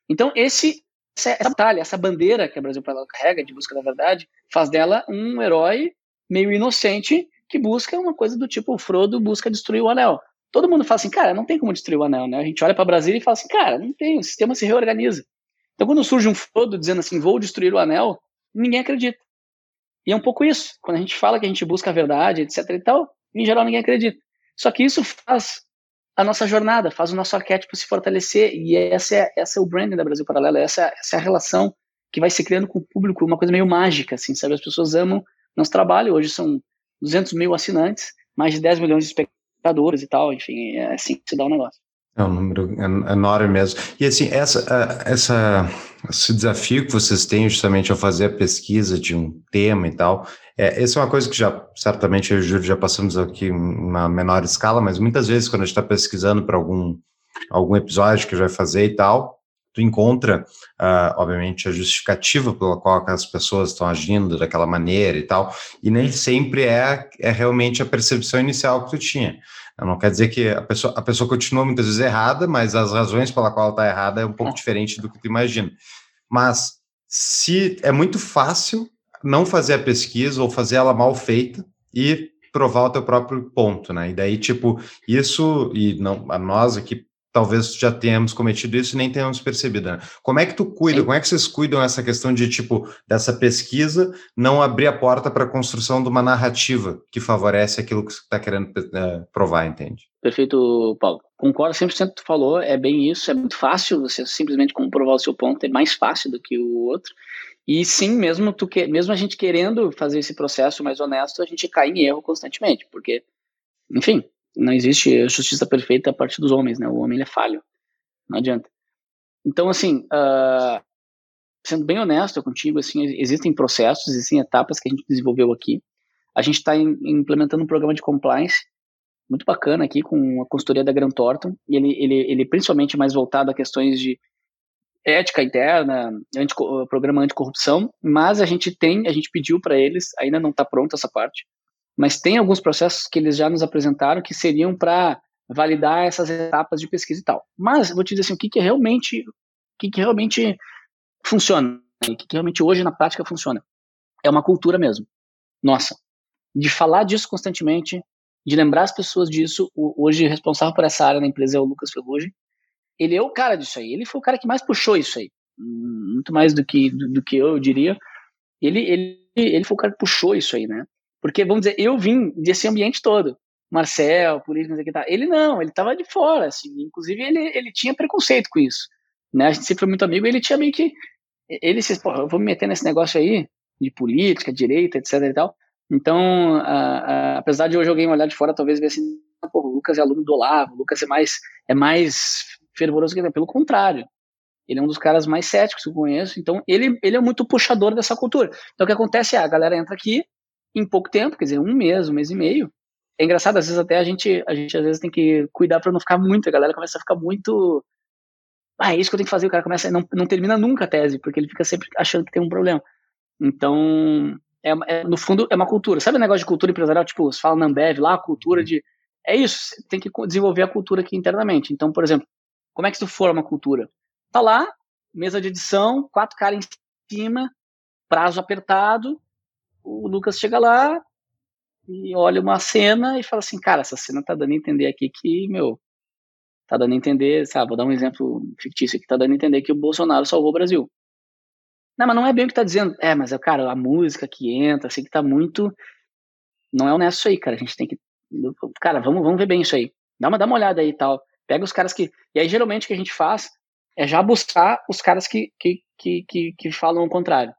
Então, esse, essa, essa batalha, essa bandeira que a Brasil Paralelo carrega de busca da verdade, faz dela um herói meio inocente que busca uma coisa do tipo o Frodo busca destruir o anel. Todo mundo fala assim, cara, não tem como destruir o anel, né? A gente olha para Brasília e fala assim, cara, não tem, o sistema se reorganiza. Então, quando surge um Frodo dizendo assim, vou destruir o anel, ninguém acredita. E é um pouco isso. Quando a gente fala que a gente busca a verdade, etc e tal, em geral ninguém acredita. Só que isso faz a nossa jornada, faz o nosso arquétipo se fortalecer. E essa é, essa é o branding da Brasil Paralelo, essa, essa é a relação que vai se criando com o público, uma coisa meio mágica, assim, sabe? As pessoas amam nosso trabalho. Hoje são 200 mil assinantes, mais de 10 milhões de espectadores e tal. Enfim, é assim que se dá o negócio. É um número enorme mesmo. E assim, essa, essa, esse desafio que vocês têm justamente ao fazer a pesquisa de um tema e tal, é, essa é uma coisa que já, certamente, eu o Júlio já passamos aqui em uma menor escala, mas muitas vezes quando a gente está pesquisando para algum, algum episódio que vai fazer e tal, tu encontra, uh, obviamente, a justificativa pela qual as pessoas estão agindo daquela maneira e tal, e nem sempre é, é realmente a percepção inicial que tu tinha. Não quer dizer que a pessoa, a pessoa continua muitas vezes errada, mas as razões pela qual ela está errada é um pouco é. diferente do que tu imagina. Mas se é muito fácil não fazer a pesquisa ou fazer ela mal feita e provar o teu próprio ponto, né? E daí, tipo, isso, e não, a nós aqui talvez já tenhamos cometido isso e nem tenhamos percebido. Né? Como é que tu cuida? Como é que vocês cuidam essa questão de tipo dessa pesquisa não abrir a porta para a construção de uma narrativa que favorece aquilo que você está querendo uh, provar, entende? Perfeito, Paulo. Concordo 100% que tu falou, é bem isso, é muito fácil você simplesmente comprovar o seu ponto, é mais fácil do que o outro. E sim, mesmo tu que, mesmo a gente querendo fazer esse processo mais honesto, a gente cai em erro constantemente, porque enfim, não existe justiça perfeita a partir dos homens, né? O homem é falho, não adianta. Então, assim, uh, sendo bem honesto contigo, assim, existem processos, existem etapas que a gente desenvolveu aqui. A gente está implementando um programa de compliance muito bacana aqui com a consultoria da Grant Thornton. E ele, ele, ele principalmente mais voltado a questões de ética interna, anti, programa anticorrupção, mas a gente tem, a gente pediu para eles, ainda não está pronta essa parte, mas tem alguns processos que eles já nos apresentaram que seriam para validar essas etapas de pesquisa e tal. Mas vou te dizer assim, o que, que realmente, o que, que realmente funciona, o que, que realmente hoje na prática funciona, é uma cultura mesmo. Nossa, de falar disso constantemente, de lembrar as pessoas disso. O, hoje responsável por essa área na empresa é o Lucas Ferrugem. Ele é o cara disso aí. Ele foi o cara que mais puxou isso aí, muito mais do que do, do que eu, eu diria. Ele, ele, ele foi o cara que puxou isso aí, né? Porque, vamos dizer, eu vim desse ambiente todo. Marcel, político, não sei o que tá. Ele não, ele tava de fora, assim. Inclusive, ele, ele tinha preconceito com isso. Né? A gente sempre foi muito amigo, ele tinha meio que. Ele se, pô, eu vou me meter nesse negócio aí, de política, direita, etc e tal. Então, a, a, apesar de hoje alguém olhar de fora, talvez ver assim, pô, o Lucas é aluno do Olavo, o Lucas é mais, é mais fervoroso que ele. Pelo contrário, ele é um dos caras mais céticos que eu conheço. Então, ele, ele é muito puxador dessa cultura. Então, o que acontece é, a galera entra aqui, em pouco tempo, quer dizer, um mês, um mês e meio. É engraçado, às vezes até a gente, a gente às vezes tem que cuidar para não ficar muito, a galera começa a ficar muito ah, é isso que eu tenho que fazer, o cara começa, não, não termina nunca a tese, porque ele fica sempre achando que tem um problema. Então, é, é, no fundo, é uma cultura. Sabe o negócio de cultura empresarial? Tipo, você fala na Ambev lá, a cultura de. É isso, tem que desenvolver a cultura aqui internamente. Então, por exemplo, como é que tu forma a cultura? Tá lá, mesa de edição, quatro caras em cima, prazo apertado, o Lucas chega lá e olha uma cena e fala assim, cara, essa cena tá dando a entender aqui que, meu, tá dando a entender, sabe, vou dar um exemplo fictício aqui, tá dando a entender que o Bolsonaro salvou o Brasil. Não, mas não é bem o que tá dizendo. É, mas, cara, a música que entra, assim, que tá muito... Não é honesto isso aí, cara, a gente tem que... Cara, vamos, vamos ver bem isso aí. Dá uma, dá uma olhada aí e tal. Pega os caras que... E aí, geralmente, o que a gente faz é já buscar os caras que, que, que, que, que falam o contrário.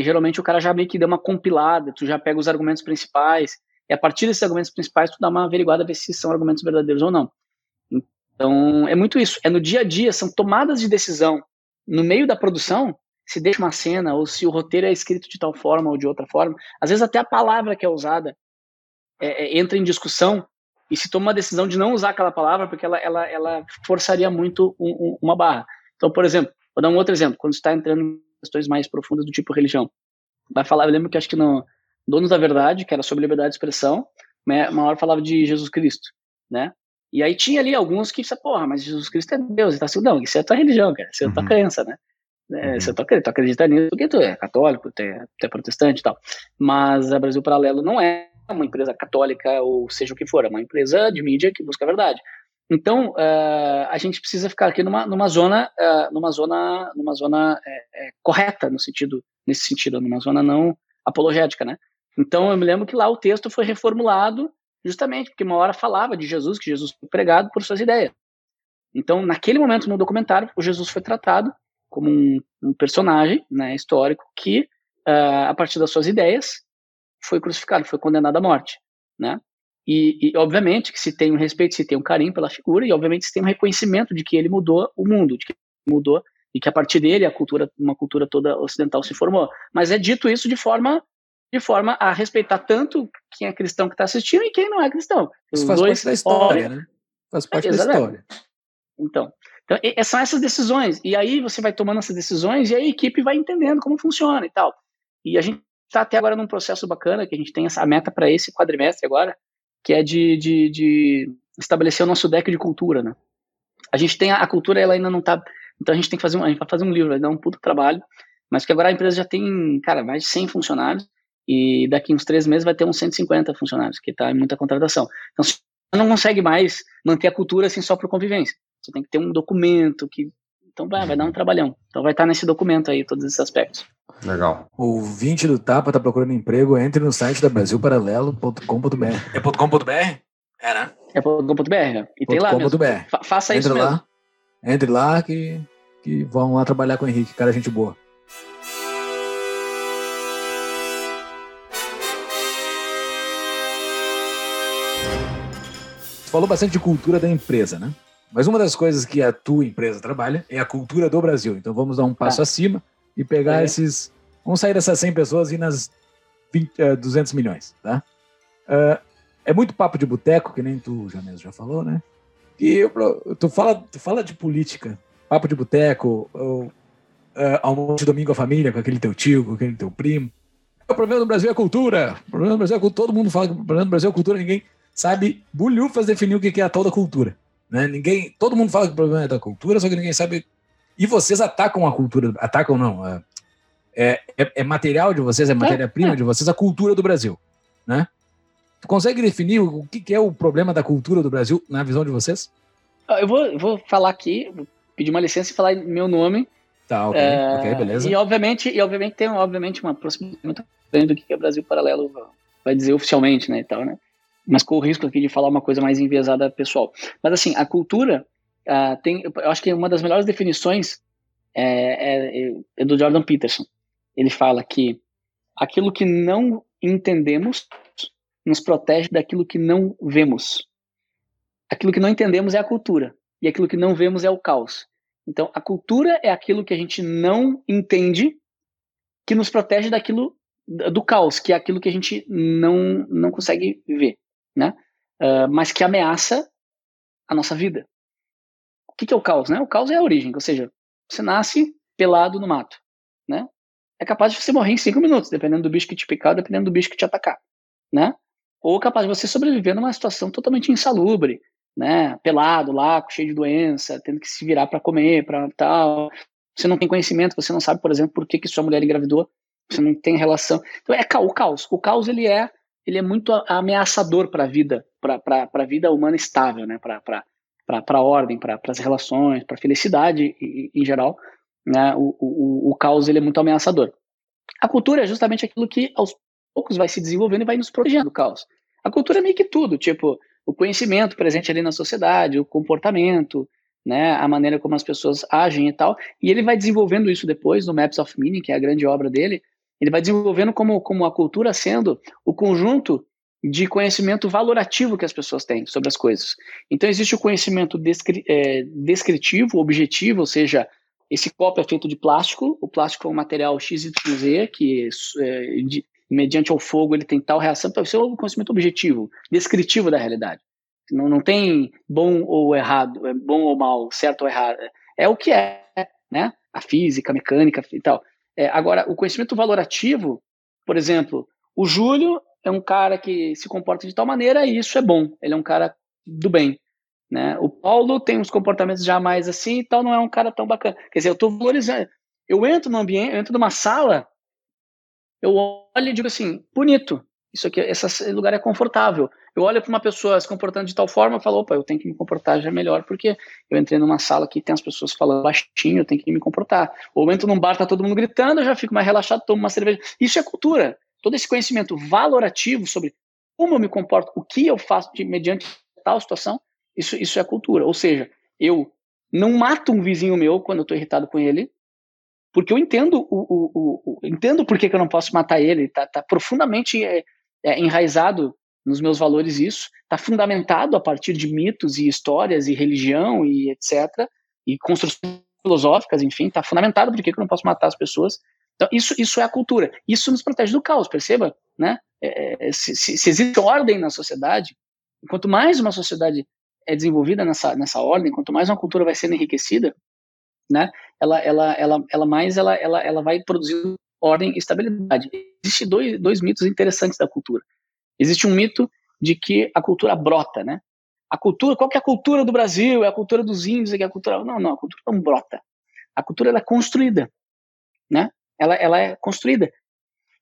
Geralmente, o cara já meio que deu uma compilada, tu já pega os argumentos principais, e a partir desses argumentos principais, tu dá uma averiguada, ver se são argumentos verdadeiros ou não. Então, é muito isso. É no dia a dia, são tomadas de decisão. No meio da produção, se deixa uma cena, ou se o roteiro é escrito de tal forma ou de outra forma, às vezes até a palavra que é usada é, é, entra em discussão e se toma uma decisão de não usar aquela palavra porque ela, ela, ela forçaria muito um, um, uma barra. Então, por exemplo, vou dar um outro exemplo. Quando está entrando questões mais profundas do tipo religião. Vai falar, eu lembro que acho que no Donos da Verdade, que era sobre liberdade de expressão, uma hora falava de Jesus Cristo, né? E aí tinha ali alguns que, porra, mas Jesus Cristo é Deus. E tá assim, não, isso é tua religião, cara, isso é a tua uhum. crença, né? É, uhum. Você tá, tu acredita nisso porque tu é católico, tu é, tu é protestante e tal. Mas a Brasil Paralelo não é uma empresa católica ou seja o que for, é uma empresa de mídia que busca a verdade. Então, uh, a gente precisa ficar aqui numa, numa zona, uh, numa zona, numa zona é, é, correta no sentido, nesse sentido, numa zona não apologética, né? Então, eu me lembro que lá o texto foi reformulado justamente porque uma hora falava de Jesus, que Jesus foi pregado por suas ideias. Então, naquele momento no documentário, o Jesus foi tratado como um, um personagem, né, histórico que, uh, a partir das suas ideias, foi crucificado, foi condenado à morte, né? E, e, obviamente que se tem um respeito, se tem um carinho pela figura, e obviamente se tem um reconhecimento de que ele mudou o mundo, de que mudou e que a partir dele a cultura, uma cultura toda ocidental se formou. Mas é dito isso de forma de forma a respeitar tanto quem é cristão que está assistindo e quem não é cristão. Isso faz parte da história, né? Faz parte é, da história. Então, então, são essas decisões. E aí você vai tomando essas decisões e a equipe vai entendendo como funciona e tal. E a gente está até agora num processo bacana, que a gente tem essa meta para esse quadrimestre agora, que é de, de, de, estabelecer o nosso deck de cultura, né? A gente tem a, a, cultura, ela ainda não tá, então a gente tem que fazer um, a gente vai fazer um livro, vai dar um puto trabalho, mas que agora a empresa já tem, cara, mais de 100 funcionários, e daqui uns três meses vai ter uns 150 funcionários, que está em muita contratação. Então, você não consegue mais manter a cultura assim só por convivência. Você tem que ter um documento que. Então vai, vai dar um trabalhão. Então vai estar nesse documento aí, todos esses aspectos. Legal. O 20 do Tapa tá procurando emprego, entre no site da brasilparalelo.com.br. É .com.br? É, né? É .com.br, e tem lá mesmo. Fa faça Entre isso lá, mesmo. Entre lá que, que vão lá trabalhar com o Henrique, cara, gente boa. Você falou bastante de cultura da empresa, né? Mas uma das coisas que a tua empresa trabalha é a cultura do Brasil. Então vamos dar um passo Tá. acima e pegar É. esses. Vamos sair dessas 100 pessoas e ir nas 20, eh, 200 milhões, tá? Ah, é muito papo de boteco, que nem tu já mesmo já falou, né? E eu- tu, fala, tu fala de política, papo de boteco, ou, ah, almoço de domingo a família, com aquele teu tio, com aquele teu primo. O problema do Brasil é cultura. O problema do Brasil é cultura. Todo mundo fala que o problema do Brasil é cultura, ninguém sabe bulhufas definir o que que é a tal da cultura. Né? Ninguém, todo mundo fala que o problema é da cultura, só que ninguém sabe. E vocês atacam a cultura, atacam não, é, é, é- é material de vocês, é matéria-prima de vocês, a cultura do Brasil, né? Tu consegue definir o que que é o problema da cultura do Brasil na visão de vocês? Ó, Eu vou, vou falar aqui, vou pedir uma licença e falar em meu nome. Tá, ok, É, ok, beleza. E obviamente, e obviamente tem obviamente uma proximidade muito grande do que é Brasil Paralelo vai dizer oficialmente, né, e tal, né? Mas com o risco aqui de falar uma coisa mais enviesada pessoal. Mas assim, a cultura ah, tem, eu acho que uma das melhores definições é, é- é do Jordan Peterson. Ele fala que aquilo que não entendemos nos protege daquilo que não vemos. Aquilo que não entendemos é a cultura e aquilo que não vemos é o caos. Então, a cultura é aquilo que a gente não entende que nos protege daquilo do caos, que é aquilo que a gente não não consegue ver, né? Ah, mas que ameaça a nossa vida. O que, que é o caos, né? O caos é a origem, ou seja, você nasce pelado no mato, né? É capaz de você morrer em cinco minutos, dependendo do bicho que te picar, dependendo do bicho que te atacar, né? Ou capaz de você sobreviver numa situação totalmente insalubre, né? Pelado lá, cheio de doença, tendo que se virar para comer, para tal. Você não tem conhecimento, você não sabe, por exemplo, por que, que sua mulher engravidou, você não tem relação. Então é o caos. O caos ele é ele é muito ameaçador para a vida, para a vida humana estável, né? Para a ordem, para as relações, para a felicidade em geral, né? O, o, o caos ele é muito ameaçador. A cultura é justamente aquilo que aos poucos vai se desenvolvendo e vai nos protegendo do caos. A cultura é meio que tudo, tipo o conhecimento presente ali na sociedade, o comportamento, né, a maneira como as pessoas agem e tal. E ele vai desenvolvendo isso depois no Maps of Meaning, que é a grande obra dele. Ele vai desenvolvendo como, como a cultura sendo o conjunto de conhecimento valorativo que as pessoas têm sobre as coisas. Então existe o conhecimento descri é, descritivo, objetivo, ou seja, esse copo é feito de plástico, o plástico é um material XYZ, que é, de, mediante o fogo ele tem tal reação, então isso é um conhecimento objetivo, descritivo da realidade. Não, não tem bom ou errado, é bom ou mal, certo ou errado. É o que é, né? A física, a mecânica e tal. É, agora, o conhecimento valorativo, por exemplo, o Júlio é um cara que se comporta de tal maneira e isso é bom. Ele é um cara do bem. Né? O Paulo tem uns comportamentos já mais assim e tal, não é um cara tão bacana. Quer dizer, eu estou valorizando. Eu entro no ambiente, eu entro numa sala, eu olho e digo assim, bonito, isso aqui, esse lugar é confortável. Eu olho para uma pessoa se comportando de tal forma e falo, opa, eu tenho que me comportar já melhor, porque eu entrei numa sala que tem as pessoas falando baixinho, eu tenho que me comportar. Ou eu entro num bar, tá todo mundo gritando, eu já fico mais relaxado, tomo uma cerveja. Isso é cultura. Todo esse conhecimento valorativo sobre como eu me comporto, o que eu faço de, mediante tal situação, isso, isso é cultura. Ou seja, eu não mato um vizinho meu quando eu estou irritado com ele, porque eu entendo o, o, o, o entendo por que eu não posso matar ele, tá, tá profundamente é, é, enraizado nos meus valores isso, está fundamentado a partir de mitos e histórias e religião e etc, e construções filosóficas, enfim, está fundamentado por que, eu não posso matar as pessoas. Então, isso, isso é a cultura. Isso nos protege do caos, perceba? Né? É, se, se, se existe ordem na sociedade, quanto mais uma sociedade é desenvolvida nessa, nessa ordem, quanto mais uma cultura vai sendo enriquecida, né, ela, ela, ela, ela mais ela, ela, ela vai produzindo ordem e estabilidade. Existem dois, dois mitos interessantes da cultura. Existe um mito de que a cultura brota, né? A cultura, qual que é a cultura do Brasil? É a cultura dos índios, é a cultura... Não, não, a cultura não brota. A cultura ela é construída, né? Ela, ela é construída.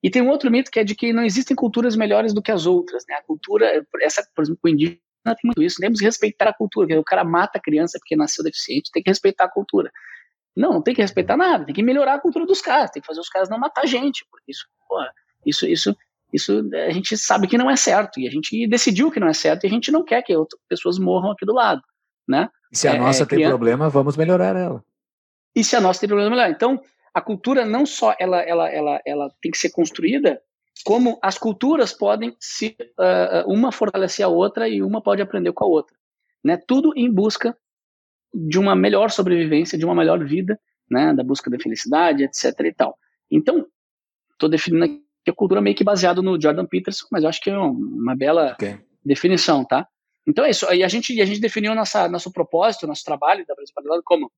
E tem um outro mito que é de que não existem culturas melhores do que as outras, né? A cultura, essa, por exemplo, o indígena tem muito isso, temos que respeitar a cultura, o cara mata a criança porque nasceu deficiente, tem que respeitar a cultura. Não, não tem que respeitar nada, tem que melhorar a cultura dos caras, tem que fazer os caras não matar gente, porque isso, porra, isso, isso, isso a gente sabe que não é certo, e a gente decidiu que não é certo, e a gente não quer que outras pessoas morram aqui do lado, né? E se a É, nossa é, tem criança- problema, vamos melhorar ela. e se a nossa tem problema melhor. Então, a cultura não só ela, ela, ela, ela tem que ser construída, como as culturas podem se ah, uma fortalecer a outra e uma pode aprender com a outra, né? Tudo em busca de uma melhor sobrevivência, de uma melhor vida, né? Da busca da felicidade, etc. e tal. Então, estou definindo aqui a cultura meio que baseado no Jordan Peterson, mas eu acho que é uma, bela Ok. definição, tá? Então é isso. E a gente, a gente definiu nossa, nosso propósito, nosso trabalho da Brasil Paralelo como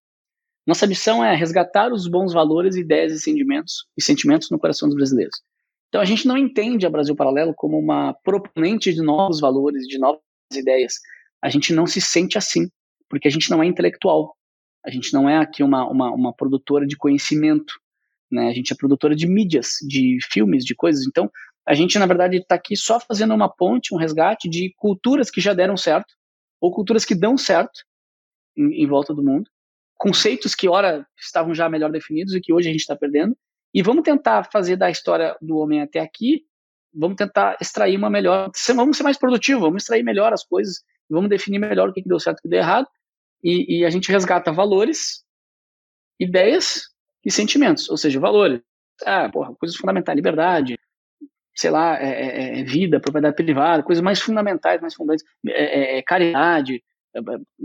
nossa missão é resgatar os bons valores, ideias e sentimentos, e sentimentos no coração dos brasileiros. Então a gente não entende a Brasil Paralelo como uma proponente de novos valores, de novas ideias. A gente não se sente assim, porque a gente não é intelectual. A gente não é aqui uma, uma, uma produtora de conhecimento. Né? A gente é produtora de mídias, de filmes, de coisas. Então a gente, na verdade, está aqui só fazendo uma ponte, um resgate de culturas que já deram certo, ou culturas que dão certo em, em volta do mundo, conceitos que, ora, estavam já melhor definidos e que hoje a gente está perdendo, e vamos tentar fazer da história do homem até aqui, vamos tentar extrair uma melhor, vamos ser mais produtivos, vamos extrair melhor as coisas, vamos definir melhor o que, que deu certo e o que deu errado, e, e a gente resgata valores, ideias e sentimentos, ou seja, valores. Ah, porra, coisas fundamentais, liberdade, sei lá, é, é, é vida, propriedade privada, coisas mais fundamentais, mais fundamentais, é, é, caridade,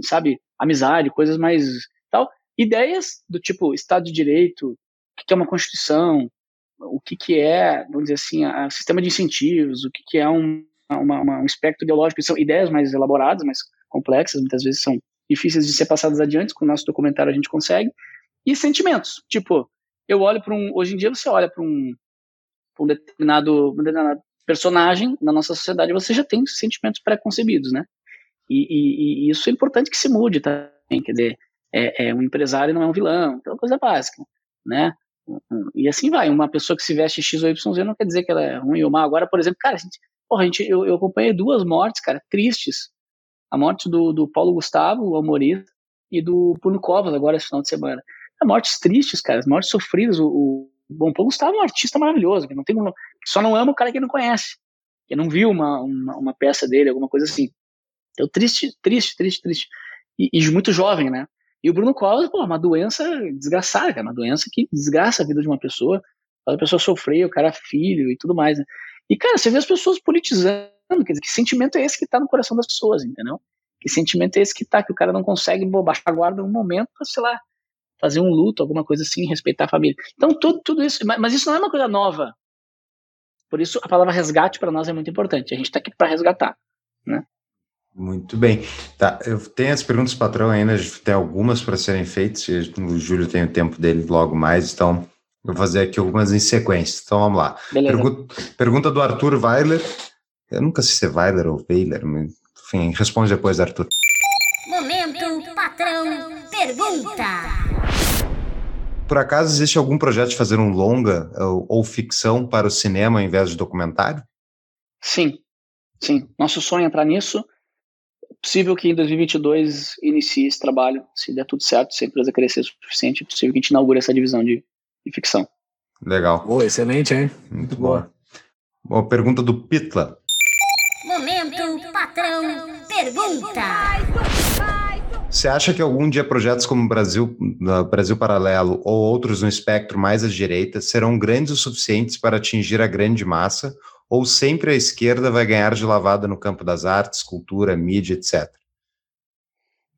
sabe, amizade, coisas mais tal. Ideias do tipo Estado de Direito, o que é uma Constituição, o que, que é, vamos dizer assim, o sistema de incentivos, o que, que é um, uma, uma, um espectro ideológico, são ideias mais elaboradas, mais complexas, muitas vezes são difíceis de ser passadas adiante, com o nosso documentário a gente consegue, e sentimentos, tipo, eu olho para um, hoje em dia você olha para um, um determinado, personagem na nossa sociedade, você já tem sentimentos pré-concebidos, né? E, e, e, isso é importante que se mude também, quer dizer, é, é, um empresário não é um vilão, então é uma coisa básica, né? E assim vai, uma pessoa que se veste X ou Y não quer dizer que ela é ruim ou má. Agora, por exemplo, cara, a gente, porra, a gente, eu, eu acompanhei duas mortes, cara, tristes. A morte do, do Paulo Gustavo, o humorista, e do Bruno Covas agora esse final de semana. É, mortes tristes, cara, mortes sofridas. O, o Bom Paulo Gustavo é um artista maravilhoso, que não tem só não ama o cara que não conhece, que não viu uma, uma, uma peça dele, alguma coisa assim. Então, triste, triste, triste, triste. E, e, muito jovem, né? E o Bruno Covas, pô, uma doença desgraçada, cara, uma doença que desgraça a vida de uma pessoa, faz a pessoa sofrer, o cara é filho e tudo mais, né? E, cara, você vê as pessoas politizando, quer dizer, que sentimento é esse que tá no coração das pessoas, entendeu? Que sentimento é esse que tá, que o cara não consegue baixar a guarda um momento sei lá, fazer um luto, alguma coisa assim, respeitar a família. Então, tudo, tudo isso, mas, mas isso não é uma coisa nova. Por isso, a palavra resgate para nós é muito importante. A gente está aqui para resgatar, né? Muito bem. Tá, eu tenho as perguntas patrão ainda, tem algumas para serem feitas, o Júlio tem o tempo dele logo mais, então eu vou fazer aqui algumas em sequência. Então vamos lá. Pergunta, pergunta do Arthur Weiler. Eu nunca sei se é Weiler ou Weiler, mas enfim, responde depois, Arthur. Momento patrão pergunta. Por acaso existe algum projeto de fazer um longa ou, ou ficção para o cinema ao invés de documentário? Sim, sim. Nosso sonho é entrar nisso. É possível que em 2022 inicie esse trabalho, se der tudo certo, se a empresa crescer o suficiente, é possível que a gente inaugure essa divisão de, de ficção. Legal. Boa, excelente, hein? Muito boa. Boa pergunta do Pitla. Momento patrão pergunta. Você acha que algum dia projetos como Brasil, Brasil Paralelo ou outros no espectro mais à direita serão grandes o suficientes para atingir a grande massa? Ou sempre a esquerda vai ganhar de lavada no campo das artes, cultura, mídia, etc?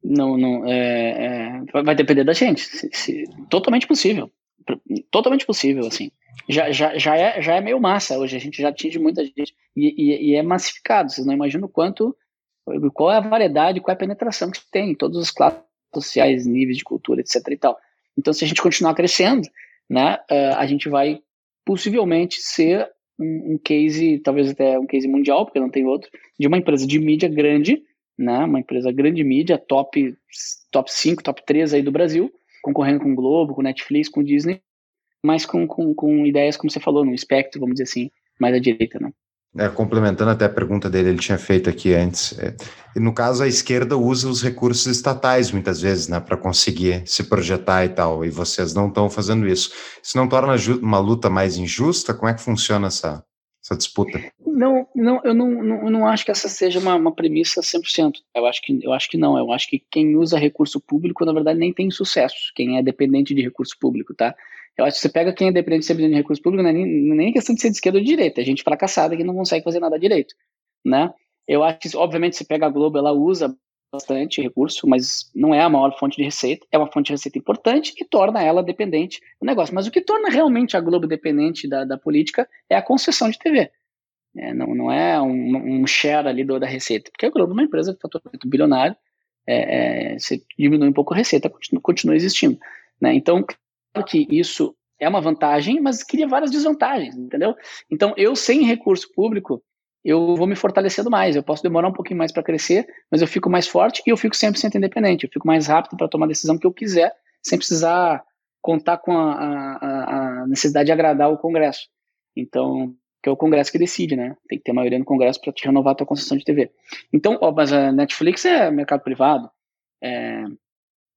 Não, não. É, é, vai depender da gente. Se, se, totalmente possível. Totalmente possível, assim. Já, já, já, é, já é meio massa hoje. A gente já atinge muita gente. E, e, e é massificado. Vocês não imaginam o quanto qual é a variedade, qual é a penetração que tem em todas as classes sociais, níveis de cultura, etc e tal. Então, se a gente continuar crescendo, né, a gente vai possivelmente ser um, um case, talvez até um case mundial, porque não tem outro, de uma empresa de mídia grande, né, uma empresa grande mídia, top, top 5, top 3 aí do Brasil, concorrendo com o Globo, com Netflix, com Disney, mas com, com, com ideias, como você falou, no espectro, vamos dizer assim, mais à direita, né? É, complementando até a pergunta dele, ele tinha feito aqui antes. É, no caso, a esquerda usa os recursos estatais muitas vezes, né, para conseguir se projetar e tal, e vocês não estão fazendo isso. Isso não torna uma luta mais injusta? Como é que funciona essa, essa disputa? Não, não eu não, não, não acho que essa seja uma, uma premissa 100%. Eu acho, que, eu acho que não. Eu acho que quem usa recurso público, na verdade, nem tem sucesso. Quem é dependente de recurso público, tá? Eu acho que você pega quem é dependente de recurso público, não é nem, nem questão de ser de esquerda ou de direita. É gente fracassada que não consegue fazer nada direito, né? Eu acho que, obviamente, você pega a Globo, ela usa bastante recurso, mas não é a maior fonte de receita, é uma fonte de receita importante e torna ela dependente do negócio. Mas o que torna realmente a Globo dependente da, da política é a concessão de TV. É, não, não é um, um share ali do, da receita, porque a Globo é uma empresa de faturamento bilionário, é, é, você diminui um pouco a receita, continua, continua existindo. Né? Então, que isso é uma vantagem, mas cria várias desvantagens, entendeu? Então, eu sem recurso público, eu vou me fortalecendo mais. Eu posso demorar um pouquinho mais para crescer, mas eu fico mais forte e eu fico 100% independente. Eu fico mais rápido para tomar a decisão que eu quiser, sem precisar contar com a, a, a, necessidade de agradar o Congresso. Então, que é o Congresso que decide, né? Tem que ter maioria no Congresso para te renovar a tua concessão de TV. Então, ó, mas a Netflix é mercado privado. É,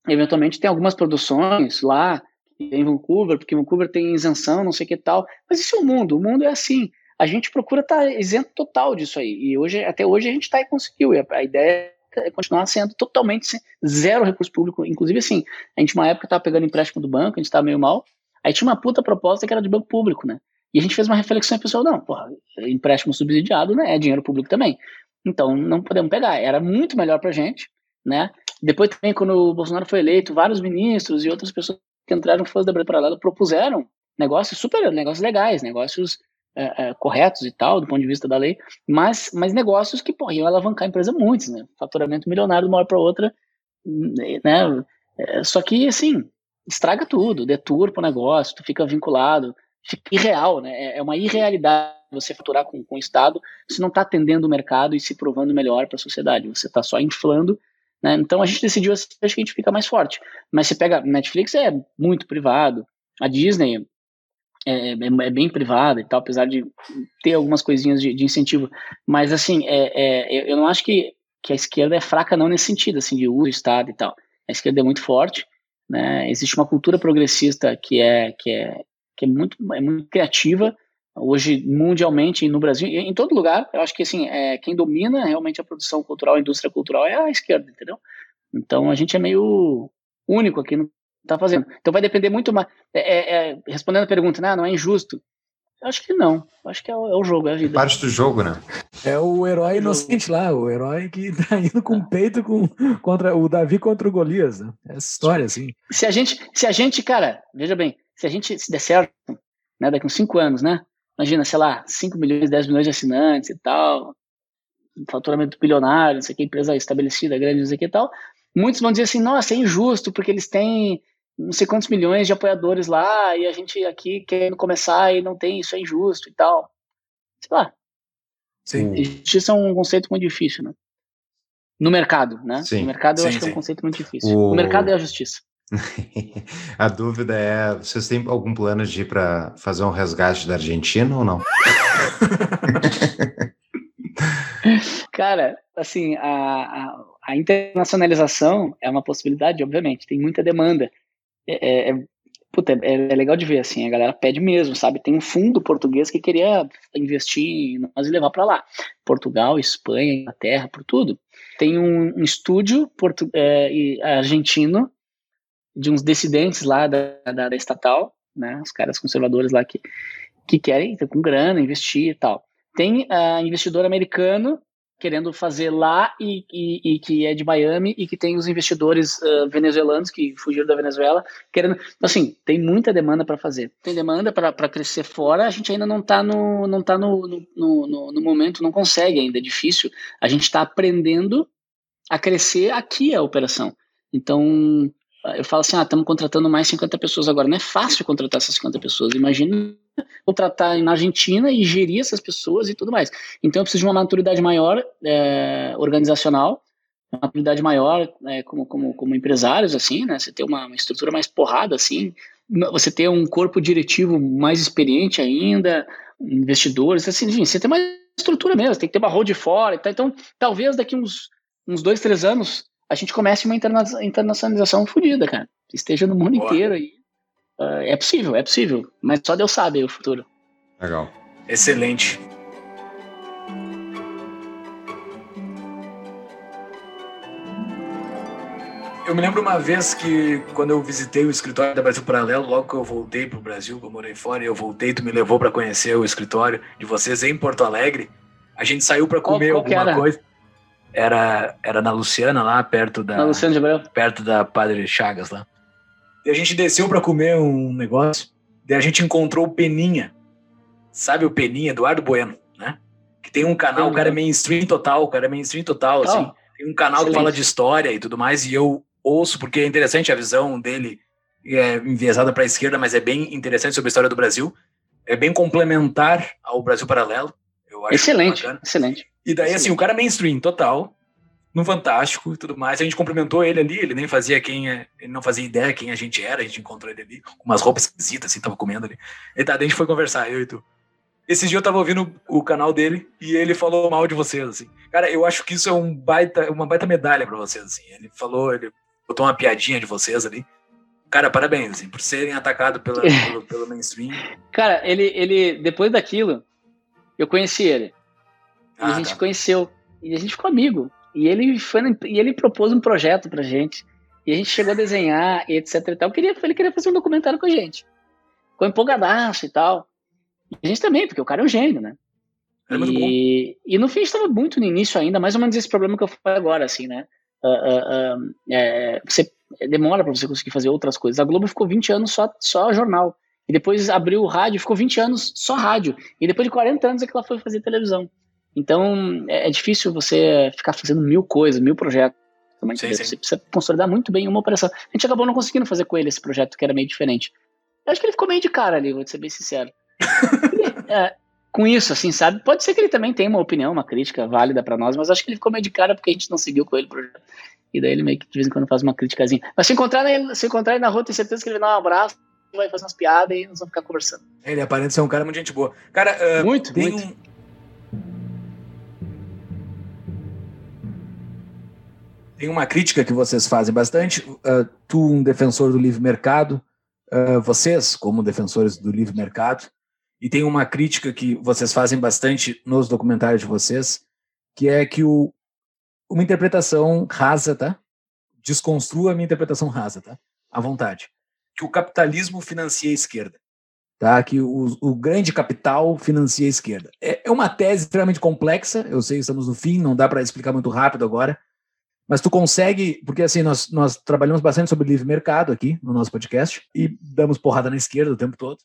eventualmente tem algumas produções lá em Vancouver, porque Vancouver tem isenção, não sei o que tal. Mas isso é o mundo, o mundo é assim. A gente procura estar tá isento total disso aí. E hoje, até hoje a gente está e conseguiu. E a, a, ideia é continuar sendo totalmente sem, zero recurso público. Inclusive, assim, a gente, uma época, estava pegando empréstimo do banco, a gente estava meio mal. Aí tinha uma puta proposta que era de banco público, né? E a gente fez uma reflexão e pessoal, não, porra, empréstimo subsidiado, né? É dinheiro público também. Então, não podemos pegar. Era muito melhor pra gente, né? Depois também, quando o Bolsonaro foi eleito, vários ministros e outras pessoas que entraram fãs da Paralelo propuseram negócios super, negócios legais, negócios é, é, corretos e tal, do ponto de vista da lei, mas, mas negócios que, porra, iam alavancar a empresa muitos, né? Faturamento milionário de uma hora para outra, né? É, só que, assim, estraga tudo, deturpa o negócio, tu fica vinculado, fica irreal, né? É, é uma irrealidade você faturar com, com o Estado se não está atendendo o mercado e se provando melhor para a sociedade, você está só inflando né? Então a gente decidiu assim, acho que a gente fica mais forte. Mas você pega, Netflix é muito privado, a Disney é, é, é bem privada e tal, apesar de ter algumas coisinhas de, de incentivo. Mas assim, é, é, eu não acho que, que a esquerda é fraca não nesse sentido, assim, de uso do Estado e tal. A esquerda é muito forte, né? Existe uma cultura progressista que é, que é, que é, muito, é muito criativa, Hoje, mundialmente, no Brasil, em todo lugar, eu acho que assim, é, quem domina realmente a produção cultural, a indústria cultural é a esquerda, entendeu? Então a gente é meio único aqui no está fazendo. Então vai depender muito mais. É, é, é, respondendo a pergunta, né, não é injusto? Eu acho que não. Eu acho que é o, é o, jogo, é a vida. Parte do jogo, né? É o herói inocente lá, o herói que tá indo com o peito com, contra o Davi contra o Golias. Né? Essa história, assim. Se a gente, se a gente, cara, veja bem, se a gente se der certo, né, daqui uns cinco anos, né? Imagina, sei lá, 5 milhões, 10 milhões de assinantes e tal, faturamento bilionário, não sei que, empresa estabelecida, grande, não sei que e tal, muitos vão dizer assim, nossa, é injusto, porque eles têm não sei quantos milhões de apoiadores lá, e a gente aqui querendo começar e não tem, isso é injusto e tal. Sei lá. Sim. Justiça é um conceito muito difícil, né? No mercado, né? Sim. No mercado eu sim, acho sim. que é um conceito muito difícil. O... mercado é a justiça. a dúvida é: vocês têm algum plano de ir para fazer um resgate da Argentina ou não? Cara, assim, a, a, a, internacionalização é uma possibilidade, obviamente, tem muita demanda. É, é, é puta, é, é, legal de ver, assim, a galera pede mesmo, sabe? Tem um fundo português que queria investir nós e levar para lá. Portugal, Espanha, Inglaterra, por tudo. Tem um, um estúdio portu, é, argentino de uns dissidentes lá da, da, da, estatal, né, os caras conservadores lá que, que querem, com grana, investir e tal. Tem uh, investidor americano querendo fazer lá e, e, e, que é de Miami e que tem os investidores uh, venezuelanos que fugiram da Venezuela querendo assim tem muita demanda para fazer. Tem demanda para crescer fora a gente ainda não está no não tá no, no, no, no, momento não consegue ainda é difícil. A gente está aprendendo a crescer aqui a operação. Então eu falo assim, ah, estamos contratando mais 50 pessoas agora. Não é fácil contratar essas 50 pessoas. Imagina contratar na Argentina e gerir essas pessoas e tudo mais. Então eu preciso de uma maturidade maior é, organizacional, uma maturidade maior é, como, como, como empresários, assim, né? Você ter uma, uma estrutura mais porrada, assim, você ter um corpo diretivo mais experiente ainda, investidores, assim, enfim, você tem mais estrutura mesmo, tem que ter uma road fora. Tá? Então, talvez daqui uns, uns dois, três anos a gente comece uma interna internacionalização fodida, cara. Esteja no mundo Boa. inteiro aí. Uh, é possível, é possível, mas só Deus sabe o futuro. Legal. Excelente. Eu me lembro uma vez que, quando eu visitei o escritório da Brasil Paralelo, logo que eu voltei para o Brasil, que eu morei fora, e eu voltei, tu me levou para conhecer o escritório de vocês em Porto Alegre. A gente saiu para comer qual, qual alguma coisa. Era, era na Luciana, lá perto da. Na Luciana de Abreu. Perto da Padre Chagas lá. E a gente desceu para comer um negócio. E a gente encontrou o Peninha. Sabe o Peninha, Eduardo Bueno, né? Que tem um canal, o cara é mainstream total, o cara é mainstream total, assim. Tem um canal Excelente. que fala de história e tudo mais, e eu ouço, porque é interessante a visão dele, é enviesada para a esquerda, mas é bem interessante sobre a história do Brasil. É bem complementar ao Brasil Paralelo. Eu acho excelente, excelente. E daí, excelente. assim, o cara é mainstream total, no Fantástico e tudo mais. A gente cumprimentou ele ali, ele nem fazia quem é, ele não fazia ideia quem a gente era, a gente encontrou ele ali, com umas roupas esquisitas, assim, tava comendo ali. E tá, daí a gente foi conversar, eu e tu. Esse dia eu tava ouvindo o canal dele e ele falou mal de vocês, assim. Cara, eu acho que isso é um baita, uma baita medalha para vocês, assim. Ele falou, ele botou uma piadinha de vocês ali. Cara, parabéns, assim, por serem atacados pela, pelo, pelo mainstream. Cara, ele, ele, depois daquilo, eu conheci ele. Ah, e a gente tá. conheceu. E a gente ficou amigo. E ele, foi, e ele propôs um projeto pra gente. E a gente chegou a desenhar, e etc e tal. Queria, ele queria fazer um documentário com a gente. Ficou empolgadaço e tal. E a gente também, porque o cara é um gênio, né? É e, e no fim estava muito no início ainda, mais ou menos esse problema que eu falei agora, assim, né? Uh, uh, uh, é, você demora para você conseguir fazer outras coisas. A Globo ficou 20 anos só, só jornal. E depois abriu o rádio, ficou 20 anos só rádio. E depois de 40 anos é que ela foi fazer televisão. Então é, é difícil você ficar fazendo mil coisas, mil projetos. Sim, sim. Você precisa consolidar muito bem uma operação. A gente acabou não conseguindo fazer com ele esse projeto, que era meio diferente. Eu acho que ele ficou meio de cara ali, vou ser bem sincero. é, com isso, assim, sabe? Pode ser que ele também tenha uma opinião, uma crítica válida para nós, mas acho que ele ficou meio de cara porque a gente não seguiu com ele o projeto. E daí ele meio que de vez em quando faz uma criticazinha. Mas se encontrar, ele, se encontrar ele na rua, tenho certeza que ele vai dar um abraço, vai fazer umas piadas e nós vamos ficar conversando. Ele aparenta ser um cara muito gente boa. Cara, uh, muito, tem muito. Um... Tem uma crítica que vocês fazem bastante. Uh, tu, um defensor do livre mercado, uh, vocês, como defensores do livre mercado, e tem uma crítica que vocês fazem bastante nos documentários de vocês, que é que o, uma interpretação rasa, tá? Desconstrua a minha interpretação rasa, tá? À vontade. Que o capitalismo financia a esquerda. Tá? Que o, o grande capital financia a esquerda. É, é uma tese extremamente complexa, eu sei que estamos no fim, não dá para explicar muito rápido agora, mas tu consegue, porque assim, nós, nós trabalhamos bastante sobre livre mercado aqui no nosso podcast e damos porrada na esquerda o tempo todo.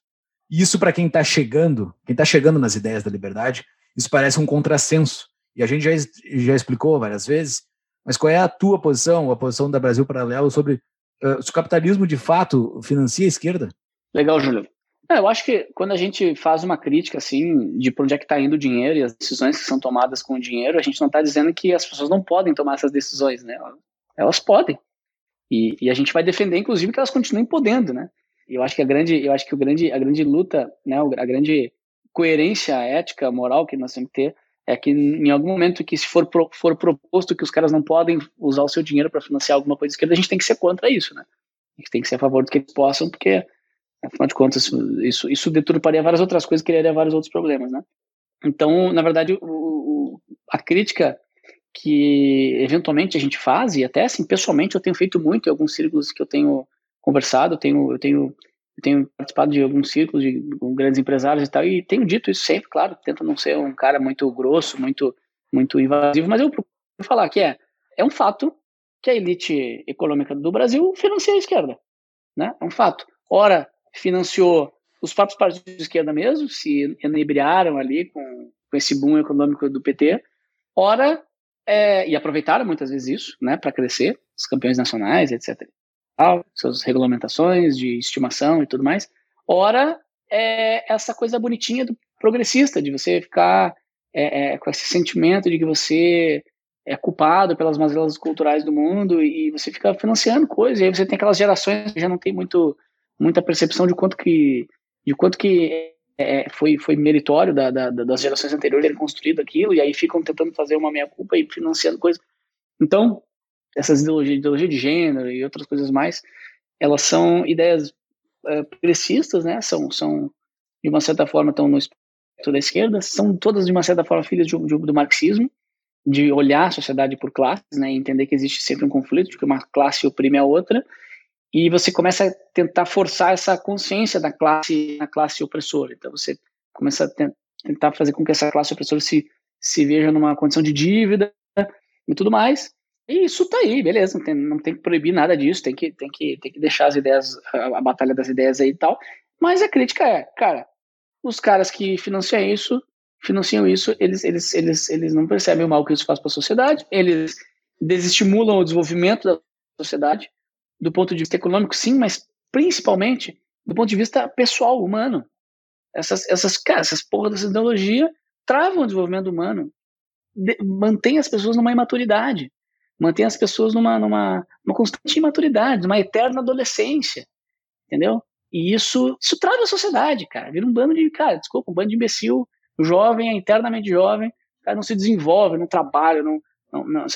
E isso, para quem está chegando, quem está chegando nas ideias da liberdade, isso parece um contrassenso. E a gente já, já explicou várias vezes, mas qual é a tua posição, a posição da Brasil Paralelo sobre uh, se o capitalismo de fato financia a esquerda? Legal, Júlio. É, eu acho que quando a gente faz uma crítica assim de para onde é que está indo o dinheiro e as decisões que são tomadas com o dinheiro, a gente não está dizendo que as pessoas não podem tomar essas decisões, né? Elas podem. E, e, a gente vai defender, inclusive, que elas continuem podendo, né? eu acho que a grande, eu acho que o grande, a grande luta, né, a grande coerência ética, moral que nós temos que ter é que em algum momento que se for, pro, for proposto que os caras não podem usar o seu dinheiro para financiar alguma coisa esquerda, a gente tem que ser contra isso, né? A gente tem que ser a favor do que eles possam, porque afinal de contas isso, isso deturparia várias outras coisas, criaria vários outros problemas, né? Então, na verdade, o, o, a crítica que eventualmente a gente faz, e até assim, pessoalmente eu tenho feito muito em alguns círculos que eu tenho conversado, eu tenho, eu tenho, eu tenho participado de alguns círculos de, grandes empresários e tal, e tenho dito isso sempre, claro, tento não ser um cara muito grosso, muito, muito invasivo, mas eu procuro falar que é, é um fato que a elite econômica do Brasil financia a esquerda, né? É um fato. Ora, financiou os próprios partidos de esquerda mesmo, se enebriaram ali com, com esse boom econômico do PT, ora, é, e aproveitaram muitas vezes isso, né, para crescer, os campeões nacionais, etc suas regulamentações de estimação e tudo mais. Ora, é essa coisa bonitinha do progressista, de você ficar é, é, com esse sentimento de que você é culpado pelas mazelas culturais do mundo e você fica financiando coisas, e aí você tem aquelas gerações que já não tem muito muita percepção de quanto que, de quanto que é, foi, foi meritório da, da, das gerações anteriores terem construído aquilo, e aí ficam tentando fazer uma meia-culpa e financiando coisas. Então, essas ideologias, ideologia de gênero e outras coisas mais, elas são ideias é, progressistas, né? São, são, de uma certa forma, estão no espectro da esquerda, são todas, de uma certa forma, filhas de, de, do marxismo, de olhar a sociedade por classes, né? Entender que existe sempre um conflito, de que uma classe oprime a outra, e você começa a tentar forçar essa consciência da classe, na classe opressora. Então, você começa a tentar fazer com que essa classe opressora se, se veja numa condição de dívida e tudo mais, e isso tá aí, beleza, não tem, não tem que proibir nada disso, tem que, tem que, tem que deixar as ideias, a, a batalha das ideias aí e tal. Mas a crítica é, cara, os caras que financiam isso, financiam isso, eles, eles, eles, eles não percebem o mal que isso faz para a sociedade, eles desestimulam o desenvolvimento da sociedade, do ponto de vista econômico, sim, mas principalmente do ponto de vista pessoal, humano. Essas, essas, cara, essas porra dessa ideologia travam o desenvolvimento humano, de, mantém as pessoas numa imaturidade mantém as pessoas numa, numa, numa constante imaturidade, numa eterna adolescência, entendeu? E isso, isso trava a sociedade, cara. Vira um bando de, cara, desculpa, um bando de imbecil, jovem, é eternamente jovem, cara não se desenvolve, não trabalha, não, não, não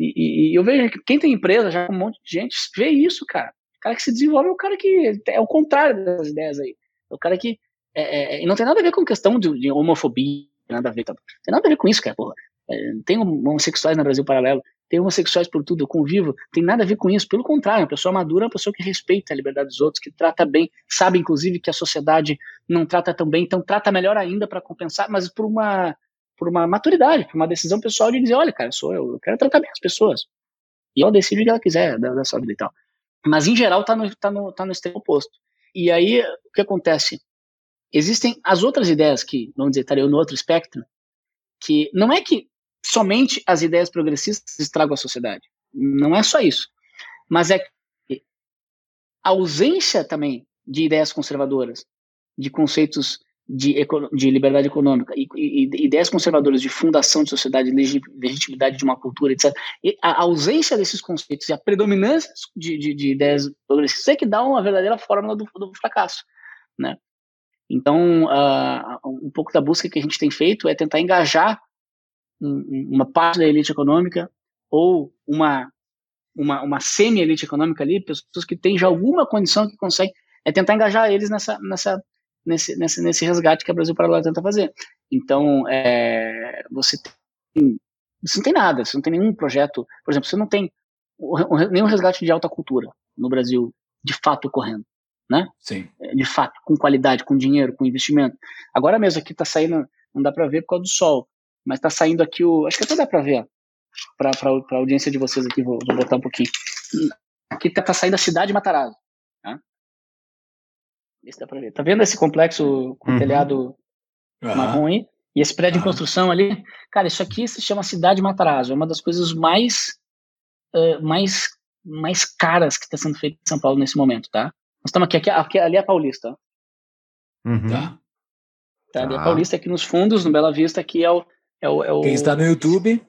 e, e, e, eu vejo que quem tem empresa, já um monte de gente, vê isso, cara. O cara que se desenvolve é o cara que é o contrário das ideias aí. É o cara que. É, é, e não tem nada a ver com questão de, de homofobia, nada a ver. Tá? Tem nada a ver com isso, cara, porra. É, tem homossexuais no Brasil paralelo tem homossexuais por tudo, eu convivo, tem nada a ver com isso. Pelo contrário, uma pessoa madura é uma pessoa que respeita a liberdade dos outros, que trata bem, sabe inclusive que a sociedade não trata tão bem, então trata melhor ainda para compensar, mas por uma por uma maturidade, por uma decisão pessoal de dizer, olha, cara, sou eu, eu quero tratar bem as pessoas. E ela decide o que ela quiser da, da sua vida e tal. Mas em geral tá no, tá no, tá no extremo oposto. E aí, o que acontece? Existem as outras ideias que, vamos dizer, estariam no outro espectro, que não é que somente as ideias progressistas estragam a sociedade. Não é só isso. Mas é que a ausência também de ideias conservadoras, de conceitos de, de liberdade econômica e, e, ideias conservadoras de fundação de sociedade, legitimidade de uma cultura, etc. E a ausência desses conceitos e a predominância de, de, de ideias progressistas é que dá uma verdadeira fórmula do, do fracasso, né? Então, uh, um pouco da busca que a gente tem feito é tentar engajar uma parte da elite econômica ou uma, uma, uma semi-elite econômica ali, pessoas que têm já alguma condição que conseguem, é tentar engajar eles nessa, nessa, nesse, nesse, nesse resgate que a Brasil Paralelo tenta fazer. Então, é, você, tem, você não tem nada, você não tem nenhum projeto, por exemplo, você não tem nenhum resgate de alta cultura no Brasil de fato ocorrendo. Né? Sim. De fato, com qualidade, com dinheiro, com investimento. Agora mesmo aqui está saindo, não dá para ver por causa do sol, mas está saindo aqui o. Acho que até dá para ver, para a audiência de vocês aqui, vou, vou, botar um pouquinho. Aqui está tá saindo a cidade de Matarazzo. Tá? Dá para ver. Tá vendo esse complexo com uhum. telhado uhum. marrom aí? E esse prédio uhum. em construção ali? Cara, isso aqui se chama Cidade Matarazzo. É uma das coisas mais, uh, mais, mais caras que está sendo feita em São Paulo nesse momento, tá? Nós estamos aqui, aqui, aqui, ali é a Paulista. Uhum. Tá? Tá, Ali é a Paulista aqui nos fundos, no Bela Vista, aqui é o, é o, é o... Quem está no YouTube.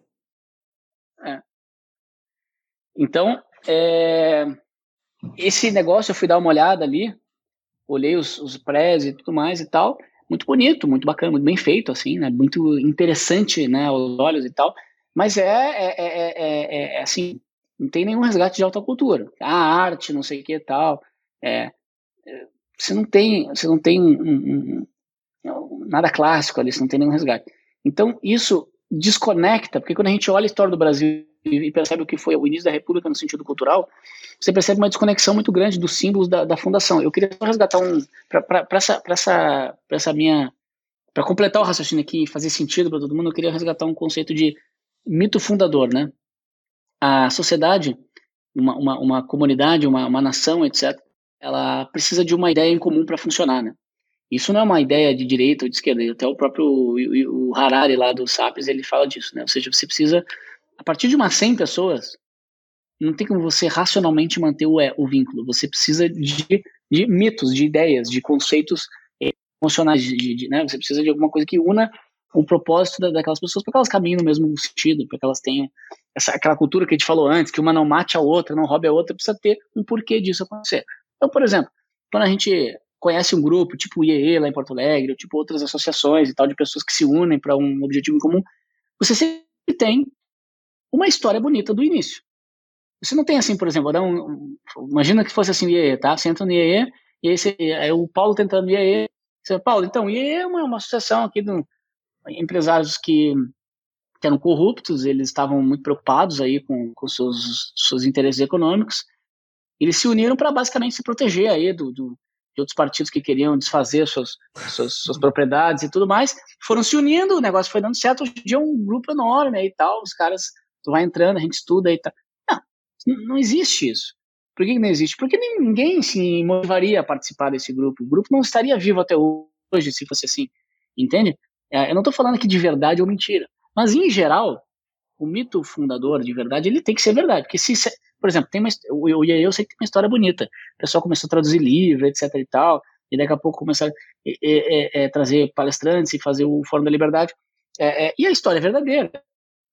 É. Então, é... esse negócio eu fui dar uma olhada ali, olhei os, os prédios e tudo mais e tal, muito bonito, muito bacana, muito bem feito, assim, né? Muito interessante, né? Aos olhos e tal. Mas é, é, é, é, assim, não tem nenhum resgate de alta cultura. A arte, não sei o que e tal. É, você não tem, você não tem um, um, um, nada clássico ali, você não tem nenhum resgate. Então, isso desconecta, porque quando a gente olha a história do Brasil e percebe o que foi o início da República no sentido cultural, você percebe uma desconexão muito grande dos símbolos da, da fundação. Eu queria só resgatar um, para essa, essa, essa minha, para completar o raciocínio aqui e fazer sentido para todo mundo, eu queria resgatar um conceito de mito fundador, né? A sociedade, uma, uma, uma comunidade, uma, uma nação, etc., ela precisa de uma ideia em comum para funcionar, né? Isso não é uma ideia de direita ou de esquerda, até o próprio o Harari lá do Sapiens, ele fala disso, né? Ou seja, você precisa, a partir de umas 100 pessoas, não tem como você racionalmente manter o, o vínculo, você precisa de, de mitos, de ideias, de conceitos emocionais, de, de, né? Você precisa de alguma coisa que una o propósito da, daquelas pessoas para que elas caminhem no mesmo sentido, para que elas tenham essa, aquela cultura que a gente falou antes, que uma não mate a outra, não roube a outra, precisa ter um porquê disso acontecer. Então, por exemplo, quando a gente conhece um grupo, tipo o IEE lá em Porto Alegre, ou tipo outras associações e tal, de pessoas que se unem para um objetivo em comum, você sempre tem uma história bonita do início. Você não tem assim, por exemplo, um, imagina que fosse assim o IEE, tá? Você entra no IEE, e aí, você, aí o Paulo tentando tá no IEE, você fala, Paulo, então, o IEE é uma, uma associação aqui de empresários que, que eram corruptos, eles estavam muito preocupados aí com, com seus, seus interesses econômicos, eles se uniram para basicamente se proteger aí do, do, de outros partidos que queriam desfazer suas, suas, suas, propriedades e tudo mais, foram se unindo, o negócio foi dando certo, hoje em dia é um grupo enorme aí e tal, os caras, tu vai entrando, a gente estuda e tal. Não, não existe isso. Por que não existe? Porque ninguém se motivaria a participar desse grupo. O grupo não estaria vivo até hoje se fosse assim, entende? É, eu não estou falando aqui de verdade ou mentira, mas em geral, o mito fundador de verdade, ele tem que ser verdade, porque se, por exemplo, tem uma, eu, eu sei que tem uma história bonita. O pessoal começou a traduzir livro, etc e tal, e daqui a pouco começaram a é, é, é, trazer palestrantes e fazer o Fórum da Liberdade. É, é, e a história é verdadeira.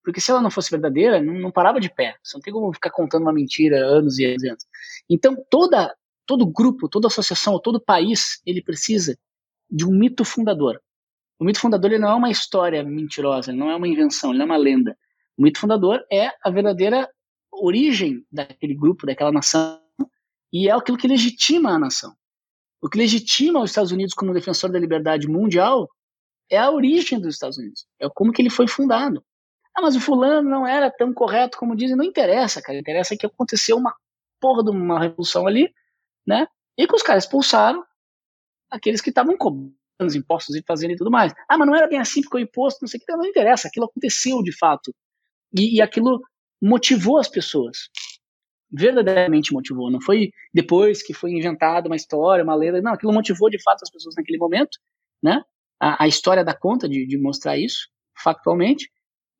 Porque se ela não fosse verdadeira, não, não, parava de pé. Você não tem como ficar contando uma mentira anos e anos e anos. Então, toda, todo grupo, toda associação, todo país, ele precisa de um mito fundador. O mito fundador ele não é uma história mentirosa, ele não é uma invenção, ele não é uma lenda. O mito fundador é a verdadeira origem daquele grupo, daquela nação, e é aquilo que legitima a nação. O que legitima os Estados Unidos como defensor da liberdade mundial é a origem dos Estados Unidos, é como que ele foi fundado. Ah, mas o fulano não era tão correto como dizem, não interessa, cara, interessa que aconteceu uma porra de uma revolução ali, né? E que os caras expulsaram aqueles que estavam cobrando os impostos e fazendo e tudo mais. Ah, mas não era bem assim porque o imposto, não sei o que, não interessa, aquilo aconteceu de fato. E, e aquilo motivou as pessoas. Verdadeiramente motivou. Não foi depois que foi inventada uma história, uma lenda. Não, aquilo motivou de fato as pessoas naquele momento, né? A, a história dá conta de, de, mostrar isso, factualmente,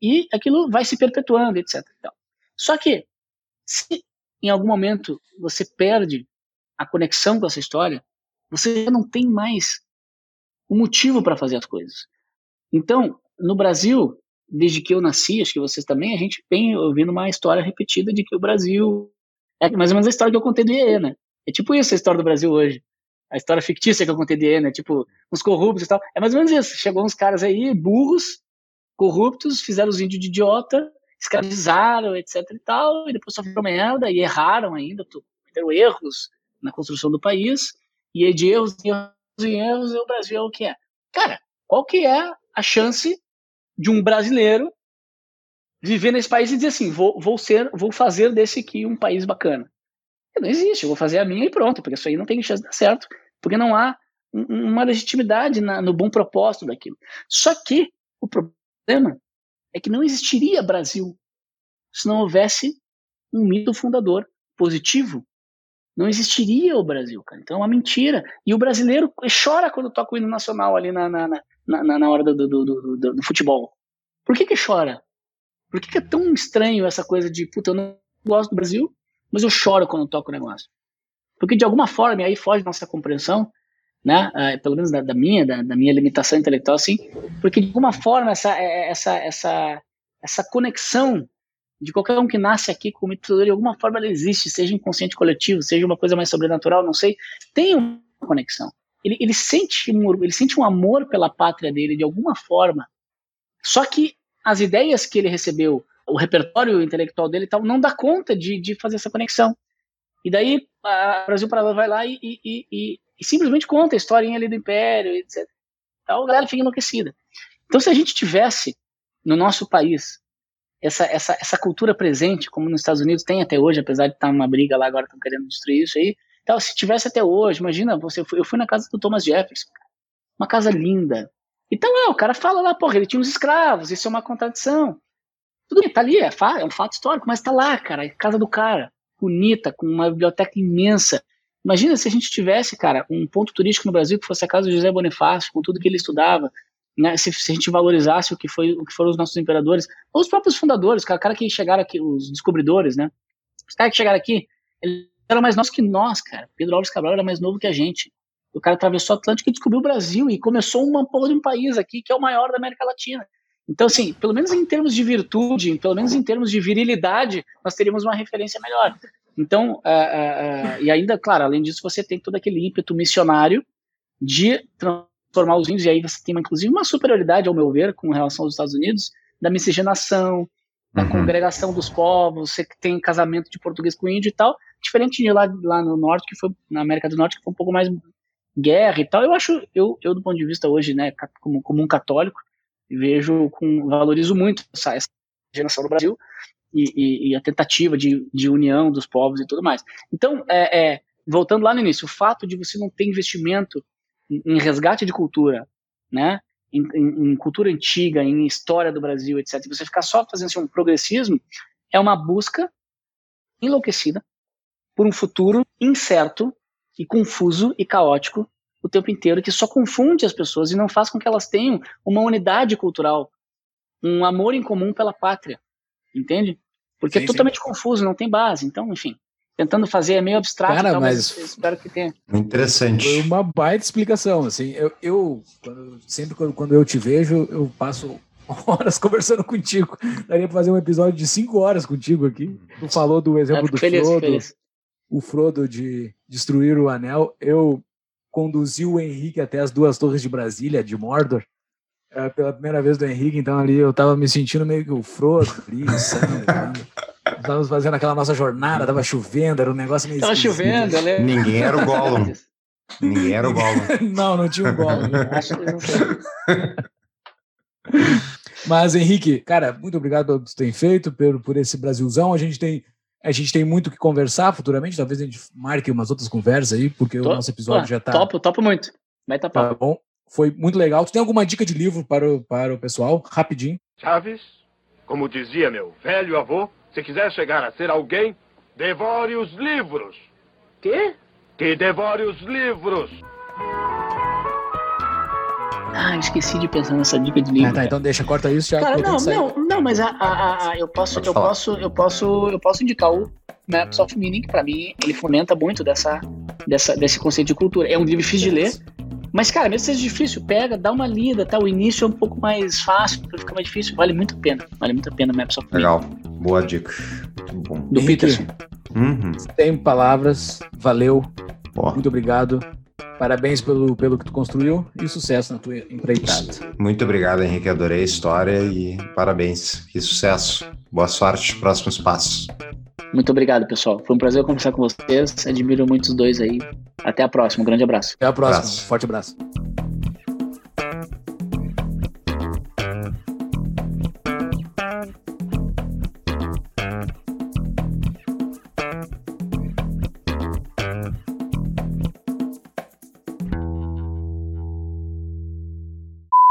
e aquilo vai se perpetuando, etc. Então, só que, se em algum momento você perde a conexão com essa história, você já não tem mais um motivo para fazer as coisas. Então, no Brasil, desde que eu nasci, acho que vocês também, a gente vem ouvindo uma história repetida de que o Brasil. É mais ou menos a história que eu contei do IE, né? É tipo isso a história do Brasil hoje. A história fictícia que eu contei do IE, né? Tipo, uns corruptos e tal. É mais ou menos isso. Chegou uns caras aí, burros, corruptos, fizeram os índios de idiota, escravizaram, etc e tal, e depois sofreram merda e erraram ainda, cometeram erros na construção do país, e de erros, erros e erros, o Brasil é o que é. Cara, qual que é a chance de um brasileiro viver nesse país e dizer assim, vou, vou ser, vou fazer desse aqui um país bacana. Não existe, eu vou fazer a minha e pronto, porque isso aí não tem chance de dar certo, porque não há uma legitimidade na, no bom propósito daquilo. Só que o problema é que não existiria Brasil se não houvesse um mito fundador positivo. Não existiria o Brasil, cara. Então é uma mentira. E o brasileiro chora quando toca o hino nacional ali na, na, na na, hora do, do, do, do, futebol. Por que que chora? Por que, que é tão estranho essa coisa de, puta, eu não gosto do Brasil, mas eu choro quando toco o negócio? Porque de alguma forma, e aí foge nossa compreensão, né, uh, pelo menos da, da minha, da, da, minha limitação intelectual, assim, porque de alguma forma essa, é, é, essa, essa, essa conexão de qualquer um que nasce aqui com o de alguma forma ela existe, seja inconsciente coletivo, seja uma coisa mais sobrenatural, não sei, tem uma conexão ele, ele, sente um, ele sente um amor pela pátria dele de alguma forma. Só que as ideias que ele recebeu, o repertório intelectual dele tal, não dá conta de, de fazer essa conexão. E daí a Brasil Paralelo vai lá e, e, e, e, simplesmente conta a historinha ali do Império, etc. Então a galera fica enlouquecida. Então se a gente tivesse no nosso país essa, essa, essa cultura presente, como nos Estados Unidos tem até hoje, apesar de estar uma briga lá agora, estão querendo destruir isso aí, então, se tivesse até hoje, imagina, você, eu fui na casa do Thomas Jefferson, uma casa linda. E tá lá, o cara fala lá, porra, ele tinha uns escravos, isso é uma contradição. Tudo bem, tá ali, é, é um fato histórico, mas tá lá, cara, a casa do cara, bonita, com uma biblioteca imensa. Imagina se a gente tivesse, cara, um ponto turístico no Brasil que fosse a casa do José Bonifácio, com tudo que ele estudava, né, se, se, a gente valorizasse o que, foi, o que foram os nossos imperadores, ou os próprios fundadores, cara, cara que chegaram aqui, os descobridores, né? Os caras que chegaram aqui, eles era mais novo que nós, cara. Pedro Alves Cabral era mais novo que a gente. O cara atravessou o Atlântico e descobriu o Brasil e começou uma porra de um país aqui que é o maior da América Latina. Então, assim, pelo menos em termos de virtude, pelo menos em termos de virilidade, nós teríamos uma referência melhor. Então, é, é, é, e ainda, claro, além disso, você tem todo aquele ímpeto missionário de transformar os índios, e aí você tem, inclusive, uma superioridade, ao meu ver, com relação aos Estados Unidos, da miscigenação, da uhum. congregação dos povos, você tem casamento de português com índio e tal, diferente de lá, lá no norte, que foi, na América do Norte, que foi um pouco mais guerra e tal. Eu acho, eu, eu do ponto de vista hoje, né, como, como um católico, vejo com, valorizo muito essa, essa geração do Brasil e, e, e, a tentativa de, de união dos povos e tudo mais. Então, é, é, voltando lá no início, o fato de você não ter investimento em, em resgate de cultura, né, em, em, em, cultura antiga, em história do Brasil, etc., você ficar só fazendo assim, um progressismo, é uma busca enlouquecida por um futuro incerto e confuso e caótico o tempo inteiro, que só confunde as pessoas e não faz com que elas tenham uma unidade cultural, um amor em comum pela pátria, entende? Porque é sim, é totalmente sim. confuso, não tem base. Então, enfim, tentando fazer é meio abstrato, Cara, então, mas, mas espero que tenha. Interessante. Foi uma baita explicação, assim, eu, eu quando, sempre quando, quando eu te vejo, eu passo horas conversando contigo. Daria para fazer um episódio de cinco horas contigo aqui. Tu falou do exemplo é, do feliz, Frodo, feliz. o Frodo de destruir o anel. Eu conduzi o Henrique até as duas torres de Brasília, de Mordor. É, pela primeira vez do Henrique, então ali eu tava me sentindo meio que o Frodo ali, Estávamos fazendo aquela nossa jornada, tava chovendo, era um negócio meio. Tava chovendo, né? Ninguém era o Gollum. Ninguém era o Gollum. não, não tinha o Gollum. Acho que não Mas, Henrique, cara, muito obrigado pelo que você tem feito, por, por esse Brasilzão. A gente tem a gente tem muito que conversar futuramente, talvez a gente marque umas outras conversas aí, porque Tô, o nosso episódio já tá. Topo, topo muito. Tá, tá bom. Foi muito legal. Tu tem alguma dica de livro para o, para o pessoal? Rapidinho. Chaves, como dizia meu velho avô, se quiser chegar a ser alguém, devore os livros. Quê? Que devore os livros. Ah, esqueci de pensar nessa dica de livro. Ah, tá, então deixa, corta isso já. Cara, não, não, não, mas a, a, a, eu posso, eu posso, eu posso, eu posso indicar o Maps of Meaning, que pra mim ele fomenta muito dessa, dessa, desse conceito de cultura. É um livro difícil de ler, mas, cara, mesmo que seja difícil, pega, dá uma lida, tá? O início é um pouco mais fácil, depois fica mais difícil. Vale muito a pena. Vale muito a pena Maps of. Legal, boa dica. Muito bom. Do Peterson. Uhum. Tem palavras, valeu. Muito obrigado. Parabéns pelo, pelo que tu construiu e sucesso na tua empreitada. Muito obrigado, Henrique. Adorei a história e parabéns. Que sucesso. Boa sorte nos próximos passos. Muito obrigado, pessoal. Foi um prazer conversar com vocês. Admiro muito os dois aí. Até a próxima. Um grande abraço. Até a próxima. Abraço. Forte abraço.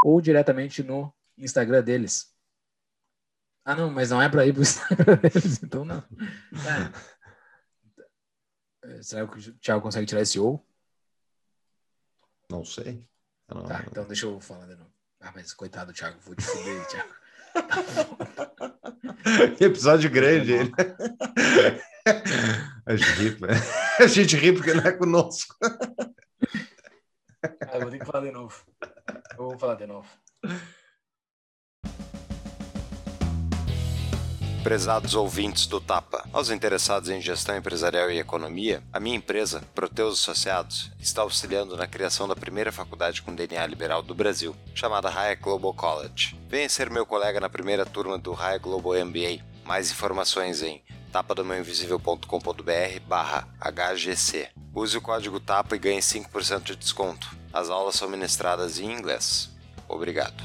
ou diretamente no Instagram deles. Ah, não, mas não é para ir para o Instagram deles, então não. É. Será que o Thiago consegue tirar esse ou? Não sei. Não, tá, não. então deixa eu falar de novo. Ah, mas coitado, Thiago, vou te fuder, Thiago. Episódio grande, ele. A gente ri, né? A gente ri porque não é conosco. Ah, vou ter que falar de novo. Eu vou falar de novo. Prezados ouvintes do Tapa, aos interessados em gestão empresarial e economia, a minha empresa, Proteus Associados, está auxiliando na criação da primeira faculdade com DNA liberal do Brasil, chamada Hayek Global College. Venha ser meu colega na primeira turma do Hayek Global MBA. Mais informações em tapadomeuinvisível.com.br barra HGC. Use o código TAPA e ganhe 5% de desconto. As aulas são ministradas em inglês. Obrigado.